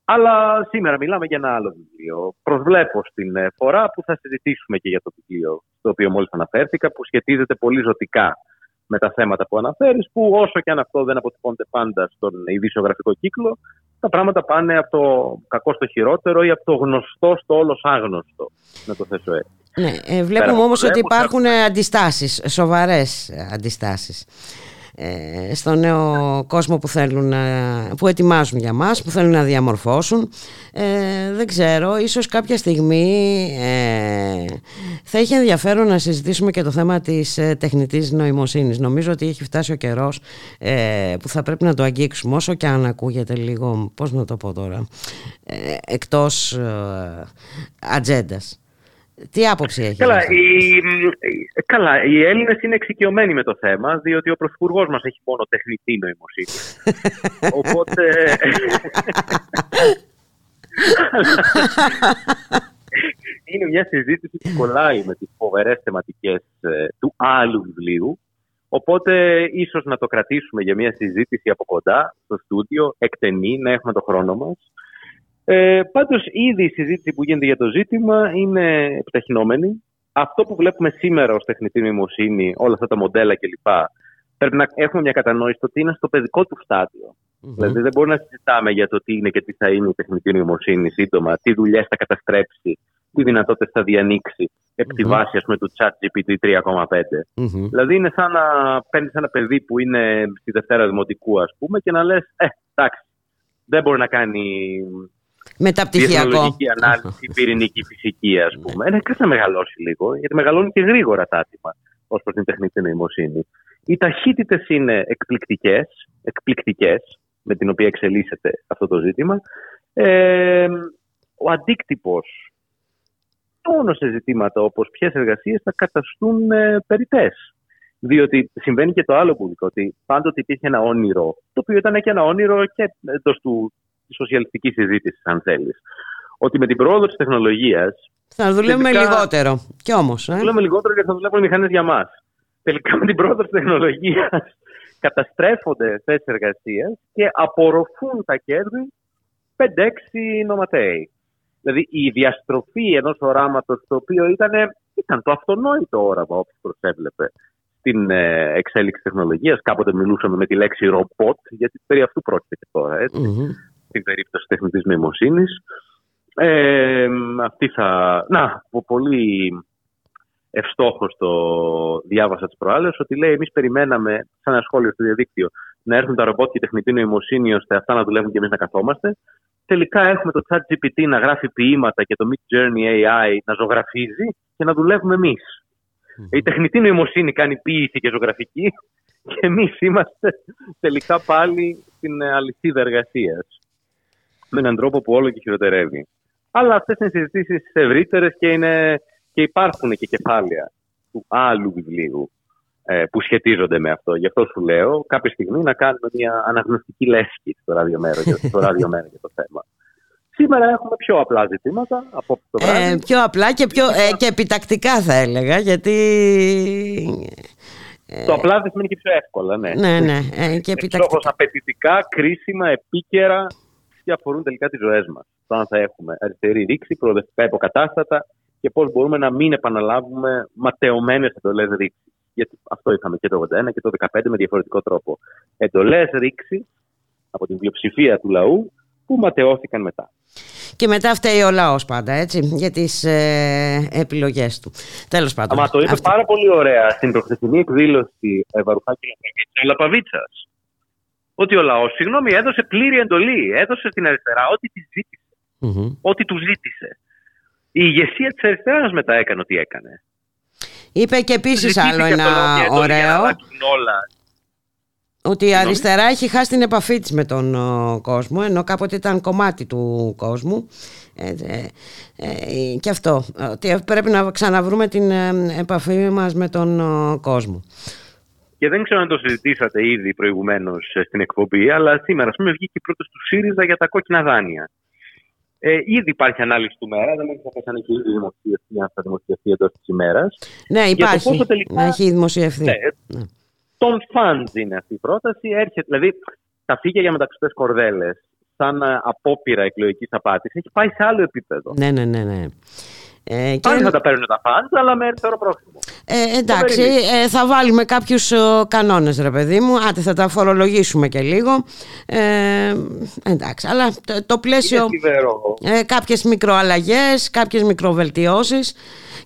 Αλλά σήμερα μιλάμε για ένα άλλο βιβλίο. Προσβλέπω στην ε, φορά που θα συζητήσουμε και για το βιβλίο στο οποίο μόλις αναφέρθηκα, που σχετίζεται πολύ ζωτικά με τα θέματα που αναφέρεις, που όσο και αν αυτό δεν αποτυπώνεται πάντα στον ειδησιογραφικό κύκλο, τα πράγματα πάνε από το κακό στο χειρότερο ή από το γνωστό στο όλος άγνωστο, να το θέσω έτσι. Ναι, ε, βλέπουμε όμως ότι υπάρχουν αντιστάσεις, σοβαρές αντιστάσεις. Ε, στο νέο κόσμο που θέλουν που ετοιμάζουν για μας που θέλουν να διαμορφώσουν. Ε, δεν ξέρω ίσως κάποια στιγμή ε, θα έχει ενδιαφέρον να συζητήσουμε και το θέμα της ε, τεχνητής νοημοσύνης. Νομίζω ότι έχει φτάσει ο καιρός ε, που θα πρέπει να το αγγίξουμε. Όσο και αν ακούγεται λίγο πώς να το πω τώρα εκτός ατζέντας τι άποψη έχει. Καλά, οι, καλά, οι Έλληνες είναι εξοικειωμένοι με το θέμα, διότι ο Πρωθυπουργός μας έχει μόνο τεχνητή νοημοσύνη. *laughs* Οπότε... είναι μια συζήτηση που κολλάει με τις φοβερές θεματικές ε, του άλλου βιβλίου. Οπότε ίσως να το κρατήσουμε για μια συζήτηση από κοντά στο στούντιο, εκτενή, να έχουμε το χρόνο μας ε, Πάντως, ήδη η συζήτηση που γίνεται για το ζήτημα είναι επιταχυνόμενη. Αυτό που βλέπουμε σήμερα ως τεχνητή νοημοσύνη, όλα αυτά τα μοντέλα κλπ., πρέπει να έχουμε μια κατανόηση ότι είναι στο παιδικό του σταδιο Δηλαδή, δεν μπορούμε να συζητάμε για το τι είναι και τι θα είναι η τεχνητή νοημοσύνη σύντομα, τι δουλειές θα καταστρέψει, τι δυνατότητες θα διανοίξει επί τη βάση ας πούμε, του chat GPT 3,5. Δηλαδή, είναι σαν να παίρνεις ένα παιδί που είναι στη Δευτέρα Δημοτικού, ας πούμε, και να λες: Ε, εντάξει, δεν μπορεί να κάνει Μεταπτυχιακό. ανάλυση, πυρηνική φυσική, ας πούμε. Είναι κάτι να μεγαλώσει λίγο, γιατί μεγαλώνει και γρήγορα τα άτομα ως προς την τεχνητή νοημοσύνη. Οι ταχύτητες είναι εκπληκτικές, εκπληκτικές, με την οποία εξελίσσεται αυτό το ζήτημα. Ε, ο αντίκτυπος μόνο σε ζητήματα όπως ποιες εργασίες θα καταστούν ε, περιττές. Διότι συμβαίνει και το άλλο που ότι πάντοτε υπήρχε ένα όνειρο, το οποίο ήταν και ένα όνειρο και εντός του της σοσιαλιστικής συζήτησης, αν θέλεις. Ότι με την πρόοδο της τεχνολογίας. Θα δουλεύουμε τελικά, λιγότερο. Κι όμως. Ε; Θα δουλεύουμε λιγότερο γιατί θα δουλεύουν οι μηχανές για μας. Τελικά με την πρόοδο της τεχνολογίας *laughs* καταστρέφονται θέσεις εργασίας και απορροφούν τα κέρδη 5-6 νοματέοι. Δηλαδή η διαστροφή ενός οράματος το οποίο ήταν, ήταν το αυτονόητο όραμα όπως προσέβλεπε στην ε, εξέλιξη τεχνολογίας. Κάποτε μιλούσαμε με τη λέξη ρομπότ, γιατί περί αυτού πρόκειται και τώρα. Στην περίπτωση τεχνητής νοημοσύνης. Ε, αυτή θα... Να, πολύ ευστόχο το διάβασα τις προάλλες, ότι λέει: Εμείς περιμέναμε, σαν ένα σχόλιο στο διαδίκτυο, να έρθουν τα ρομπότ και η τεχνητή νοημοσύνη ώστε αυτά να δουλεύουν και εμείς να καθόμαστε. Τελικά έχουμε το chat GPT να γράφει ποίηματα και το Mid Journey AI να ζωγραφίζει και να δουλεύουμε εμείς. Η τεχνητή νοημοσύνη κάνει ποίηση και ζωγραφική και εμείς είμαστε τελικά πάλι στην αλυσίδα εργασίας με έναν τρόπο που όλο και χειροτερεύει. Αλλά αυτές είναι συζητήσεις ευρύτερες και, είναι, και υπάρχουν και κεφάλαια του άλλου βιβλίου ε, που σχετίζονται με αυτό. Γι' αυτό σου λέω κάποια στιγμή να κάνουμε μια αναγνωστική λέσχη στο ραδιομέρο στο ραδιομέρο για το θέμα. Σήμερα έχουμε πιο απλά ζητήματα από το βράδυ. Ε, πιο απλά και, πιο, ε, και επιτακτικά θα έλεγα, γιατί... Ε, το απλά δεν σημαίνει και πιο εύκολα, ναι. Ναι, ναι. Ε, και επιτακτικά. απαιτητικά, κρίσιμα, επίκαιρα και αφορούν τελικά τις ζωές μας. Το αν θα έχουμε αριστερή ρήξη, προοδευτικά υποκατάστατα και πώς μπορούμε να μην επαναλάβουμε ματαιωμένες εντολές ρήξης. Γιατί αυτό είχαμε και το 81 και το 15 με διαφορετικό τρόπο. Εντολές ρήξης από την πλειοψηφία του λαού που ματαιώθηκαν μετά. Και μετά φταίει ο λαός πάντα, έτσι, για τις ε, επιλογές του. Τέλος πάντων. Μα το είπε πάρα πολύ ωραία στην προχθεσινή εκδήλωση ε, Βαρουφάκη Λαπαβίτσας. Ότι ο λαός, συγγνώμη, έδωσε πλήρη εντολή. Έδωσε στην αριστερά ό,τι της ζήτησε. Mm-hmm. Ό,τι του ζήτησε. Η ηγεσία της αριστεράς μετά έκανε ό,τι έκανε. Είπε και επίσης άλλο ένα ωραίο. Όλα ότι η αριστερά έχει χάσει την επαφή της με τον κόσμο ενώ κάποτε ήταν κομμάτι του κόσμου ε, ε, ε, και αυτό ότι πρέπει να ξαναβρούμε την επαφή μας με τον κόσμο και δεν ξέρω αν το συζητήσατε ήδη προηγουμένως στην εκπομπή, αλλά σήμερα, ας πούμε, βγήκε η πρόταση του ΣΥΡΙΖΑ για τα κόκκινα δάνεια. Ε, ήδη υπάρχει ανάλυση του μέρα, δεν έχει θα και ήδη δημοσιευτεί, αν θα δημοσιευτεί εντός της ημέρας. Ναι, υπάρχει. Τελικά... Έχει δημοσιευτεί. Ναι, ναι των funds είναι αυτή η πρόταση. Έρχεται, δηλαδή, τα φύγια για μεταξωτές κορδέλες, σαν ε, απόπειρα εκλογικής απάτης, έχει πάει σε άλλο επίπεδο. Ναι, ναι, ναι. ναι. Ε, Πάλι και... θα τα παίρνουν τα funds, αλλά με αριστερό πρόστιμο. Ε, εντάξει, ε, θα βάλουμε κάποιους κανόνες, ρε παιδί μου. Άντε, θα τα φορολογήσουμε και λίγο. Ε, εντάξει, αλλά το, το πλαίσιο. Ε, κάποιες μικροαλλαγές, κάποιες μικροβελτιώσεις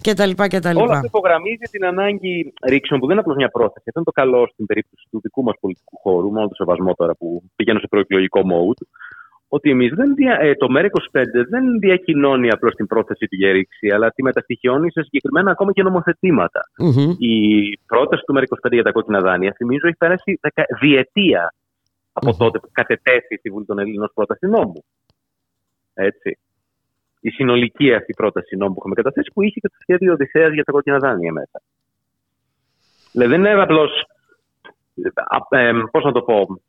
κτλ. κτλ. Όλο αυτό υπογραμμίζει την ανάγκη ρήξεων που δεν είναι απλώς μια πρόθεση. Αυτό είναι το καλό στην περίπτωση του δικού μας πολιτικού χώρου, με όλο το σεβασμό τώρα που πηγαίνω σε προεκλογικό mode. Ότι εμείς ε, το ΜΕΡΑ25 δεν διακοινώνει απλώς την πρόθεση του για ρήξη, αλλά τη μεταστοιχιώνει σε συγκεκριμένα ακόμα και νομοθετηματα Η πρόταση του ΜΕΡΑ25 για τα κόκκινα δάνεια, θυμίζω, έχει περάσει διετία από τότε που κατετέθη στη Βουλή των Ελλήνων πρόταση νόμου. Έτσι η συνολική αυτή πρόταση νόμου που έχουμε καταθέσει, που είχε και το σχέδιο Οδυσσέας για τα κόκκινα δάνεια μέσα. Δηλαδή δεν είναι απλώς. Ε, Πώς να το πω.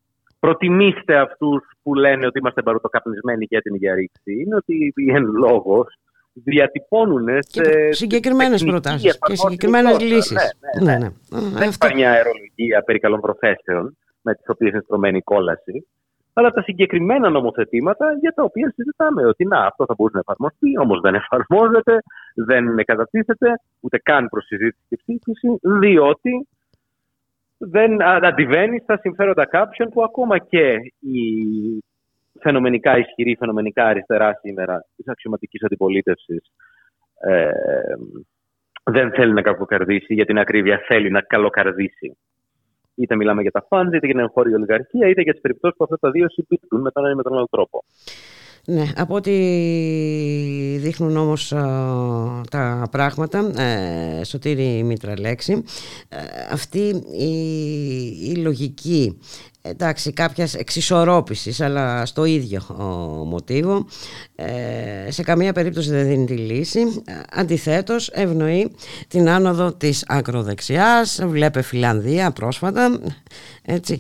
Προτιμήστε αυτούς που λένε ότι είμαστε μπαρουτοκαπνισμένοι για την διαρρήξη. Είναι ότι οι εν λόγω διατυπώνουν σε συγκεκριμένες προτάσεις και συγκεκριμένες λύσεις. Ναι, ναι, ναι. ναι. Δεν υπάρχει μια αερολογία περί καλών προθέσεων με τις οποίες είναι στρωμένη η κόλαση αλλά τα συγκεκριμένα νομοθετήματα για τα οποία συζητάμε. Ότι να, αυτό θα μπορούσε να εφαρμοστεί, όμως δεν εφαρμόζεται, δεν κατατίθεται, ούτε καν προς συζήτηση και ψήφιση, διότι δεν αντιβαίνεις στα συμφέροντα κάποιων που ακόμα και η φαινομενικά ισχυρή, φαινομενικά αριστερά σήμερα της αξιωματικής αντιπολίτευσης ε, δεν θέλει να κακοκαρδίσει, για την ακρίβεια θέλει να καλοκαρδίσει Είτε μιλάμε για τα φαντ, είτε για την εγχώρια ολιγαρχία, είτε για τις περιπτώσεις που αυτά τα δύο συμπίπτουν με τον ένα ή με τον άλλο τρόπο. Ναι, από ό,τι δείχνουν όμως τα πράγματα, ε, Σωτήρη Μητραλέξη, ε, αυτή η, η λογική εντάξει κάποιας εξισορρόπησης αλλά στο ίδιο μοτίβο ε, σε καμία περίπτωση δεν δίνει τη λύση. Αντιθέτως ευνοεί την άνοδο της ακροδεξιάς βλέπε Φιλανδία πρόσφατα έτσι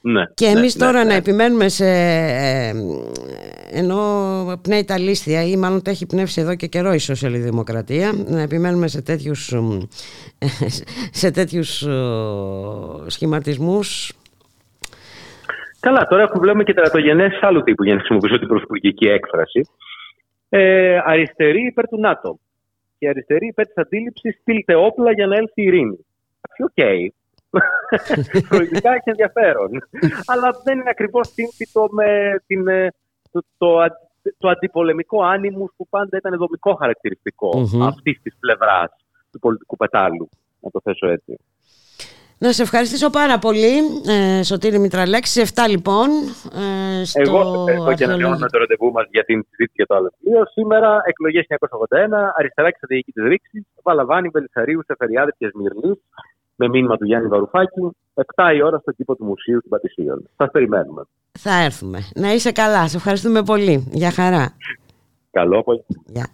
ναι, και εμείς ναι, τώρα ναι, να επιμένουμε σε ε, ενώ πνέει τα λίστια ή μάλλον τα έχει πνεύσει εδώ και καιρό η σοσιαλδημοκρατία να επιμένουμε σε τέτοιους *laughs* σε τέτοιους σχηματισμούς Καλά, τώρα έχουμε βλέπουμε και τερατογενές άλλου τύπου για να χρησιμοποιήσω την πρωθυπουργική έκφραση. Ε, αριστερή υπέρ του ΝΑΤΟ και αριστερή υπέρ της αντίληψης στείλτε όπλα για να έλθει η ειρήνη. OK, okay. *laughs* Προηγικά έχει ενδιαφέρον. Αλλά δεν είναι ακριβώς σύμφυτο με την, ε, το, το, το αντιπολεμικό animus που πάντα ήταν δομικό χαρακτηριστικό mm-hmm. αυτής της πλευράς του πολιτικού πετάλου. Να το θέσω έτσι. Να σε ευχαριστήσω πάρα πολύ, ε, Σωτήρη Μητραλέξη. 7 λοιπόν. Ε, στο Εγώ ευχαριστώ και ανανεώνουμε το ραντεβού μας για την συζήτηση για το άλλο βιβλίο. Σήμερα εκλογές 1981, αριστερά και στρατηγική της ρήξης, Βαλαβάνη, Βελισσαρίου, Σεφεριάδη και Σμυρνής, με μήνυμα του Γιάννη Βαρουφάκη. 7 η ώρα στο κήπο του Μουσείου των Πατησίων. Θα περιμένουμε. Θα έρθουμε. Να είσαι καλά. Σε ευχαριστούμε πολύ. Για χαρά. Καλό απόγευμα. Γεια.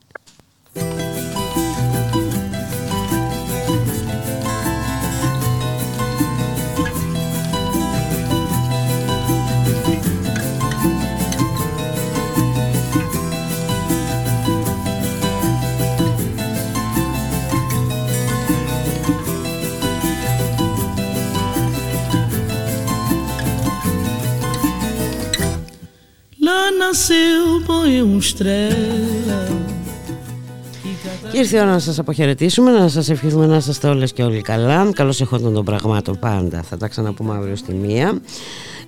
Και ήρθε η ώρα να σας αποχαιρετήσουμε, να σας ευχηθούμε να είστε όλες και όλοι καλά. Καλώς εχόντων των πραγμάτων πάντα. Θα τα ξαναπούμε αύριο στη μία.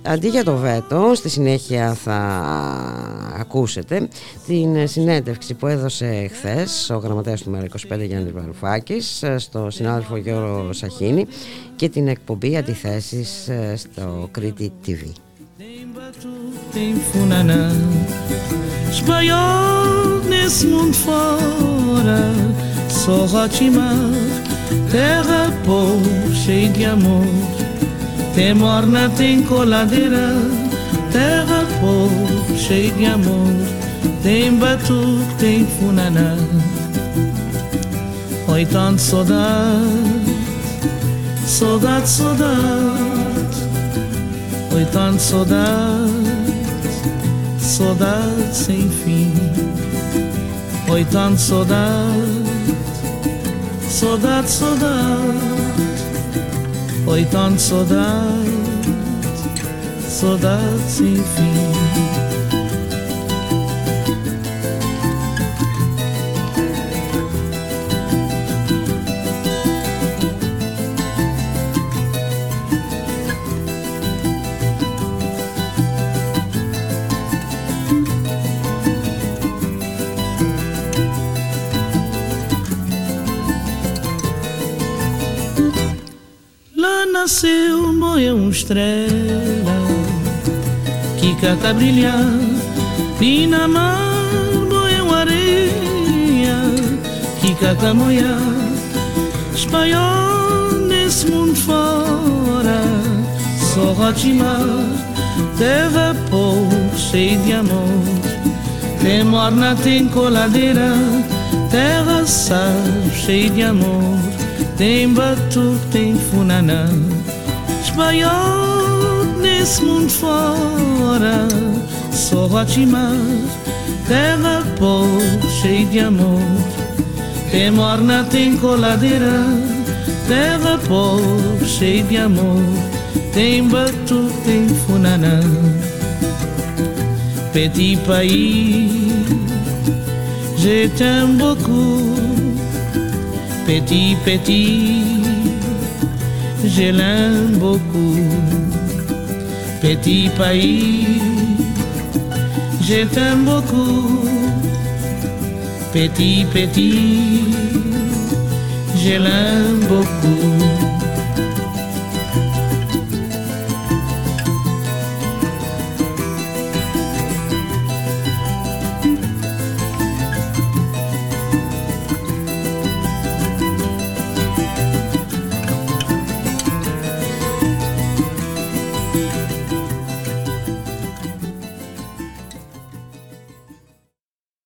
Αντί για το βέτο, στη συνέχεια θα ακούσετε την συνέντευξη που έδωσε χθες ο γραμματέας του ΜΕΡΑ25 Γιάννης Βαρουφάκης στο συνάδελφο Γιώργο Σαχίνη και την εκπομπή Αντιθέσεις στο Κρήτη TV. Tem funanã Espanhol nesse mundo fora Só Rotimar Terra povo cheia de amor. Tem morna, tem coladeira Terra povo cheia de amor. Tem batuque, tem funaná Oi, tanto saudade Saudade, saudade Oi, tanto saudade saudade sem fim. Oi, tanto saudade, saudade, saudade. Oi, tanto saudade, saudade sem fim. Nasceu moeu uma estrela que cata brilhar e na mar moeu areia que cata moia. Espanhol nesse mundo fora só rotimar terra pouco cheio de amor. Tem morna tem coladeira terra sal cheio de amor. Tem batuque, tem funanã Espanhol nesse mundo fora. Só Rotimar Terra povo cheio de amor. Tem morna, tem coladeira Terra povo cheio de amor. Tem batuque, tem funanã. Petit pays Je t'aime beaucoup. Petit, petit, je l'aime beaucoup. Petit pays, je t'aime beaucoup. Petit, petit, je l'aime beaucoup.